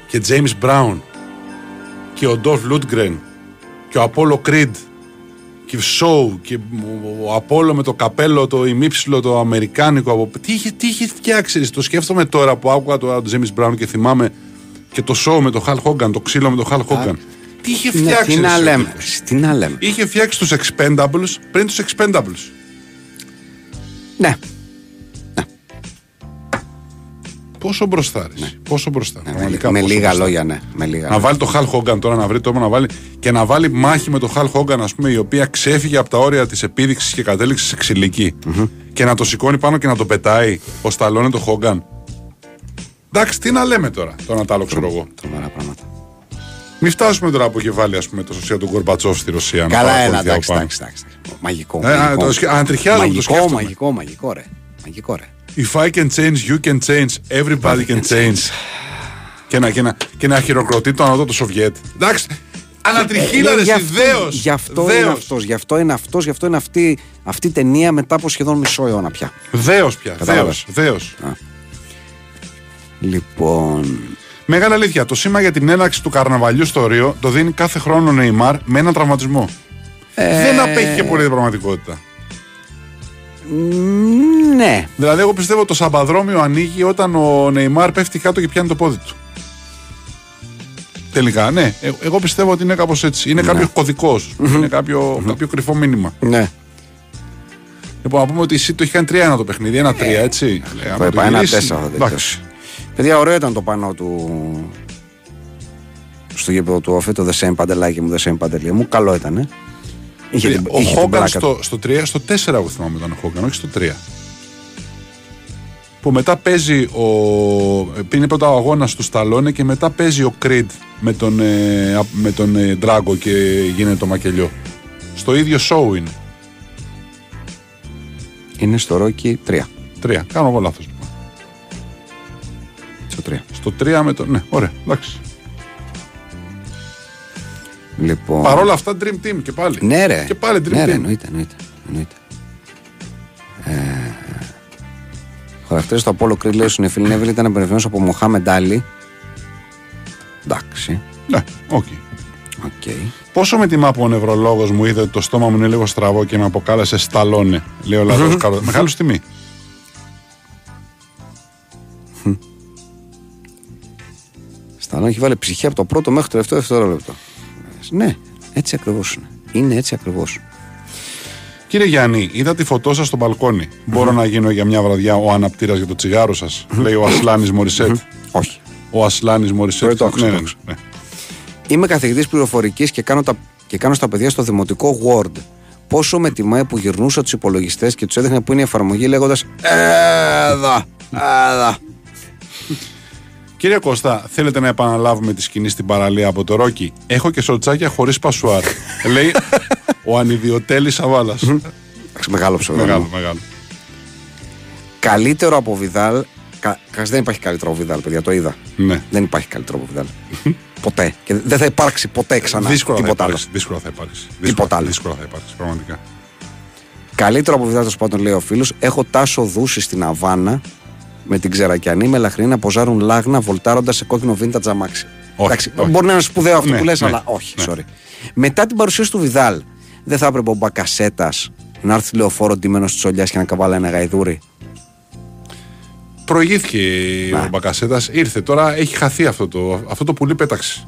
Και James Brown. Και ο Ντόρφ Λούτγκρεν. Και ο Απόλο Κριντ. Και Σόου. Και ο Απόλο με το καπέλο, το ημίψιλο, το αμερικάνικο. Από... Τι, είχε, τι είχε φτιάξει. ρε. Το σκέφτομαι τώρα που άκουγα το, το James Brown και θυμάμαι και το Σόου με το Χαλ Χόγκαν. Το ξύλο με το Χαλ Χόγκαν. Τι είχε Ναι, φτιάξει. τι ρε, να εσύ, λέμε. ο τύπος. Τι να λέμε. Είχε φτιάξει τους Expendables πριν τους Expendables. Ναι. Πόσο μπροστά, ρε. Πόσο μπροστά. Ναι, Πραγματικά με πόσο λίγα μπροστά. λόγια, ναι. Με λίγα Να λόγια. βάλει το Χαλ Χόγκαν τώρα να βρει τόπο να βάλει και να βάλει μάχη με το Χαλ Χόγκαν, ας πούμε, η οποία ξέφυγε από τα όρια της επίδειξης και κατέληξε σε ξυλικη Και να το σηκώνει πάνω και να το πετάει ο Σταλόνε το Χόγκαν. Εντάξει, τι να λέμε τώρα, το να τα άλλο ξέρω εγώ. Τρομερά πράγματα. Μην φτάσουμε τώρα που είχε βάλει ας πούμε, το σωσία του Γκορμπατσόφ στη Ρωσία. να Καλά, παρακολουθεί έλα, από εντάξει, πάνω. εντάξει, εντάξει. Μαγικό. Ε, α, μαγικό. το σκε- ανατριχιάζω που το Μαγικό, σκέφτομαι. μαγικό, μαγικό, ρε. Μαγικό, ρε. If I can change, you can change, everybody can change. και, να, και, να, και να χειροκροτεί το ανώτατο Σοβιέτ. Εντάξει, ανατριχίλα Ε, ρε γι' εσύ, αυτό- δέος. Γι' αυτό δέος. είναι αυτός, γι' αυτό είναι αυτός, γι' αυτό είναι αυτή, αυτή η ταινία μετά από σχεδόν μισό αιώνα πια. Δέος πια, Κατάλαβες. δέος, δέος. Λοιπόν. Μεγάλη αλήθεια, το σήμα για την έναρξη του καρναβαλιού στο Ρίο το δίνει κάθε χρόνο ο Νεϊμάρ με έναν τραυματισμό. Ε, Δεν απέχει και πολύ την πραγματικότητα. Μ, Ναι. Δηλαδή, εγώ πιστεύω το σαμπαδρόμιο ανοίγει όταν ο Νεϊμάρ πέφτει κάτω και πιάνει το πόδι του. Τελικά, ναι. Ε, εγώ πιστεύω ότι είναι κάπως έτσι. Είναι κάποιος κωδικός. Είναι κάποιο, κάποιο κρυφό μήνυμα. Ναι. Λοιπόν, να πούμε ότι εσύ το έχει κάνει 3-1 το παιχνίδι. Ένα-τρία, έτσι. Λέγαμε, Το το είπα, ένα γυρίσει. τέσσερα θα Εντάξει. τελειώσει. Παιδιά, ωραίο ήταν το πάνω του. Στο γήπεδο του Όφη, το The Same παντελάκι μου, The Same παντελή μου. Καλό ήταν. Ε. Είχε την, Ο είχε την Χόγκαν πλάκα του. στο, στο, 3, στο 4 εγώ θυμάμαι ήταν ο Χόγκαν, όχι στο 3. Που μετά παίζει ο. Πίνει πρώτα ο αγώνας του Σταλόνε και μετά παίζει ο Κρυντ με τον, ε, α- με τον ε, Ντράγκο και γίνεται το μακελιό. Στο ίδιο show είναι. Είναι στο Ρόκι 3. Τρία. Κάνω εγώ λάθος. Στο 3. Στο 3 με τον. Ναι, ωραία, εντάξει. Λοιπόν. Παρ' όλα αυτά Dream Team και πάλι. Ναι, ρε. Και πάλι Dream ναι, ρε, Team. εννοείται, εννοείται. εννοείται. Ε, χαρακτήρα του Απόλο Κριντ, λέει ο Σινεφίλ Νέβιλ ήταν εμπνευσμένος από Μοχάμεντ Άλι. Εντάξει. Ναι, οκ. Οκ. Πόσο με τιμά που ο νευρολόγος μου είδε ότι το στόμα μου είναι λίγο στραβό και με αποκάλεσε Σταλόνε, λέει ο Λάζαρο Καρό. Μεγάλος τιμή. Σταλόν έχει βάλει ψυχή από το πρώτο μέχρι το τελευταίο δευτερόλεπτο. Ναι, έτσι ακριβώς είναι. Είναι έτσι ακριβώς. Κύριε Γιάννη, είδα τη φωτό σας στο μπαλκόνι. Μπορώ να γίνω για μια βραδιά ο αναπτήρας για το τσιγάρο σας, λέει ο Ασλάνης Μωρισέτ. Όχι. Ο Ασλάνης Μωρισέτ. Το- το άκουσα, ναι, το ναι, άκουσα. ναι. Είμαι καθηγητής πληροφορικής και, κάνω τα, και κάνω στα παιδιά στο δημοτικό Word. Πόσο με τιμάει που γυρνούσα τους υπολογιστές και τους έδειχνα που είναι η εφαρμογή λέγοντας Εδώ, εδώ. Κύριε Κώστα, θέλετε να επαναλάβουμε τη σκηνή στην παραλία από το Ρόκι; Έχω και σοτσάκια χωρίς πασουάρ. λέει ο ανιδιοτέλης Σαβάλας. Εντάξει, Μεγάλο ψωμί. μεγάλο, μεγάλο. Καλύτερο από Βιδάλ. Κα, κας δεν υπάρχει καλύτερο από Βιδάλ, παιδιά, το είδα. Ναι. Δεν υπάρχει καλύτερο από Βιδάλ. ποτέ. Και δεν θα υπάρξει ποτέ ξανά Δύσκολα θα, τίποτα άλλο. υπάρξει, δύσκολα θα υπάρξει. Τίποτα Δύσκολα, άλλο. δύσκολα θα υπάρξει, πραγματικά. Καλύτερο από Βιδάλ, τέλο πάντων, λέει ο φίλος. Έχω τάσο δούση στην Αβάνα με την Ξερακιανή με λαχρινή να ποζάρουν λάγνα βολτάροντας σε κόκκινο vintage αμάξι. Όχι, Εντάξει, όχι. Μπορεί να είναι σπουδαίο αυτό Ναι, που λες, ναι, αλλά όχι, ναι. sorry. Μετά την παρουσίαση του Βιδάλ, δεν θα έπρεπε ο Μπακασέτας να έρθει λεωφόρο ντυμένος της Ολιάς και να καβάλα ένα γαϊδούρι; Προηγήθηκε ο Μπακασέτας, ήρθε. Τώρα έχει χαθεί αυτό το, αυτό το πουλί πέταξε.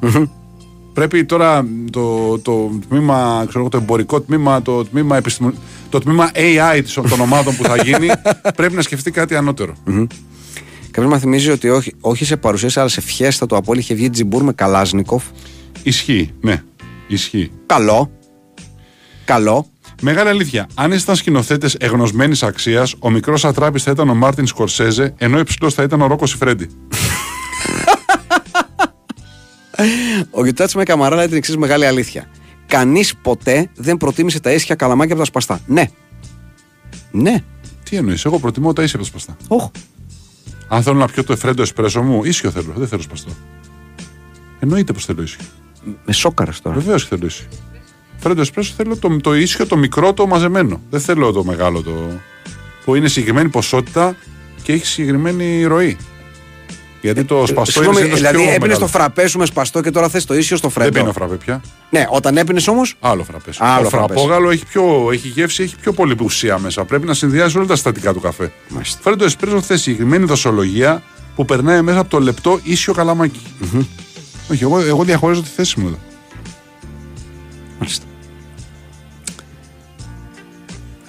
Πρέπει τώρα το, το τμήμα, ξέρω εγώ, το εμπορικό τμήμα, το τμήμα, επιστημο... το τμήμα AI της- των ομάδων που θα γίνει, πρέπει να σκεφτεί κάτι ανώτερο. Κάποιος μας θυμίζει ότι όχι, όχι σε παρουσίαση, αλλά σε φιέστα του ΑΠΟΕΛ είχε βγει Τζιμπούρ με Καλάσνικοφ. Ισχύει, ναι. Ισχύει. Καλό. Καλό. Μεγάλη αλήθεια. Αν ήσταν σκηνοθέτες εγνωσμένης αξίας, ο μικρός σατράπης θα ήταν ο Μάρτιν Σκορσέζε, ενώ υψηλός θα ήταν ο Ρόκος Σιφρέντι. Ο Γιουτάτσι με καμαρά λέει την εξής μεγάλη αλήθεια. Κανείς ποτέ δεν προτίμησε τα ίσια καλαμάκια από τα σπαστά. Ναι. Ναι. Τι εννοείς, Εγώ προτιμώ τα ίσια από τα σπαστά. Όχι. Αν θέλω να πιω το εφρέντο εσπρέσο μου, ίσιο θέλω, δεν θέλω σπαστό. Εννοείται πως θέλω ίσιο. Με σόκαρε τώρα. Βεβαίως και θέλω ίσιο. Φρέντο εσπρέσο θέλω το, το ίσιο, το μικρό, το μαζεμένο. Δεν θέλω το μεγάλο το. που είναι συγκεκριμένη ποσότητα και έχει συγκεκριμένη ροή. Γιατί το σπαστό είναι Ε, Συγγνώμη, συνήθως δηλαδή πιο έπινες μεγάλο. το φραπέ σου με σπαστό και τώρα θες το ίσιο στο Δεν φρέντο. πίνω φραπέ πια. Ναι, όταν έπινες όμως; Άλλο φραπές. Άλλο το φραπές. φραπόγαλο έχει, πιο, έχει γεύση, έχει πιο πολύ ουσία μέσα. Πρέπει να συνδυάζει όλα τα συστατικά του καφέ. Μάλιστα. Φέρε το εσπρέσο θε συγκεκριμένη δοσολογία που περνάει μέσα από το λεπτό ίσιο καλαμάκι. Όχι, εγώ, εγώ διαχωρίζω τη θέση μου εδώ. Μάλιστα.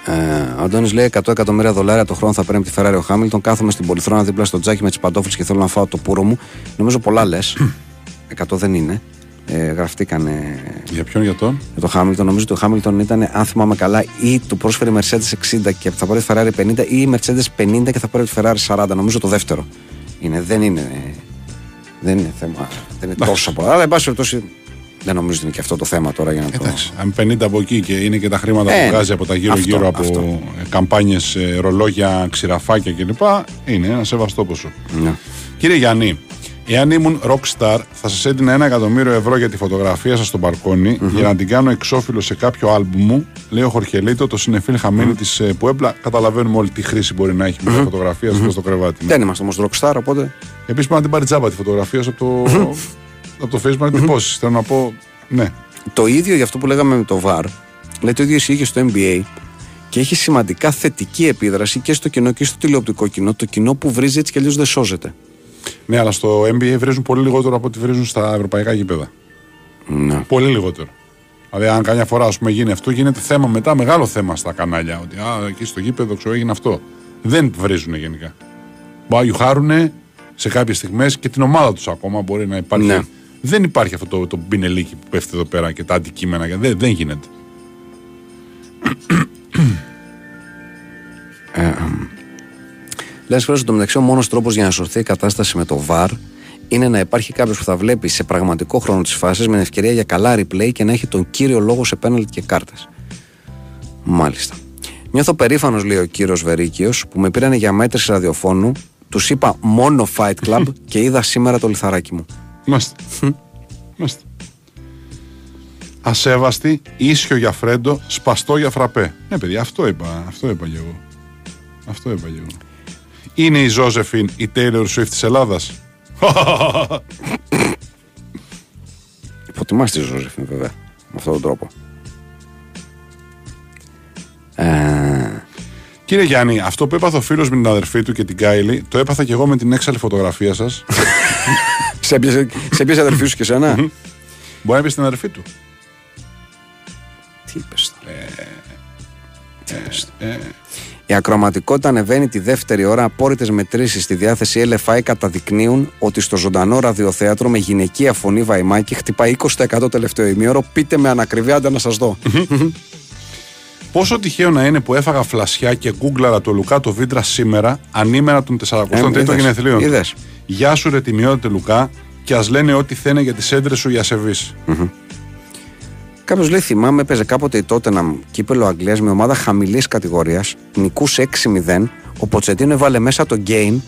Ε, ο Αντώνης λέει 100 εκατομμύρια δολάρια το χρόνο θα παίρνει από τη Ferrari ο Χάμιλτον. Κάθομαι στην πολυθρόνα δίπλα στο τζάκι με τις παντόφλες και θέλω να φάω το πουρο μου. Νομίζω πολλά λες. 100 δεν είναι. Ε, γραφτήκανε Για ποιον, για τον; για το Χάμιλτον. Νομίζω ότι ο Χάμιλτον ήταν, αν θυμάμαι καλά, ή του πρόσφερε η Mercedes 60 και θα πάρει τη Ferrari 50 ή η Mercedes 50 και θα πάρει τη Ferrari 40. Νομίζω το δεύτερο. Είναι, δεν είναι. Δεν είναι θέμα. Δεν είναι τόσο πολλά. Αλλά εν πάση περιπτώσει δεν νομίζω ότι είναι και αυτό το θέμα τώρα για να το. Εντάξει, αν 50 από εκεί και είναι και τα χρήματα Ε, που βγάζει από τα γύρω-γύρω αυτό, από αυτό. καμπάνιες, ρολόγια, ξηραφάκια κλπ. Είναι ένα σεβαστό ποσό. Ναι. Κύριε Γιάννη, εάν ήμουν rockstar, θα σας έδινα ένα εκατομμύριο ευρώ για τη φωτογραφία σας στο μπαλκονι για να την κάνω εξώφυλλο σε κάποιο άλμπουμ μου. Λέει ο Χορχελίτο, το συνεφίλ χαμένη της τη Πουέμπλα. Καταλαβαίνουμε όλη τι χρήση μπορεί να έχει μια φωτογραφία mm στο κρεβάτι. Δεν είμαστε όμως rockstar, οπότε. Επίσης, πρέπει να την πάρει τζάμπα τη φωτογραφία σου από το, από το Facebook να την τυπώσει. Θέλω να πω, ναι. Το ίδιο για αυτό που λέγαμε με το VAR, λέει το ίδιο ισχύει και στο NBA και έχει σημαντικά θετική επίδραση και στο κοινό και στο τηλεοπτικό κοινό. Το κοινό που βρίζει έτσι κι αλλιώς δεν σώζεται. Ναι, αλλά στο NBA βρίζουν πολύ λιγότερο από ό,τι βρίζουν στα ευρωπαϊκά γήπεδα. Ναι. Πολύ λιγότερο. Δηλαδή, αν καμιά φορά ας πούμε, γίνει αυτό, γίνεται θέμα μετά, μεγάλο θέμα στα κανάλια. Ότι α, εκεί στο γήπεδο ξέρω έγινε αυτό. Δεν βρίζουν γενικά. Μπορεί να γιουχάρουν σε κάποιες στιγμές και την ομάδα τους ακόμα μπορεί να υπάρχει. Ναι. Δεν υπάρχει αυτό το, το μπινελίκι που πέφτει εδώ πέρα και τα αντικείμενα. και Δεν, δεν γίνεται. Λες φορέ στο μεταξύ ο μόνος τρόπος για να σωθεί η κατάσταση με το VAR είναι να υπάρχει κάποιος που θα βλέπει σε πραγματικό χρόνο τις φάσεις με ευκαιρία για καλά replay και να έχει τον κύριο λόγο σε πέναλτ και κάρτες. Μάλιστα. Νιώθω περήφανος, λέει ο κύριος Βερίκιος, που με πήρανε για μέτρηση ραδιοφώνου, τους είπα μόνο Fight Club και είδα σήμερα το λιθαράκι μου. Είμαστε. Είμαστε. Ασέβαστη, ίσιο για φρέντο, σπαστό για φραπέ. Ναι, παιδιά, αυτό είπα, αυτό είπα και εγώ. Αυτό είπα και εγώ. Είναι η Ζώζεφιν η Taylor Swift της Ελλάδας. Υποτιμάς τη Ζωζεφίν, βέβαια, με αυτόν τον τρόπο. Ε, Κύριε Γιάννη, αυτό που έπαθε ο φίλος με την αδερφή του και την Κάιλι, το έπαθα και εγώ με την έξαλλη φωτογραφία σας. σε έπιασε, σε έπιασε αδερφή σου και σένα; Μπορεί να πεις στην αδερφή του. Τι είπες τώρα; Τι είπες τώρα. Η ακροματικότητα ανεβαίνει τη δεύτερη ώρα. Απόρριτες μετρήσεις στη διάθεση LFI καταδεικνύουν ότι στο ζωντανό ραδιοθέατρο με γυναικεία φωνή βαϊμάκι χτυπάει 20% τελευταίο ημίωρο. Πείτε με ανακριβή, άντε να σας δω. Πόσο τυχαίο να είναι που έφαγα φλασιά και γκούγκλαρα το Λουκά το Βίντρα σήμερα, ανήμερα των 43ων είδες, γενεθλίων. του. είδες. Γεια σου, ρε τιμιότητε Λουκά, και ας λένε ό,τι θένε για τις έντρες σου για σεβεί. Κάποιος λέει: Θυμάμαι, έπαιζε κάποτε η Tottenham κύπελο Αγγλίας με ομάδα χαμηλής κατηγορίας, νικούσε 6-0. Ο Ποτσετίνο έβαλε μέσα το game,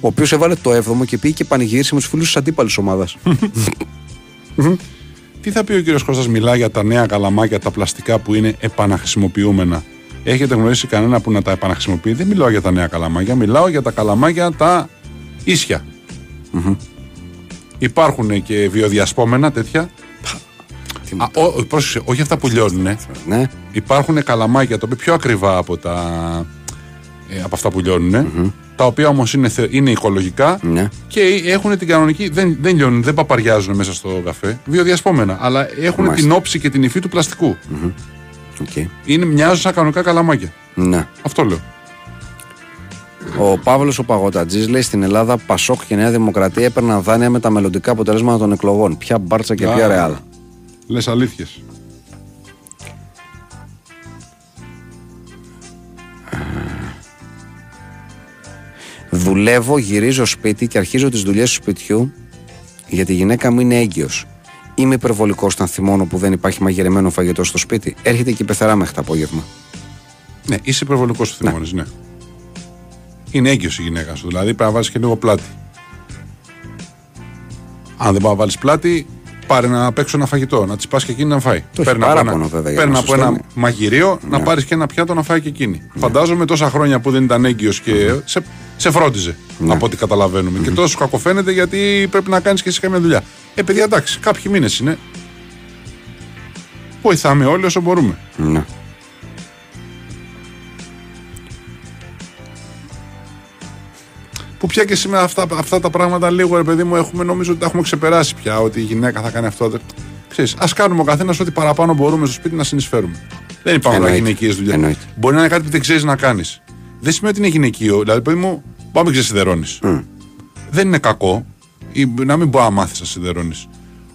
ο οποίος έβαλε το 7ο και πήγε και πανηγύρισε με τους φίλους της αντίπαλης ομάδας. Τι θα πει ο κύριος Κώστας μιλά για τα νέα καλαμάκια, τα πλαστικά που είναι επαναχρησιμοποιούμενα. Έχετε γνωρίσει κανένα που να τα επαναχρησιμοποιεί; Δεν μιλάω για τα νέα καλαμάκια, μιλάω για τα καλαμάκια τα ίσια. Υπάρχουν και βιοδιασπόμενα τέτοια. Α, ό, πρόσεξε, όχι αυτά που λιώνουν. ναι, Υπάρχουν καλαμάκια τα οποία πιο ακριβά από, τα, ε, από αυτά που λιωνουν Τα οποία όμως είναι, θε- είναι οικολογικά ναι. και έχουν την κανονική. Δεν, δεν λιώνουν, δεν παπαριάζουν μέσα στο καφέ. Βιοδιασπόμενα. Αλλά έχουν Μάλιστα. την όψη και την υφή του πλαστικού. οκ. Είναι, μοιάζουν σαν κανονικά καλαμάκια. ναι. Αυτό λέω. Ο Παύλος ο Παγωτατζής λέει στην Ελλάδα Πασόκ και Νέα Δημοκρατία έπαιρναν δάνεια με τα μελλοντικά αποτελέσματα των εκλογών. Ποια μπάρτσα και ποια Α. ρεάλ. Λες αλήθειες. Δουλεύω, γυρίζω σπίτι και αρχίζω τις δουλειές του σπιτιού γιατί η γυναίκα μου είναι έγκυος. Είμαι υπερβολικός όταν θυμώνω που δεν υπάρχει μαγειρεμένο φαγητό στο σπίτι. Έρχεται και η πεθερά μέχρι το απόγευμα. Ναι, είσαι υπερβολικός στο θυμώνεις, ναι. Είναι έγκυος η γυναίκα σου. Δηλαδή πρέπει να βάλει και λίγο πλάτη. Αν δεν πάει να βάλεις πλάτη, Πάρε να παίξω ένα φαγητό, να της πας και εκείνη να φάει. Το έχει Παίρνει από παράπονο, ένα, βέβαια, για παίρνει να από σου ένα στέλνει. μαγειρίο να Ναι. πάρεις και ένα πιάτο να φάει και εκείνη. Φαντάζομαι τόσα χρόνια που δεν ήταν έγκυος και σε, σε φρόντιζε Ναι. από ό,τι καταλαβαίνουμε. Και τόσο κακοφαίνεται γιατί πρέπει να κάνεις και εσύ καμία δουλειά. Ε, παιδιά, εντάξει, κάποιοι μήνες είναι. Βοηθάμε όλοι όσο μπορούμε. Ναι. Που πια και σήμερα αυτά, αυτά τα πράγματα λίγο, ρε παιδί μου, έχουμε, νομίζω ότι τα έχουμε ξεπεράσει πια. Ότι η γυναίκα θα κάνει αυτό. δεν- Ξέρεις, ας κάνουμε ο καθένας ό,τι παραπάνω μπορούμε στο σπίτι να συνεισφέρουμε. Δεν υπάρχουν όλα Εννοείται. γυναικείες δουλειές. Εννοείται. Μπορεί να είναι κάτι που δεν ξέρεις να κάνεις. Δεν σημαίνει ότι είναι γυναικείο. Δηλαδή, παιδί μου, πάμε και ξεσυδερώνει. Δεν είναι κακό ή να μην μπορεί να μάθει να σιδερώνεις.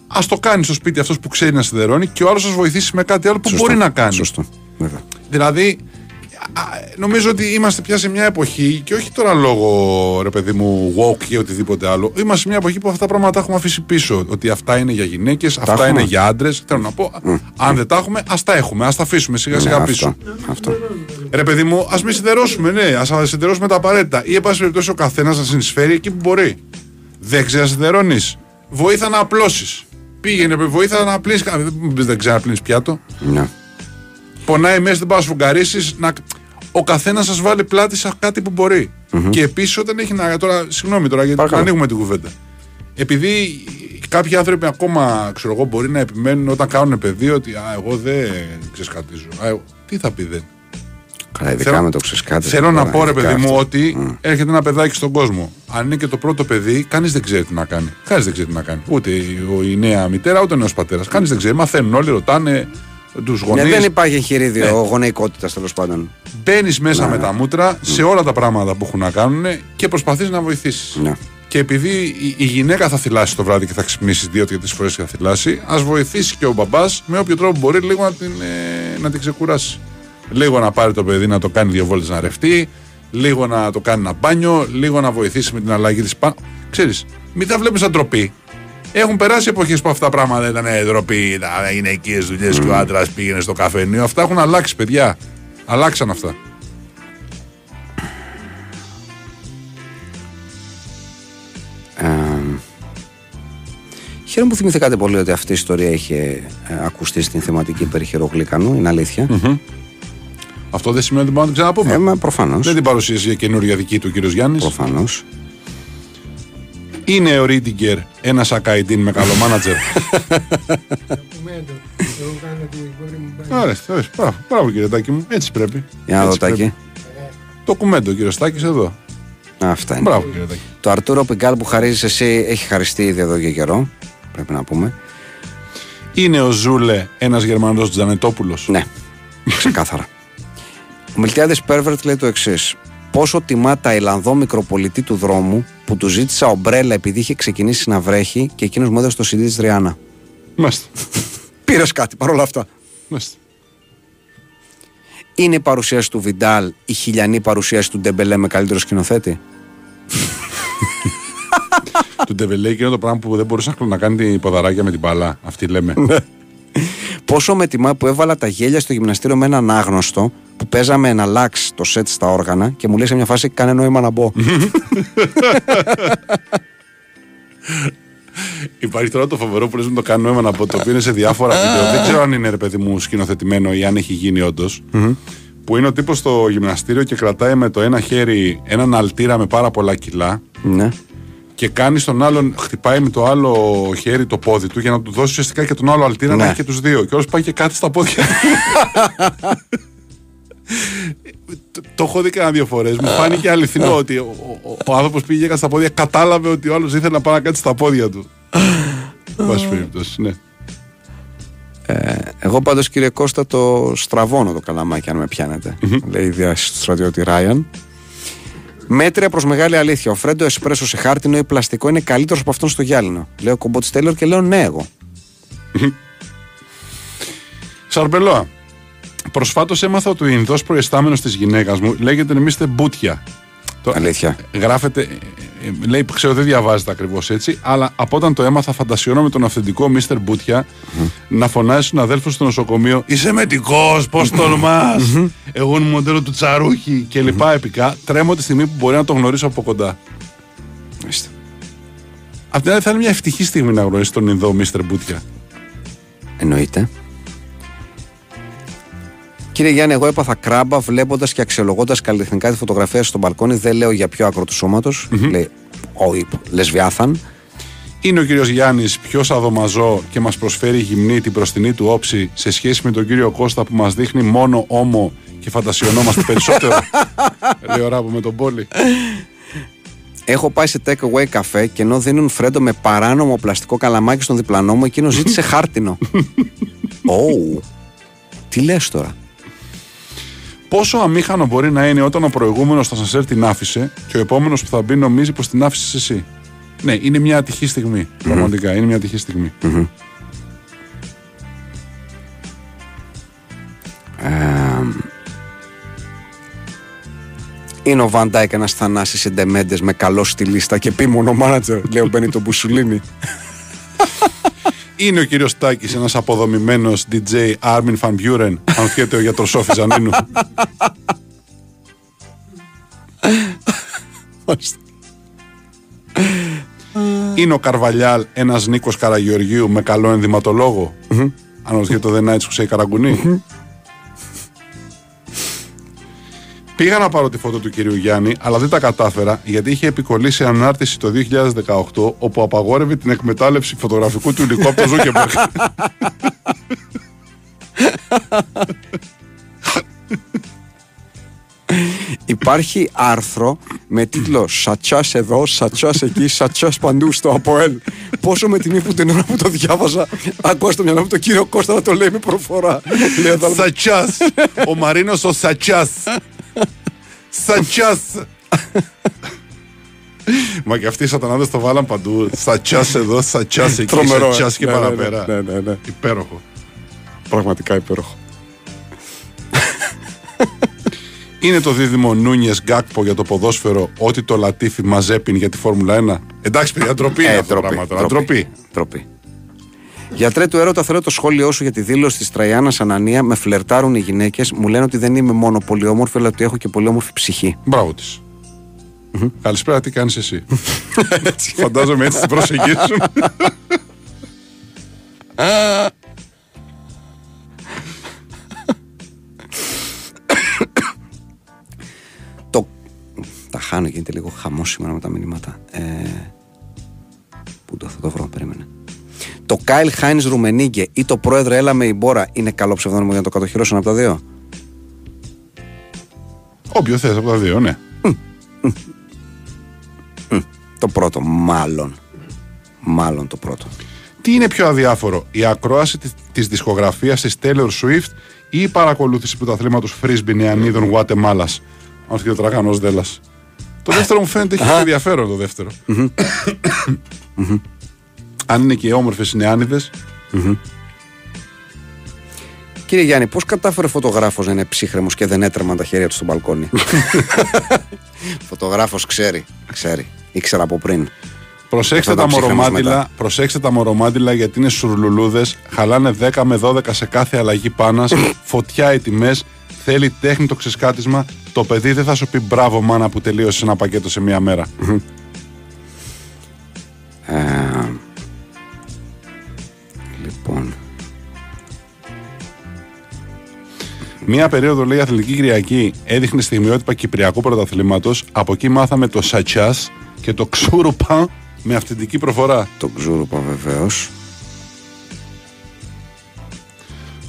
Α το κάνεις στο σπίτι αυτός που ξέρει να σιδερώνει και ο άλλος σας βοηθήσει με κάτι άλλο που Σωστό. μπορεί να κάνει. Σωστό. Βέβαια. Δηλαδή, α, νομίζω ότι είμαστε πια σε μια εποχή και όχι τώρα λόγω ρε παιδί μου woke ή οτιδήποτε άλλο. Είμαστε σε μια εποχή που αυτά τα πράγματα τα έχουμε αφήσει πίσω. Ότι αυτά είναι για γυναίκες, αυτά έχουμε. είναι για άντρες. Θέλω να πω, αν δεν τα έχουμε, ας τα έχουμε, ας τα αφήσουμε σιγά σιγά Ναι, πίσω. αυτό. αυτό. Ρε παιδί μου, ας μην σιδερώσουμε, ναι, ας σιδερώσουμε τα απαραίτητα. Ή, εν πάση περιπτώσει, ο καθένας να συνεισφέρει εκεί που μπορεί. Δεν ξέρεις να σιδερώνεις. Βοήθα να απλώσεις. Πήγαινε, βοήθα να απλύνει. Δεν ξέρει να απλύνει πιάτο. Ναι. Πονάει μέσα, δεν πάει να σφουγγαρίσει. Να... Ο καθένας σας βάλει πλάτη σε κάτι που μπορει Και επίσης όταν έχει να. Τώρα, συγγνώμη τώρα, γιατί Παρακαλώ. ανοίγουμε την κουβέντα. Επειδή κάποιοι άνθρωποι ακόμα, ξέρω εγώ, μπορεί να επιμένουν όταν κάνουν παιδί ότι Α, εγώ δεν ξεσκατίζω. Α, εγώ- τι θα πει δεν. Καλά, ειδικά Θέλω- με το ξεσκάτες. Θέλω να τώρα, πω, ρε ειδικά παιδί μου, αυτό. ότι έρχεται ένα παιδάκι στον κόσμο. Αν είναι και το πρώτο παιδί, κανείς δεν ξέρει τι να κάνει. Κανείς δεν ξέρει τι να κάνει. Ούτε η, ο- η νέα μητέρα, ούτε ο νέος πατέρας. Κανείς δεν ξέρει. Μαθαίνουν όλοι, ρωτάνε τους Ναι, γονείς. δεν υπάρχει εγχειρίδιο Ναι. γονεϊκότητας τέλος πάντων. Μπαίνεις μέσα με τα μούτρα σε όλα τα πράγματα που έχουν να κάνουν και προσπαθείς να βοηθήσεις. Ναι. Και επειδή η, η γυναίκα θα θυλάσει το βράδυ και θα ξυπνήσεις δύο-τρει φορές και θα θυλάσει, ας βοηθήσει και ο μπαμπάς με όποιο τρόπο μπορεί λίγο να την, ε, να την ξεκουράσει. Λίγο να πάρει το παιδί να το κάνει δύο βόλτες να ρευτεί, λίγο να το κάνει ένα μπάνιο, λίγο να βοηθήσει με την αλλαγή της πάνω. Ξέρεις, μην τα βλέπεις σαν ντροπή. Έχουν περάσει εποχές που αυτά τα πράγματα ήταν ε, ντροπή, τα γυναικείε δουλειές και ο άντρας πήγαινε στο καφενείο. Αυτά έχουν αλλάξει, παιδιά. Αλλάξαν αυτά. Ε, χαίρομαι που θυμηθήκατε πολύ ότι αυτή η ιστορία είχε ε, ακουστεί στην θεματική περί χειρογλύκανου. Είναι αλήθεια. Αυτό δεν σημαίνει ότι μπορούμε να την ξαναπούμε. Ε, μα προφανώς. Δεν την παρουσίασε για καινούργια δική του ο κύριος Γιάννης. Προφανώς. Είναι ο Ρίντιγκερ ένας ακαϊντίν με καλό μάνατζερ. Ωραία, ωραία, μπράβο, μπράβο κύριε Τάκη μου, έτσι πρέπει. Για να δω Έτσι πρέπει. τάκι. Το κουμέντο κύριο Τάκη εδώ. Αυτά είναι. Μπράβο κύριε Τάκη. Το Αρτούρο Πιγκάλ που χαρίζεις εσύ έχει χαριστεί ήδη εδώ και καιρό. Πρέπει να πούμε. Είναι ο Ζούλε ένας Γερμανός Τζανετόπουλος. Ναι, ξεκάθαρα. Ο Μιλτιάδης Πέρβερτ λέει το εξής. Πόσο τιμά τα Ιλλανδό μικροπολιτή του δρόμου που του ζήτησα ομπρέλα επειδή είχε ξεκινήσει να βρέχει και εκείνος μου έδωσε το CD της Ριάννα. Μάλιστα. Πήρες κάτι παρόλα αυτά. Μάλιστα. Είναι η παρουσίαση του Βιντάλ η χιλιανή παρουσίαση του Ντεμπελέ με καλύτερο σκηνοθέτη; Του Ντεβελέκη είναι το πράγμα που δεν μπορούσε να κάνει την ποδαράκια με την μπαλά. Αυτή λέμε. Ναι. Πόσο με τιμά που έβαλα τα γέλια στο γυμναστήριο με έναν άγνωστο που παίζαμε ένα λάξ το σετ στα όργανα και μου λέει σε μια φάση κάνε νόημα να μπω. Υπάρχει τώρα το φοβερό που λες με το κάνω αίμα να πω το οποίο είναι σε διάφορα βίντεο. Δεν ξέρω αν είναι ρε παιδί μου σκηνοθετημένο ή αν έχει γίνει όντως. Που είναι ο τύπος στο γυμναστήριο και κρατάει με το ένα χέρι έναν αλτήρα με πάρα πολλά κιλά ναι. Και κάνει στον άλλον, χτυπάει με το άλλο χέρι το πόδι του για να του δώσει ουσιαστικά και τον άλλο αλτήρα να Ναι. έχει και τους δύο. Και όλος πάει και κάτι στα πόδια. το, το έχω δει κανένα δύο φορές. Μου φάνηκε αληθινό ότι ο, ο, ο άνθρωπος πήγε και κάτι στα πόδια, κατάλαβε ότι ο άλλος ήθελε να πάει να κάτσει στα πόδια του. Εν πάση περιπτώσει, ναι. Εγώ πάντως κύριε Κώστα το στραβώνω το καλαμάκι αν με πιάνετε. Λέει η διάση του στρατιώτη Ράιαν. Μέτρια προς μεγάλη αλήθεια. Ο Φρέντο Εσπρέσο σε χάρτινο ή πλαστικό είναι καλύτερος από αυτόν στο γυάλινο. Λέω κομπότης Τέιλορ και λέω ναι, εγώ. Σαρμπελόα. Προσφάτως έμαθα ότι ο Ινδός προϊστάμενος της γυναίκας μου λέγεται Μίστε Μπούτια. Το- Αλήθεια. Γράφεται, ε, ε, λέει, ξέρω δεν διαβάζεται ακριβώς έτσι, αλλά από όταν το έμαθα, φαντασιώνω με τον αυθεντικό Μίστερ Μπούτια να φωνάζει στον αδέλφο στο νοσοκομείο Είσαι μετικό, πώς τολμά. Εγώ είμαι μοντέλο του τσαρούχη και λοιπά επικά. Τρέμω τη στιγμή που μπορεί να το γνωρίσω από κοντά. Μάλιστα. Απ' την άλλη θα είναι μια ευτυχή στιγμή να γνωρίσει τον Ινδό Μίστερ Μπούτια. Εννοείται. Κύριε Γιάννη, εγώ έπαθα κράμπα βλέποντας και αξιολογώντας καλλιτεχνικά τη φωτογραφία στο μπαλκόνι. Δεν λέω για ποιο άκρο του σώματος. Λέει, ο λεσβιάθαν. Είναι ο κύριος Γιάννης πιο σαδομαζό και μας προσφέρει γυμνή την προστινή του όψη σε σχέση με τον κύριο Κώστα που μας δείχνει μόνο όμο και φαντασιωνόμαστε περισσότερο. Λέει ο Ράπο με τον Πόλη. Έχω πάει σε take away καφέ και ενώ δίνουν φρέντο με παράνομο πλαστικό καλαμάκι στον διπλανό μου, εκείνος ζήτησε χάρτινο. Ω, τι λες τώρα; Πόσο αμήχανο μπορεί να είναι όταν ο προηγούμενος θα σας έρθει την άφησε και ο επόμενος που θα μπει νομίζει πως την άφησες εσύ. Ναι, είναι μια ατυχή στιγμή. Πραγματικά είναι μια ατυχή στιγμή. Είναι ο Βαντάικ ένας Θανάσης Εντεμέντε με καλό στη λίστα και επίμονο μάνατζερ, λέει ο Μπένιτο Μπουσουλίνη. Είναι ο κύριος Τάκης, ένας αποδομημένος DJ Armin Van Buren, αν φτιάχνει ο γιατρός Σόφι Ζανίνου. Είναι ο Καρβαλιάλ ένας Νίκος Καραγεωργίου με καλό ενδυματολόγο. Αν ρωτιέται το δεν που Πήγα να πάρω τη φώτο του κυρίου Γιάννη, αλλά δεν τα κατάφερα γιατί είχε επικολλήσει ανάρτηση το 2018 όπου απαγόρευε την εκμετάλλευση φωτογραφικού του υλικού από το Ζούκεμπεργκ. Υπάρχει άρθρο με τίτλο Σατσάς εδώ, σατσάς εκεί, σατσάς παντού στο ΑΠΟΕΛ. Πόσο με τιμή που την ώρα που το διάβαζα, ακούω στο μυαλό μου τον κύριο Κώστα να το λέει με προφορά. Λέω, θα- Σατσάς! Ο Μαρίνος ο Σατσάς! Σατσά! Μα και αυτοί οι σατανάδες το βάλαν παντού. Σατσά εδώ, σατσά εκεί, Τρομερό. σατσά και Ναι, ναι, παραπέρα. ναι, ναι, ναι. Υπέροχο. Πραγματικά υπέροχο. Είναι το δίδυμο Νούνιες Γκάκπο για το ποδόσφαιρο, ότι το Λατίφι μαζέπιν για τη Φόρμουλα 1. Εντάξει, παιδιά, ντροπή είναι Ε, αυτό το ντροπή, Γιατρέ του έρωτα, θέλω το σχόλιο σου για τη δήλωση της Τραϊάννα Ανανία. Με φλερτάρουν οι γυναίκες. Μου λένε ότι δεν είμαι μόνο πολύ όμορφη, αλλά ότι έχω και πολύ όμορφη ψυχή. Μπράβο της. Καλησπέρα, τι κάνεις εσύ; Φαντάζομαι έτσι την προσεγγίσουν. Το. Τα χάνω, γίνεται λίγο χαμό σήμερα με τα μηνύματα. Ε... Πού το θα το βρω, περίμενε. Το Κάιλ Χάιν Ρουμενίγκε ή το πρόεδρε Έλα με η Μπόρα είναι καλό ψευδόνιμο για να το κατοχυρώσουν από τα δύο; Όποιο θες από τα δύο, ναι. Το πρώτο, μάλλον. Μάλλον το πρώτο. Τι είναι πιο αδιάφορο, η ακρόαση της, της δισκογραφίας της Taylor Swift ή η παρακολούθηση του αθλήματος Φρίσμπι Νεανίδων Γουατεμάλας; Αν και ο τραγανός Δέλλας. Το δεύτερο μου φαίνεται έχει ενδιαφέρον το δεύτερο. Αν είναι και οι όμορφες οι νεάνιδες, Κύριε Γιάννη, πώς κατάφερε ο φωτογράφος να είναι ψύχρεμος και δεν έτρεμαν τα χέρια του στο μπαλκόνι; Φωτογράφος ξέρει. Ξέρει. Ήξερα από πριν. Προσέξτε Αυτό τα, ήταν ψύχρεμος μορομάντιλα, μετά. προσέξτε τα μορομάντιλα γιατί είναι σουρλουλούδες, χαλάνε 10 με 12 σε κάθε αλλαγή πάνας, φωτιά οι τιμές, θέλει τέχνη το ξεσκάτισμα, το παιδί δεν θα σου πει μπράβο μάνα που τελείωσε ένα πακέτο σε μία μέρα. Ε, λοιπόν. Μία περίοδο λέει Αθλητική Κυριακή έδειχνε στιγμιότυπα Κυπριακού πρωταθλήματος. Από εκεί μάθαμε το σατσά και το ξούρουπα με αυθεντική προφορά. Το ξούρουπα βεβαίως.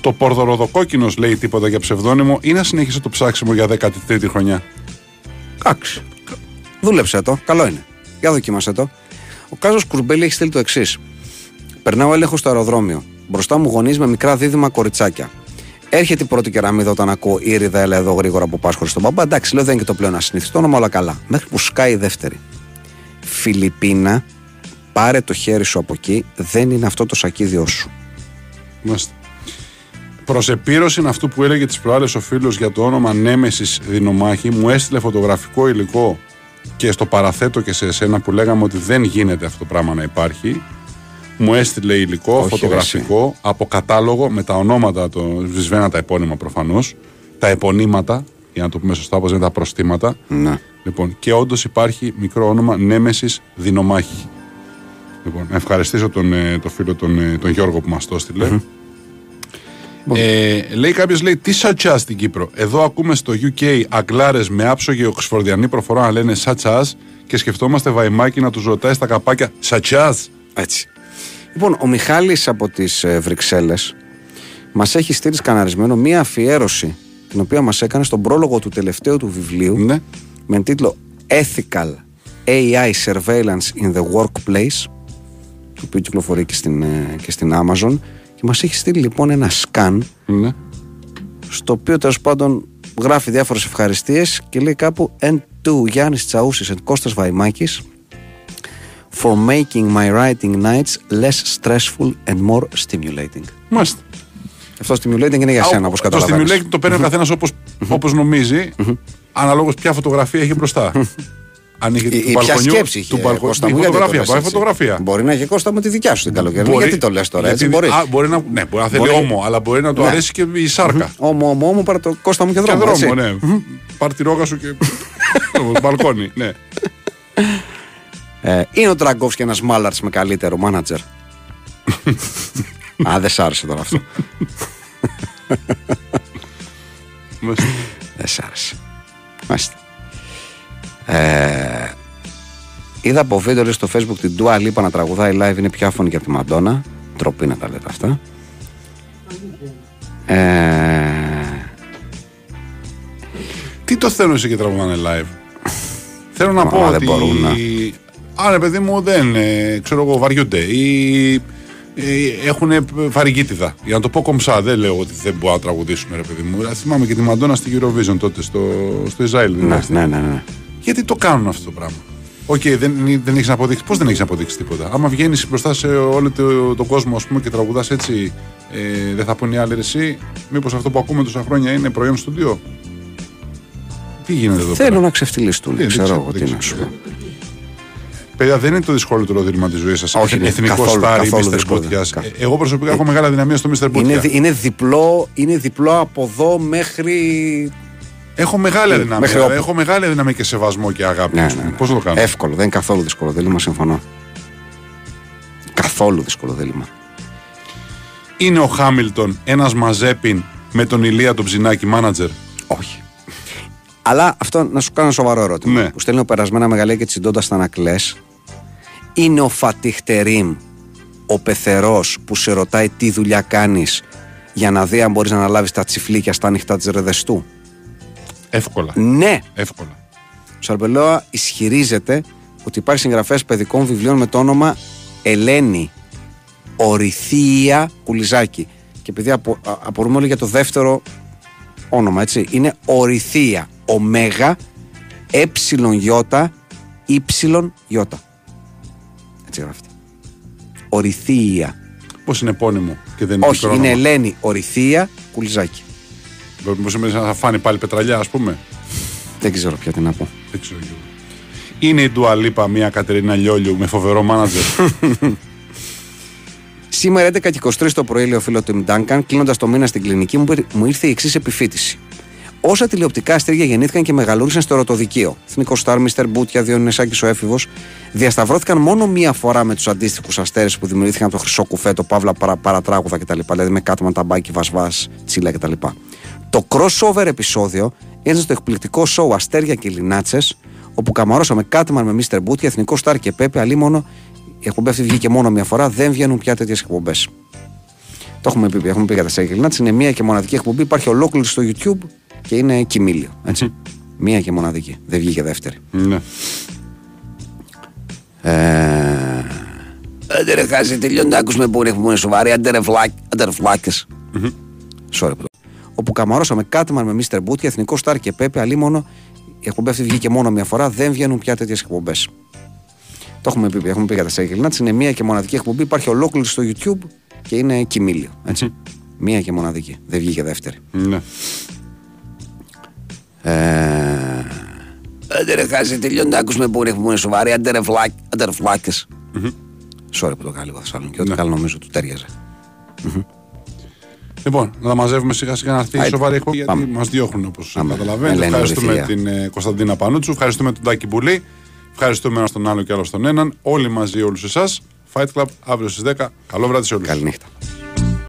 Το πορδοροδοκόκκινος λέει τίποτα για ψευδόνυμο ή να συνεχίσω το ψάξιμο για 13η χρονιά. Εντάξει. Δούλεψε το. Καλό είναι. Για δοκίμασε το. Ο Κάζος Κουρμπέλη έχει στείλει το εξής. Περνάω έλεγχο στο αεροδρόμιο. Μπροστά μου γονείς με μικρά δίδυμα κοριτσάκια. Έρχεται η πρώτη κεραμίδα όταν ακούω Ήριδα, έλα εδώ γρήγορα που πάσχω στον μπαμπά. Εντάξει, λέω δεν είναι και το πλέον ασυνήθιστο όνομα, όλα καλά. Μέχρι που σκάει η δεύτερη. Φιλιππίνα, πάρε το χέρι σου από εκεί, δεν είναι αυτό το σακίδιό σου. Μάλιστα. Προ επίρρωση είναι αυτού που έλεγε τις προάλλες ο φίλος για το όνομα Νέμεσης Δινομάχη, μου έστειλε φωτογραφικό υλικό και στο παραθέτω και σε εσένα που λέγαμε ότι δεν γίνεται αυτό το πράγμα να υπάρχει. Μου έστειλε υλικό, Όχι, φωτογραφικό, από κατάλογο με τα ονόματα, το, σβησμένα τα επώνυμα προφανώς, τα επωνύματα, για να το πούμε σωστά, όπως είναι τα προστήματα. Ναι. Λοιπόν, και όντως υπάρχει μικρό όνομα Νέμεσης Δινομάχη. Λοιπόν, να ευχαριστήσω τον, ε, τον φίλο τον, ε, τον Γιώργο που μας το έστειλε. Ε, λέει κάποιος, λέει τι σατσά στην Κύπρο. Εδώ ακούμε στο UK αγκλάρες με άψογη οξφορδιανή προφορά να λένε σατσάς και σκεφτόμαστε βαϊμάκι να τους ρωτάει στα καπάκια σατσάς. Έτσι. Λοιπόν, ο Μιχάλης από τις ε, Βρυξέλλες μας έχει στείλει σκαναρισμένο μία αφιέρωση την οποία μας έκανε στον πρόλογο του τελευταίου του βιβλίου Ναι. με τίτλο Ethical AI Surveillance in the Workplace το οποίο κυκλοφορεί και στην, ε, και στην Amazon και μας έχει στείλει λοιπόν ένα σκάν ναι. στο οποίο τέλος πάντων γράφει διάφορες ευχαριστίες και λέει κάπου and to Γιάννης Τσαούσης and Κώστας Βαϊμάκης for making my writing nights less stressful and more stimulating. Μάλιστα. Αυτό stimulating είναι για σένα, Α, όπως το καταλαβαίνεις. stimulate το παίρνει ο καθένας όπω όπως νομίζει, αναλόγως ποια φωτογραφία έχει μπροστά. Αν είχε Η, του η ποια μπαλκονιού, σκέψη είχε, του μπαλκο- Κώστα η μου, γιατί το φωτογραφία. λες Πάει έτσι. φωτογραφία. Μπορεί να έχει Κώστα με τη δικιά σου την καλοκαιρινή. Μπορεί- Γιατί το λες τώρα, έτσι γιατί- μπορείς; α, μπορεί να, ναι, μπορεί να θέλει Μπορεί- όμο, αλλά μπορεί να του Ναι. αρέσει και η σάρκα. Όμο, όμο, όμο, πάρε το Κώστα μου και Και δρόμο. δρόμο, έτσι. ναι. Πάρ τη ρόγα σου και. στο μπαλκόνι, ναι. Ε, είναι ο Τραγκόφ και ένας Μάλαρτς με καλύτερο μάνατζερ. Α, δεν σ' άρεσε τώρα αυτό. Μάλιστα. Δεν σ' άρεσε. Μάλιστα. Ε, είδα από βίντεο λέει, στο facebook την Dua Lipa να τραγουδάει live είναι πιο άφωνη και από τη Μαντόνα. Τροπή να τα λέτε αυτά. Ε, Τι το θέλουν εσύ και τραγουδάνε live; Θέλω να Μα, πω δεν ότι. μπορούν να. Άρα, παιδί μου, δεν ε, ξέρω εγώ, βαριούνται. Ή ε, έχουν φαρυγγίτιδα. Για να το πω κομψά, δεν λέω ότι δεν μπορούν να τραγουδήσουν, ρε παιδί μου. Θυμάμαι και τη Μαντόνα στη Eurovision τότε στο, στο Ισραήλ. ναι, δηλαδή. ναι, ναι, ναι. Γιατί το κάνουν αυτό το πράγμα. Οκ, δεν, δεν έχεις αποδείξει. Πώς δεν έχεις αποδείξει τίποτα. Άμα βγαίνεις μπροστά σε όλο το, τον κόσμο ας πούμε, και τραγουδάς έτσι, ε, δεν θα πούνε οι άλλοι «Ρε εσύ. Μήπως αυτό που ακούμε τόσα χρόνια είναι προϊόν στούντιο; Τι γίνεται εδώ Θέλω πέρα; να ξεφτυλιστούν. Ε, Δεν δεν ξέρω ξέρω, εγώ δεν τι να ξέρω. σου πω. Παιδιά, δεν είναι το δυσκολότερο δίλημα της ζωής σας. Όχι, είναι Εθνικό καθόλου, στάρι, καθόλου Mr. δύσκολο. Μπούτια. Κα- Εγώ προσωπικά έχω μεγάλα δυναμία στο Mr. Είναι, Μπούτια. δι- είναι, διπλό, είναι διπλό από εδώ μέχρι. Έχω μεγάλη Ναι, δυναμία. μέχρι όπου. Έχω μεγάλη δυναμία και σεβασμό και αγάπη. Ναι, ας πούμε. ναι, ναι. Πώς θα το κάνω; Εύκολο, δεν είναι καθόλου δύσκολο δίλημα, συμφωνώ. Καθόλου δύσκολο δίλημα. Είναι ο Χάμιλτον ένας μαζέπιν με τον Ηλία τον ψινάκι μάνατζερ; Όχι. Αλλά αυτό να σου κάνω ένα σοβαρό ερώτημα. Ναι. Που στέλνει ο περασμένα μεγαλεία και τσιντώντα τα ανακλές. Είναι ο Φατιχτερήμ ο πεθερός που σε ρωτάει τι δουλειά κάνεις για να δει αν μπορείς να αναλάβεις τα τσιφλίκια στα ανοιχτά της ρεδεστού. Εύκολα. Ναι. Εύκολα. Ο Σαρμπελόα ισχυρίζεται ότι υπάρχει συγγραφέας παιδικών βιβλίων με το όνομα Ελένη Ορυθία Κουλιζάκη. Και επειδή απο, α- απορούμε όλοι για το δεύτερο όνομα, έτσι. Είναι Ορυθία. Ωμέγα Έψιλον Ιώτα Ήψιλον Ιώτα. Έτσι γράφεται. Ορυθία. Πώς είναι επώνυμο και δεν είναι Όχι, μικρό είναι όνομα; Ελένη Ορυθία Κουλιζάκη. Μήπως σημαίνει να θα φάνει πάλι πετραλιά, ας πούμε; Δεν ξέρω πια τι να πω. Δεν ξέρω. κι εγώ. Είναι η Ντουαλίπα μια Κατερίνα Λιόλιου με φοβερό μάνατζερ. Σήμερα 11 και 23 το πρωί, λέει ο φίλος του Μντάνκαν, κλείνοντας το μήνα στην κλινική, μου, πήρε- μου ήρθε η εξής επιφύτηση. Όσα τηλεοπτικά αστέρια γεννήθηκαν και μεγαλούρισαν στο ερωτοδικείο, Εθνικό Στάρ, Μίστερ Μπούτια, Διονυσάκη ο Έφηβος, διασταυρώθηκαν μόνο μία φορά με τους αντίστοιχους αστέρες που δημιουργήθηκαν από το χρυσό κουφέτο, παύλα παρα, παρατράγουδα κτλ. Δηλαδή με κάτωμα ταμπάκι, βασβάς, τσίλα κτλ. Το crossover επεισόδιο είναι στο εκπληκτικό σοου Αστέρια και Λινάτσες, όπου καμαρώσαμε κάτωμα με Μίστερ Μπούτια, Εθνικό Στάρ και Πέπε, αλίμονο. Η εκπομπή αυτή βγήκε μόνο μία φορά, δεν βγαίνουν πια τέτοιες εκπομπές. Το έχουμε πει, έχουμε πει για τα Σέγγελ είναι μία και μοναδική εκπομπή. Υπάρχει ολόκληρη στο YouTube και είναι κοιμήλιο. Έτσι. μία και μοναδική. Δεν βγήκε δεύτερη. ναι. Ε... Άντε ρε χάσει, τελειώνει να ακούσουμε που είναι, που είναι σοβαρή. Άντε ρε φλάκ, άντε ρε φλάκες. Sorry που το- Όπου καμαρώσαμε κάτωμαν με Mr. Boot, Εθνικό Στάρ και Πέπε, αλίμονο. Η εκπομπή αυτή βγήκε μόνο μία φορά, δεν βγαίνουν πια τέτοιες εκπομπές. Το έχουμε πει, έχουμε πει για τα Σέγγελ είναι μία και μοναδική εκπομπή. Υπάρχει ολόκληρη στο YouTube και είναι κοιμήλιο. Έτσι. μία και μοναδική. Δεν βγήκε δεύτερη. ναι. Ε... Άντε ρε χάσει, τελειώνει να ακούσουμε που είναι, που είναι σοβαρή. Άντε ρε φλάκ, άντε ρε φλάκες. Sorry που το κάνω λίγο Θεσσαλονίκη. Ό,τι Ναι. καλό νομίζω του τέριαζε. Λοιπόν, να τα μαζεύουμε σιγά σιγά να έρθει η Άιντε. σοβαρή εκπομπή γιατί Πάμε. μας διώχνουν όπως Πάμε. καταλαβαίνετε. Ελένη Ευχαριστούμε Ορυθία. την ε, Κωνσταντίνα Πανούτσου, ευχαριστούμε τον Τάκη Μπουλή, ευχαριστούμε ένα τον άλλο και άλλο τον έναν. Όλοι μαζί, όλους εσάς. Fight Club αύριο στις 10. Καλό βράδυ σε όλους. Καληνύχτα.